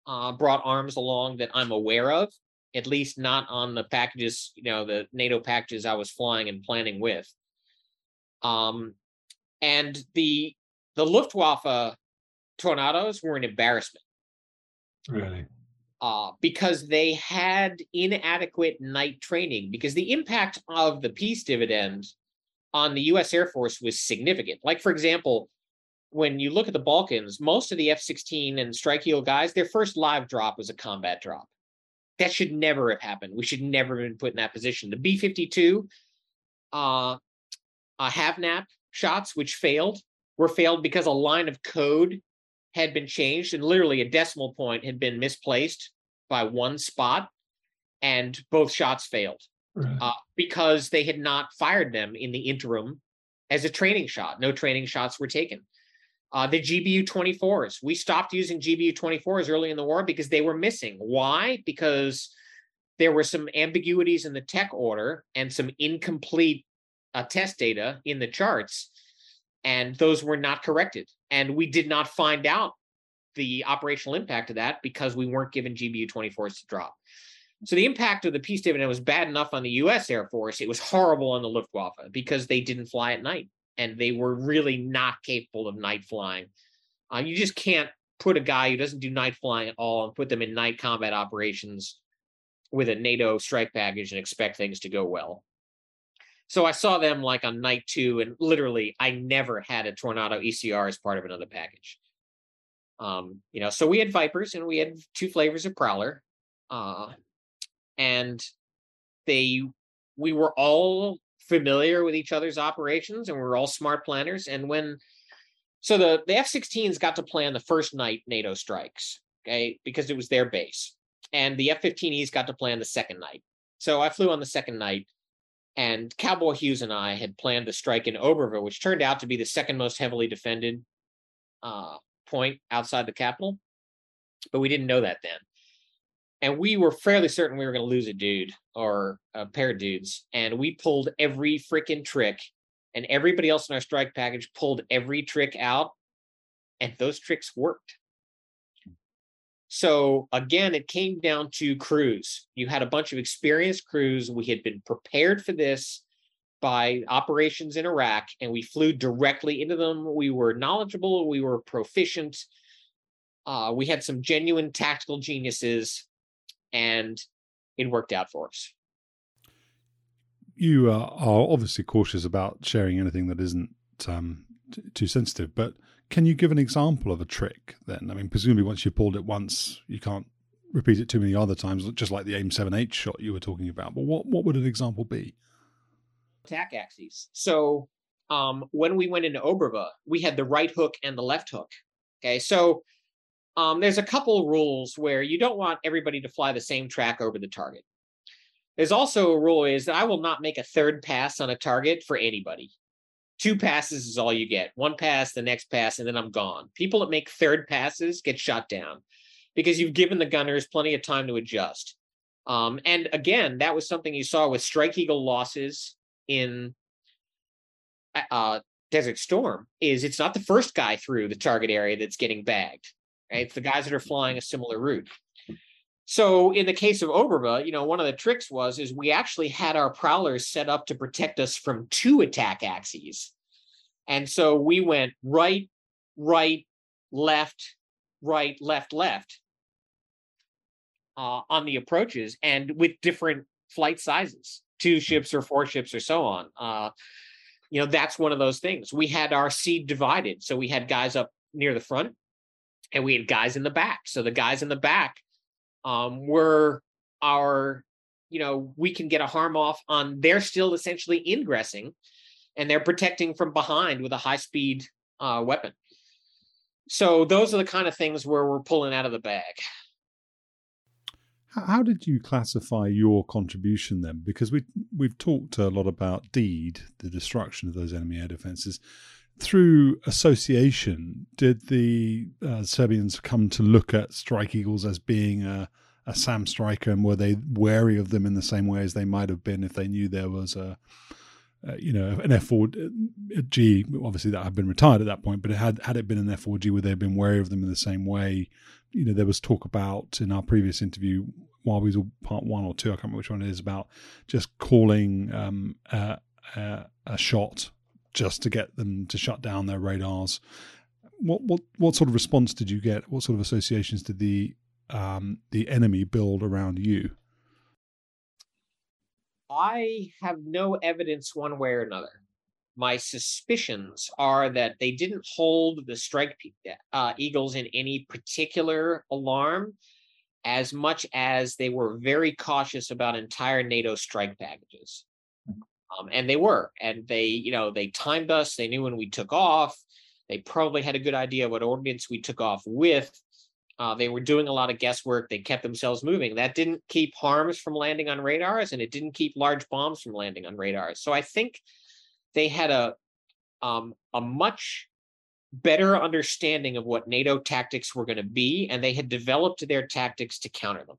uh, brought arms along that I'm aware of, at least not on the packages, you know, the NATO packages I was flying and planning with. Um, and the the Luftwaffe tornadoes were an embarrassment Really? uh, because they had inadequate night training because the impact of the peace dividend on the US Air Force was significant. Like, for example, when you look at the Balkans, most of the F 16 and Strike Eagle guys, their first live drop was a combat drop. That should never have happened. We should never have been put in that position. The B 52 uh, uh, Have Nap shots, which failed, were failed because a line of code had been changed and literally a decimal point had been misplaced by one spot, and both shots failed Really? uh, because they had not fired them in the interim as a training shot. No training shots were taken. Uh, the GBU 24s, we stopped using GBU 24s early in the war because they were missing. Why? Because there were some ambiguities in the tech order and some incomplete uh, test data in the charts, and those were not corrected. And we did not find out the operational impact of that because we weren't given GBU 24s to drop. So the impact of the peace dividend was bad enough on the U.S. Air Force. It was horrible on the Luftwaffe because they didn't fly at night and they were really not capable of night flying. Uh, you just can't put a guy who doesn't do night flying at all and put them in night combat operations with a NATO strike package and expect things to go well. So I saw them like on night two, and literally, I never had a Tornado ECR as part of another package. Um, you know, so we had Vipers and we had two flavors of Prowler, uh, and they we were all familiar with each other's operations and we're all smart planners. And when so the the F-16s got to plan the first night NATO strikes, okay, because it was their base, and the F-15Es got to plan the second night. So I flew on the second night, and Cowboy Hughes and I had planned the strike in Oberva, which turned out to be the second most heavily defended uh, point outside the capital, but we didn't know that then. And we were fairly certain we were going to lose a dude or a pair of dudes, and we pulled every freaking trick, and everybody else in our strike package pulled every trick out, and those tricks worked. So again, it came down to crews. You had a bunch of experienced crews. We had been prepared for this by operations in Iraq, and we flew directly into them. We were knowledgeable, we were proficient, uh, we had some genuine tactical geniuses, and it worked out for us. You uh, are obviously cautious about sharing anything that isn't um, t- too sensitive, but can you give an example of a trick then? I mean, presumably once you've pulled it once, you can't repeat it too many other times, just like the AIM 7H shot you were talking about. But what, what would an example be? attack axes. So um, when we went into Oberva, we had the right hook and the left hook. Okay, so um, there's a couple rules where you don't want everybody to fly the same track over the target. There's also a rule is that I will not make a third pass on a target for anybody. Two passes is all you get. One pass, the next pass, and then I'm gone. People that make third passes get shot down because you've given the gunners plenty of time to adjust. Um, and again, that was something you saw with Strike Eagle losses in uh, Desert Storm is it's not the first guy through the target area that's getting bagged. Right? It's the guys that are flying a similar route. So in the case of Oberva, you know, one of the tricks was is we actually had our prowlers set up to protect us from two attack axes. And so we went right, right, left, right, left, left uh, on the approaches and with different flight sizes two ships or four ships or so on. Uh, you know, that's one of those things. We had our SEAD divided. So we had guys up near the front and we had guys in the back. So the guys in the back um, were our, you know, we can get a HARM off on, they're still essentially ingressing and they're protecting from behind with a high speed uh, weapon. So those are the kind of things where we're pulling out of the bag. How, did you classify your contribution then? Because we we've talked a lot about DEAD, the destruction of those enemy air defenses. Through association, did the uh, Serbians come to look at Strike Eagles as being a, a SAM striker, and were they wary of them in the same way as they might have been if they knew there was a uh, you know, an F4G, obviously that had been retired at that point, but it had had it been an F4G, would they have been wary of them in the same way? You know, there was talk about in our previous interview, while we were part one or two, I can't remember which one it is, about just calling um, uh, uh, a shot just to get them to shut down their radars. What what what sort of response did you get? What sort of associations did the um, the enemy build around you? I have no evidence one way or another. My suspicions are that they didn't hold the strike uh, eagles in any particular alarm as much as they were very cautious about entire NATO strike packages. Um, and they were, and they, you know, they timed us. They knew when we took off. They probably had a good idea what ordnance we took off with. Uh, they were doing a lot of guesswork. They kept themselves moving. That didn't keep HARMs from landing on radars, and it didn't keep large bombs from landing on radars. So I think they had a um, a much better understanding of what NATO tactics were going to be, and they had developed their tactics to counter them.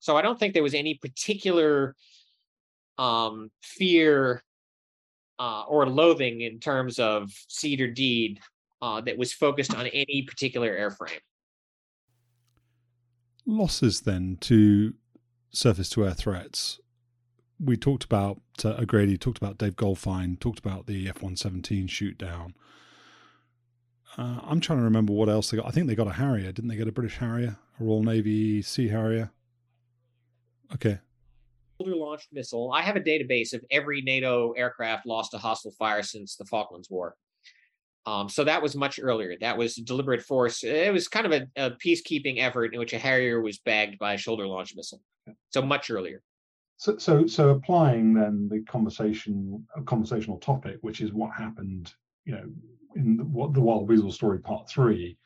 So I don't think there was any particular um, fear uh, or loathing in terms of SEAD or DEAD uh, that was focused on any particular airframe. Losses then to surface to air threats. We talked about uh, O'Grady, talked about Dave Goldfein, talked about the F 117 shoot down. Uh, I'm trying to remember what else they got. I think they got a Harrier, didn't they get a British Harrier? A Royal Navy Sea Harrier? Okay. Shoulder launched missile. I have a database of every NATO aircraft lost to hostile fire since the Falklands War. Um, so that was much earlier. That was deliberate force. It was kind of a, a peacekeeping effort in which a Harrier was bagged by a shoulder launched missile. So much earlier. So, so, so applying then the conversation, conversational topic, which is what happened, you know, in the, what the Wild Weasel story, part three,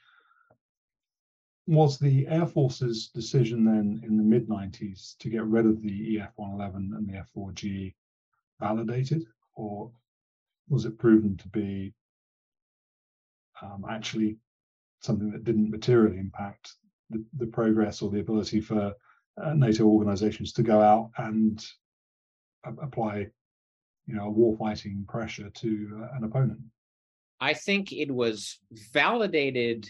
was the Air Force's decision then in the mid 90s to get rid of the EF 111 and the F 4G validated, or was it proven to be um, actually something that didn't materially impact the, the progress or the ability for uh, NATO organizations to go out and apply, you know, war-fighting pressure to uh, an opponent. I think it was validated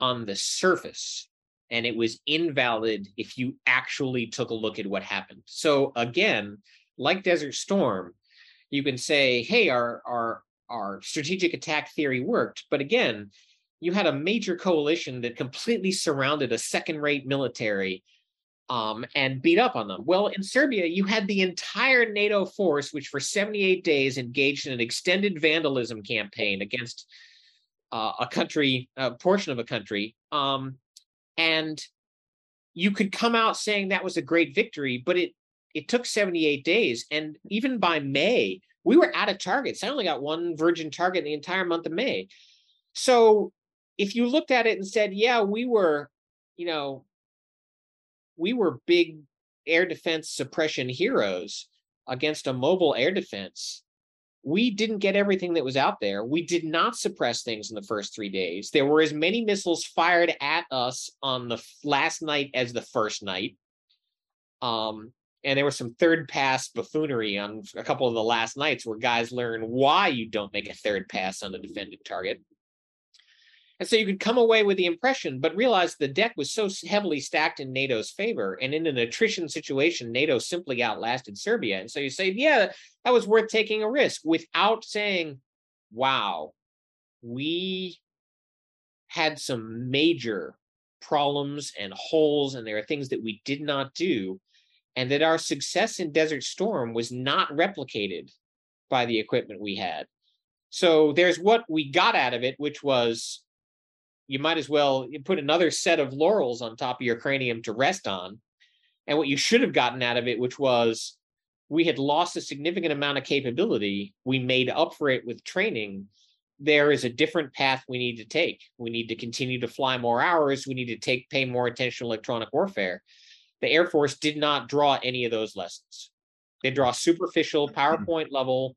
on the surface and it was invalid if you actually took a look at what happened. So again, like Desert Storm, you can say, hey, our our our strategic attack theory worked, but again, you had a major coalition that completely surrounded a second-rate military um, and beat up on them. Well, in Serbia, you had the entire NATO force, which for 78 days engaged in an extended vandalism campaign against uh, a country, a portion of a country. Um, and you could come out saying that was a great victory, but it it took 78 days. And even by May, we were out of targets. I only got one virgin target in the entire month of May. So if you looked at it and said, yeah, we were, you know, we were big air defense suppression heroes against a mobile air defense. We didn't get everything that was out there. We did not suppress things in the first three days. There were as many missiles fired at us on the last night as the first night. Um, and there was some third pass buffoonery on a couple of the last nights where guys learn why you don't make a third pass on a defended target. And so you could come away with the impression, but realize the deck was so heavily stacked in NATO's favor. And in an attrition situation, NATO simply outlasted Serbia. And so you say, yeah, that was worth taking a risk without saying, wow, we had some major problems and holes, and there are things that we did not do. And that our success in Desert Storm was not replicated by the equipment we had. So there's what we got out of it, which was you might as well put another set of laurels on top of your cranium to rest on. And what you should have gotten out of it, which was we had lost a significant amount of capability. We made up for it with training. There is a different path we need to take. We need to continue to fly more hours. We need to take pay more attention to electronic warfare. The Air Force did not draw any of those lessons. They draw superficial mm-hmm. PowerPoint level,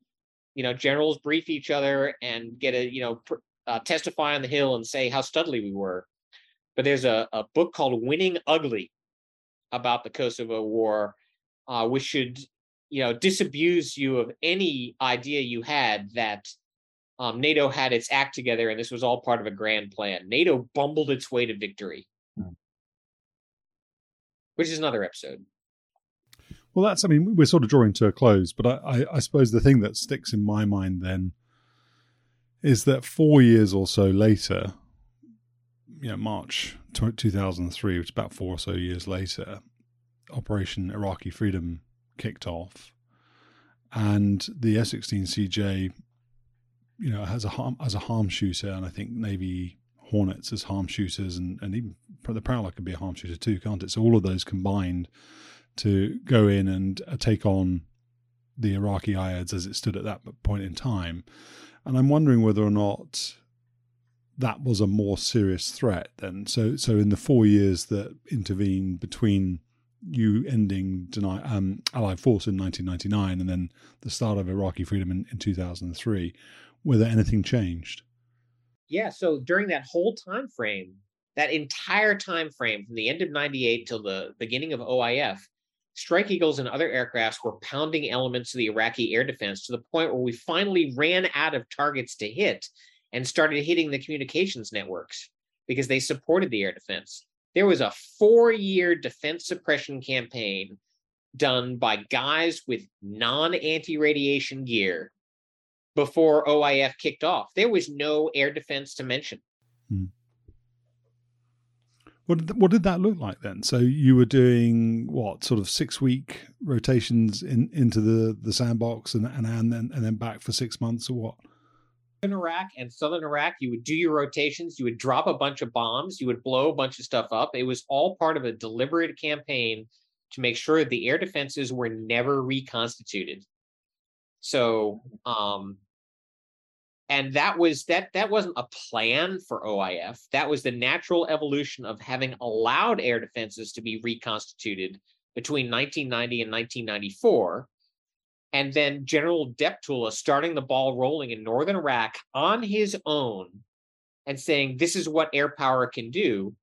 you know, generals brief each other and get a, you know, pr- uh, testify on the Hill and say how studly we were. But there's a, a book called Winning Ugly about the Kosovo War, uh, which should, you know, disabuse you of any idea you had that um, NATO had its act together and this was all part of a grand plan. NATO bumbled its way to victory, Hmm. which is another episode. Well, that's, I mean, we're sort of drawing to a close, but I, I, I suppose the thing that sticks in my mind then is that four years or so later, you know, March 2003, which is about four or so years later, Operation Iraqi Freedom kicked off. And the F 16 CJ, you know, has a HARM, as a HARM shooter, and I think Navy Hornets as HARM shooters, and, and even the Prowler could be a HARM shooter too, can't it? So all of those combined to go in and uh, take on the Iraqi IADS as it stood at that point in time. And I'm wondering whether or not that was a more serious threat then. So, so in the four years that intervened between you ending deny, um, Allied force in 1999 and then the start of Iraqi freedom in, in 2003, whether anything changed. Yeah, so during that whole time frame, that entire time frame from the end of 98 till the beginning of OIF, Strike Eagles and other aircrafts were pounding elements of the Iraqi air defense to the point where we finally ran out of targets to hit and started hitting the communications networks because they supported the air defense. There was a four year defense suppression campaign done by guys with non anti radiation gear before OIF kicked off. There was no air defense to mention. Hmm. What did, what did that look like then? So you were doing what sort of six week rotations in into the, the sandbox and and and then and then back for six months or what? in Iraq and southern Iraq, you would do your rotations, you would drop a bunch of bombs, you would blow a bunch of stuff up. It was all part of a deliberate campaign to make sure the air defenses were never reconstituted. So, um, and that was that that wasn't a plan for OIF. That was the natural evolution of having allowed air defenses to be reconstituted between 1990 and 1994 and then General Deptula starting the ball rolling in northern Iraq on his own and saying this is what air power can do.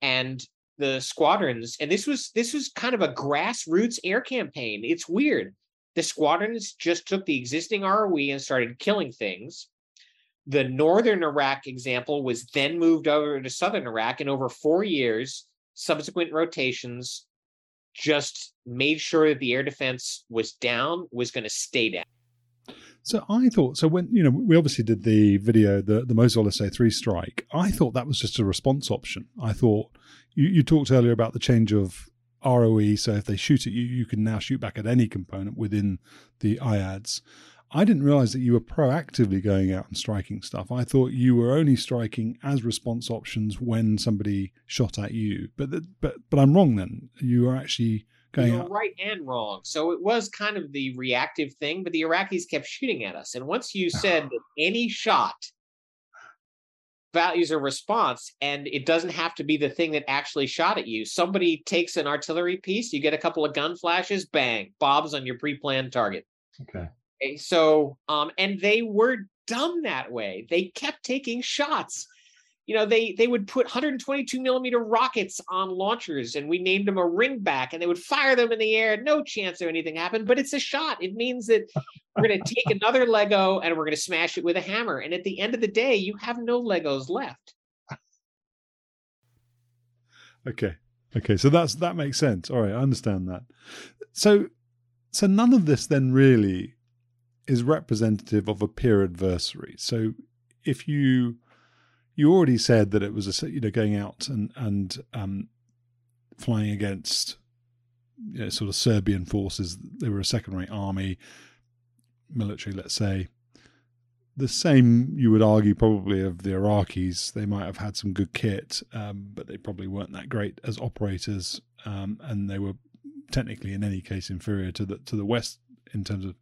And the squadrons and this was this was kind of a grassroots air campaign. It's weird. The squadrons just took the existing ROE and started killing things the northern Iraq example was then moved over to southern Iraq and over 4 years subsequent rotations just made sure that the air defense was down, was going to stay down. So I thought so when you know we obviously did the video the the Mosul SA three strike. I thought that was just a response option. I thought you, you talked earlier about the change of ROE. So if they shoot at you, you can now shoot back at any component within the IADS. I didn't realize that you were proactively going out and striking stuff. I thought you were only striking as response options when somebody shot at you. But the, but but I'm wrong. Then you are actually going You're out. right and wrong. So it was kind of the reactive thing, but the Iraqis kept shooting at us. And once you (sighs) said that any shot values a response, and it doesn't have to be the thing that actually shot at you. Somebody takes an artillery piece, you get a couple of gun flashes, bang, bobs on your pre-planned target. Okay. Okay, so um and they were dumb that way they kept taking shots you know they they would put 122 millimeter rockets on launchers and we named them a ringback and they would fire them in the air no chance of anything happened but it's a shot it means that we're going (laughs) to take another lego and we're going to smash it with a hammer and at the end of the day you have no legos left Okay. Okay. So that's that makes sense. All right, I understand that. So so none of this then really is representative of a peer adversary. So if you you already said that it was a you know going out and and um, flying against you know, sort of Serbian forces. They were a second rate army, military, let's say. The same you would argue probably of the Iraqis. They might have had some good kit, um, but they probably weren't that great as operators, um, and they were technically, in any case, inferior to the to the West in terms of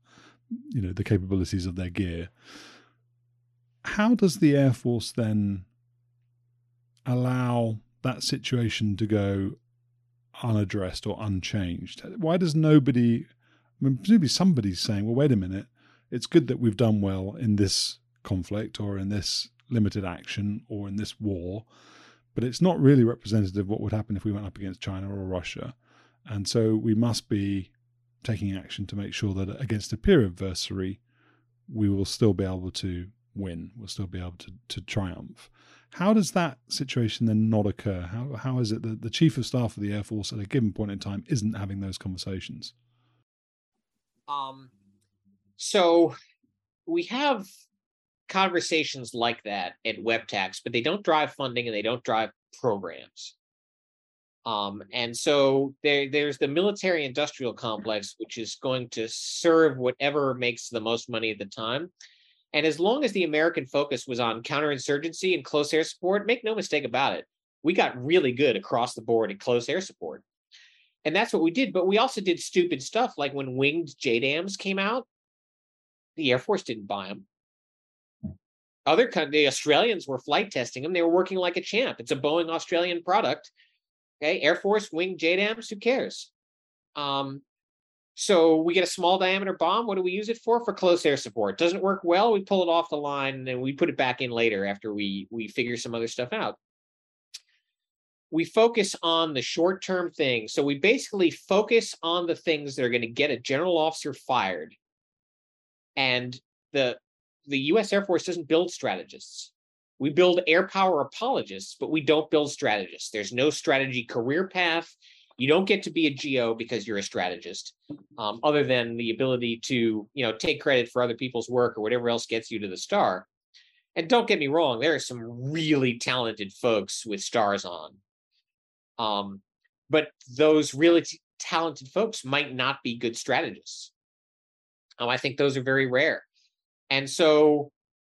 you know the capabilities of their gear. How does the Air Force then allow that situation to go unaddressed or unchanged? Why does nobody? I mean, somebody's saying, "Well, wait a minute. It's good that we've done well in this conflict or in this limited action or in this war, but it's not really representative of what would happen if we went up against China or Russia, and so we must be taking action to make sure that against a peer adversary, we will still be able to win. We'll still be able to to triumph." How does that situation then not occur? How how is it that the chief of staff of the Air Force at a given point in time isn't having those conversations? Um, so we have conversations like that at WEPTAC, but they don't drive funding and they don't drive programs. Um, and so there, there's the military industrial complex, which is going to serve whatever makes the most money at the time. And as long as the American focus was on counterinsurgency and close air support, make no mistake about it, we got really good across the board at close air support. And that's what we did. But we also did stupid stuff like when winged JDAMs came out, the Air Force didn't buy them. Other coun- the Australians were flight testing them. They were working like a champ. It's a Boeing Australian product. Okay, Air Force winged JDAMs. Who cares? Um, so we get a small diameter bomb. What do we use it for? For close air support. Doesn't work well. We pull it off the line and then we put it back in later after we we figure some other stuff out. we focus on the short term things. So we basically focus on the things that are going to get a general officer fired. And the the US Air Force doesn't build strategists. We build air power apologists, but we don't build strategists. There's no strategy career path. You don't get to be a GO because you're a strategist, um, other than the ability to, you know, take credit for other people's work or whatever else gets you to the star. And don't get me wrong, there are some really talented folks with stars on. Um, but those really t- talented folks might not be good strategists. Um, I think those are very rare. And so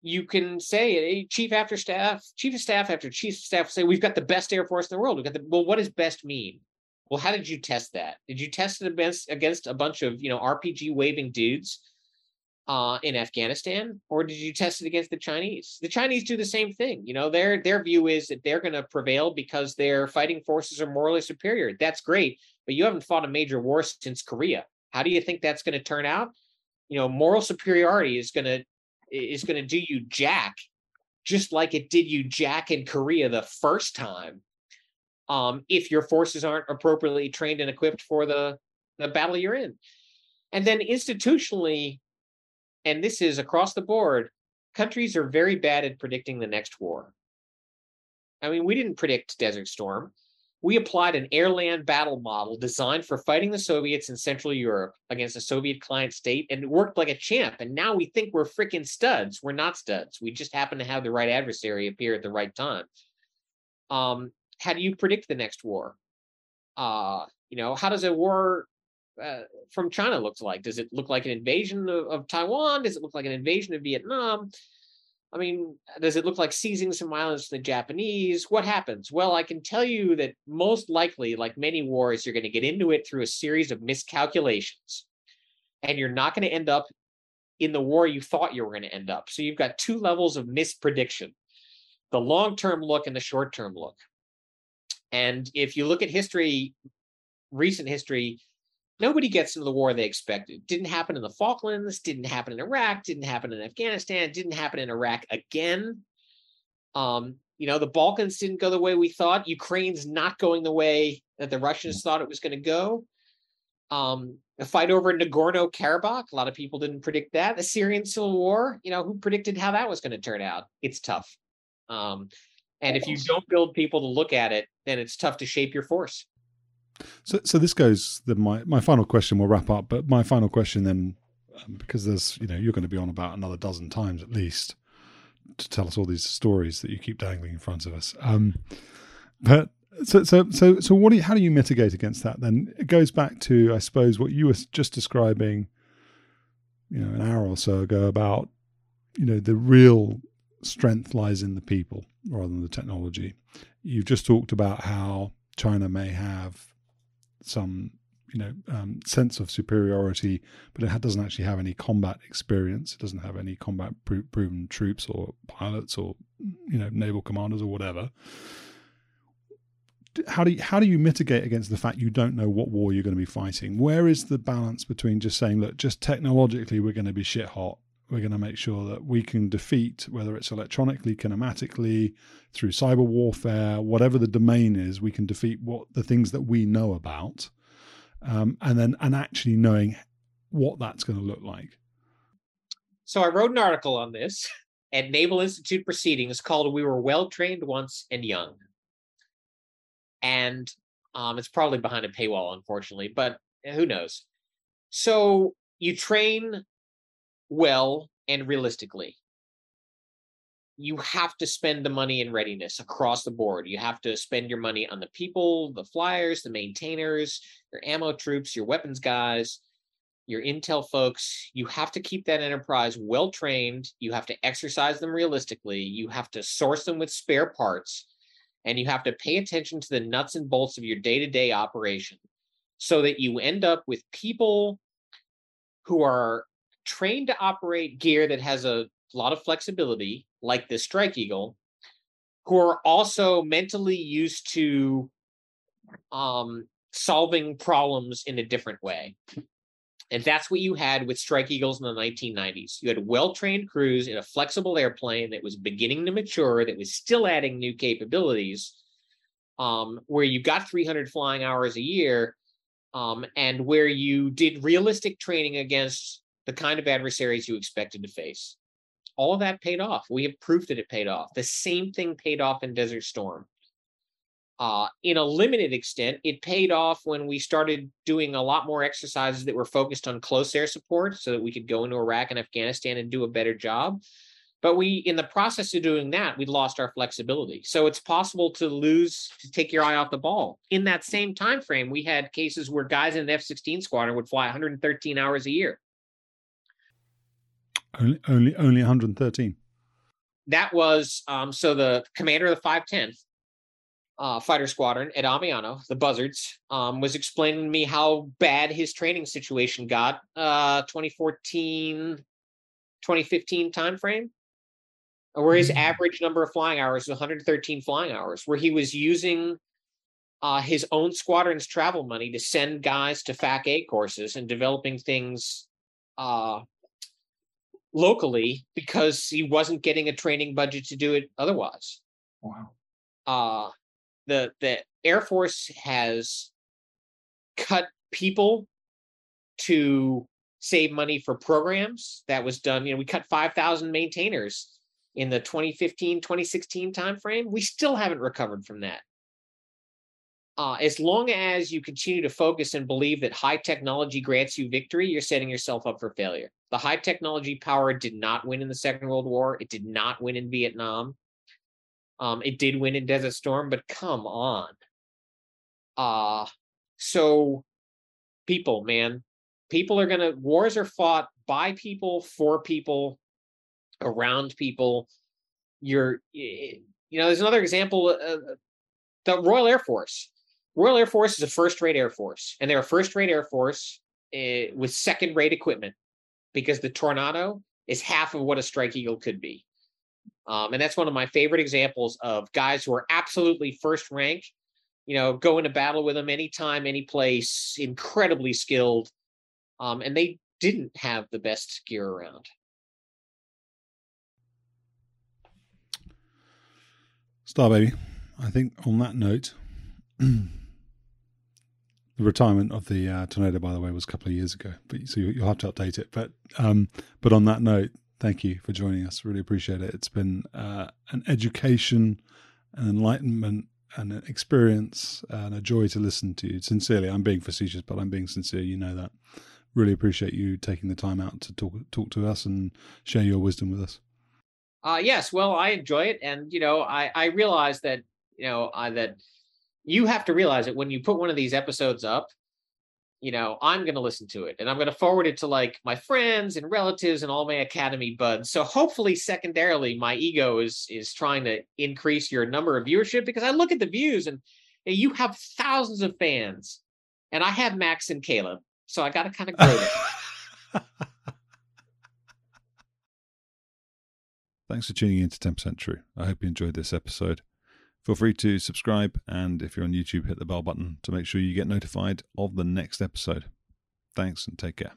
you can say, chief after staff, chief of staff after chief of staff say, we've got the best Air Force in the world. We've got the, well, what does best mean? Well, how did you test that? Did you test it against, against a bunch of, you know, RPG waving dudes uh, in Afghanistan, or did you test it against the Chinese? The Chinese do the same thing. You know, their their view is that they're going to prevail because their fighting forces are morally superior. That's great, but you haven't fought a major war since Korea. How do you think that's going to turn out? You know, moral superiority is going to is going to do you jack, just like it did you jack in Korea the first time. Um, if your forces aren't appropriately trained and equipped for the the battle you're in, and then institutionally, and this is across the board, countries are very bad at predicting the next war. I mean, we didn't predict Desert Storm. We applied an air land battle model designed for fighting the Soviets in Central Europe against a Soviet client state, and it worked like a champ. And now we think we're freaking studs. We're not studs. We just happen to have the right adversary appear at the right time. Um, how do you predict the next war? Uh, you know, how does a war uh, from China looks like. Does it look like an invasion of, of, Taiwan? Does it look like an invasion of Vietnam? I mean, does it look like seizing some islands from the Japanese? What happens? Well, I can tell you that most likely, like many wars, you're going to get into it through a series of miscalculations. And you're not going to end up in the war you thought you were going to end up. So you've got two levels of misprediction the long term look and the short term look. And if you look at history, recent history, nobody gets into the war they expected. Didn't happen in the Falklands, didn't happen in Iraq, didn't happen in Afghanistan, didn't happen in Iraq again. Um, you know, the Balkans didn't go the way we thought. Ukraine's not going the way that the Russians thought it was going to go. Um, the fight over Nagorno Karabakh, a lot of people didn't predict that. The Syrian civil war, you know, who predicted how that was going to turn out? It's tough. Um, and if you don't build people to look at it, then it's tough to shape your force. So, so this goes. The, my my final question will wrap up, but my final question then, um, because there's you know you're going to be on about another dozen times at least to tell us all these stories that you keep dangling in front of us. Um, but so so so so what do you, how do you mitigate against that? Then it goes back to I suppose what you were just describing, you know, an hour or so ago about you know the real strength lies in the people rather than the technology. You've just talked about how China may have some you know um, sense of superiority, but it doesn't actually have any combat experience. It doesn't have any combat pro- proven troops or pilots or you know naval commanders or whatever. How do you, how do you mitigate against the fact you don't know what war you're going to be fighting? Where is the balance between just saying, look, just technologically we're going to be shit hot, we're going to make sure that we can defeat, whether it's electronically, kinematically, through cyber warfare, whatever the domain is, we can defeat what the things that we know about, um, and then and actually knowing what that's going to look like. So I wrote an article on this at Naval Institute Proceedings called "We Were Well Trained Once and Young," and um, it's probably behind a paywall, unfortunately, but who knows? So you train well and realistically. You have to spend the money in readiness across the board. You have to spend your money on the people, the flyers, the maintainers, your ammo troops, your weapons guys, your intel folks. You have to keep that enterprise well trained. You have to exercise them realistically. You have to source them with spare parts. And you have to pay attention to the nuts and bolts of your day to day operation so that you end up with people who are trained to operate gear that has a lot of flexibility, like the Strike Eagle, who are also mentally used to um, solving problems in a different way. And that's what you had with Strike Eagles in the 1990s. You had well trained crews in a flexible airplane that was beginning to mature, that was still adding new capabilities, um, where you got 300 flying hours a year, um, and where you did realistic training against the kind of adversaries you expected to face. All of that paid off. We have proof that it paid off. The same thing paid off in Desert Storm. Uh, in a limited extent, it paid off when we started doing a lot more exercises that were focused on close air support so that we could go into Iraq and Afghanistan and do a better job. But we, in the process of doing that, we lost our flexibility. So it's possible to lose, to take your eye off the ball. In that same time frame, we had cases where guys in an F-16 squadron would fly 113 hours a year. Only, only, only 113. That was um, so the commander of the 510 uh, fighter squadron at Aviano, the Buzzards, um, was explaining to me how bad his training situation got uh, 2014, 2015 timeframe, where his Mhm. average number of flying hours was 113 flying hours, where he was using uh, his own squadron's travel money to send guys to FAC A courses and developing things uh, locally because he wasn't getting a training budget to do it otherwise Wow. uh the the air force has cut people to save money for programs that was done you know we cut 5000 maintainers in the 2015 2016 timeframe we still haven't recovered from that uh, as long as you continue to focus and believe that high technology grants you victory, you're setting yourself up for failure. The high technology power did not win in the Second World War. It did not win in Vietnam. Um, it did win in Desert Storm, but come on. Uh so people, man, people are gonna wars are fought by people, for people, around people. You're, you know, there's another example. Uh, the Royal Air Force. Royal Air Force is a first-rate Air Force, and they're a first-rate Air Force uh, with second-rate equipment because the Tornado is half of what a Strike Eagle could be. Um, and that's one of my favorite examples of guys who are absolutely first rank, you know, go into battle with them anytime, any place, incredibly skilled. Um, and they didn't have the best gear around. Star Baby. I think on that note, (clears throat) the retirement of the uh, tornado, by the way, was a couple of years ago, but so you, you'll have to update it. But um, but on that note, thank you for joining us. Really appreciate it. It's been uh, an education, an enlightenment, and an experience, and a joy to listen to you. Sincerely, I'm being facetious, but I'm being sincere. You know that. Really appreciate you taking the time out to talk talk to us and share your wisdom with us. Uh, yes, well, I enjoy it, and you know, I I realize that you know I, that you have to realize that when you put one of these episodes up, you know, I'm going to listen to it, and I'm going to forward it to like my friends and relatives and all my academy buds. So hopefully, secondarily, my ego is is trying to increase your number of viewership because I look at the views and you have thousands of fans, and I have Max and Caleb, so I got to kind of grow that. (laughs) Thanks for tuning in to 10% True. I hope you enjoyed this episode. Feel free to subscribe, and if you're on YouTube, hit the bell button to make sure you get notified of the next episode. Thanks and take care.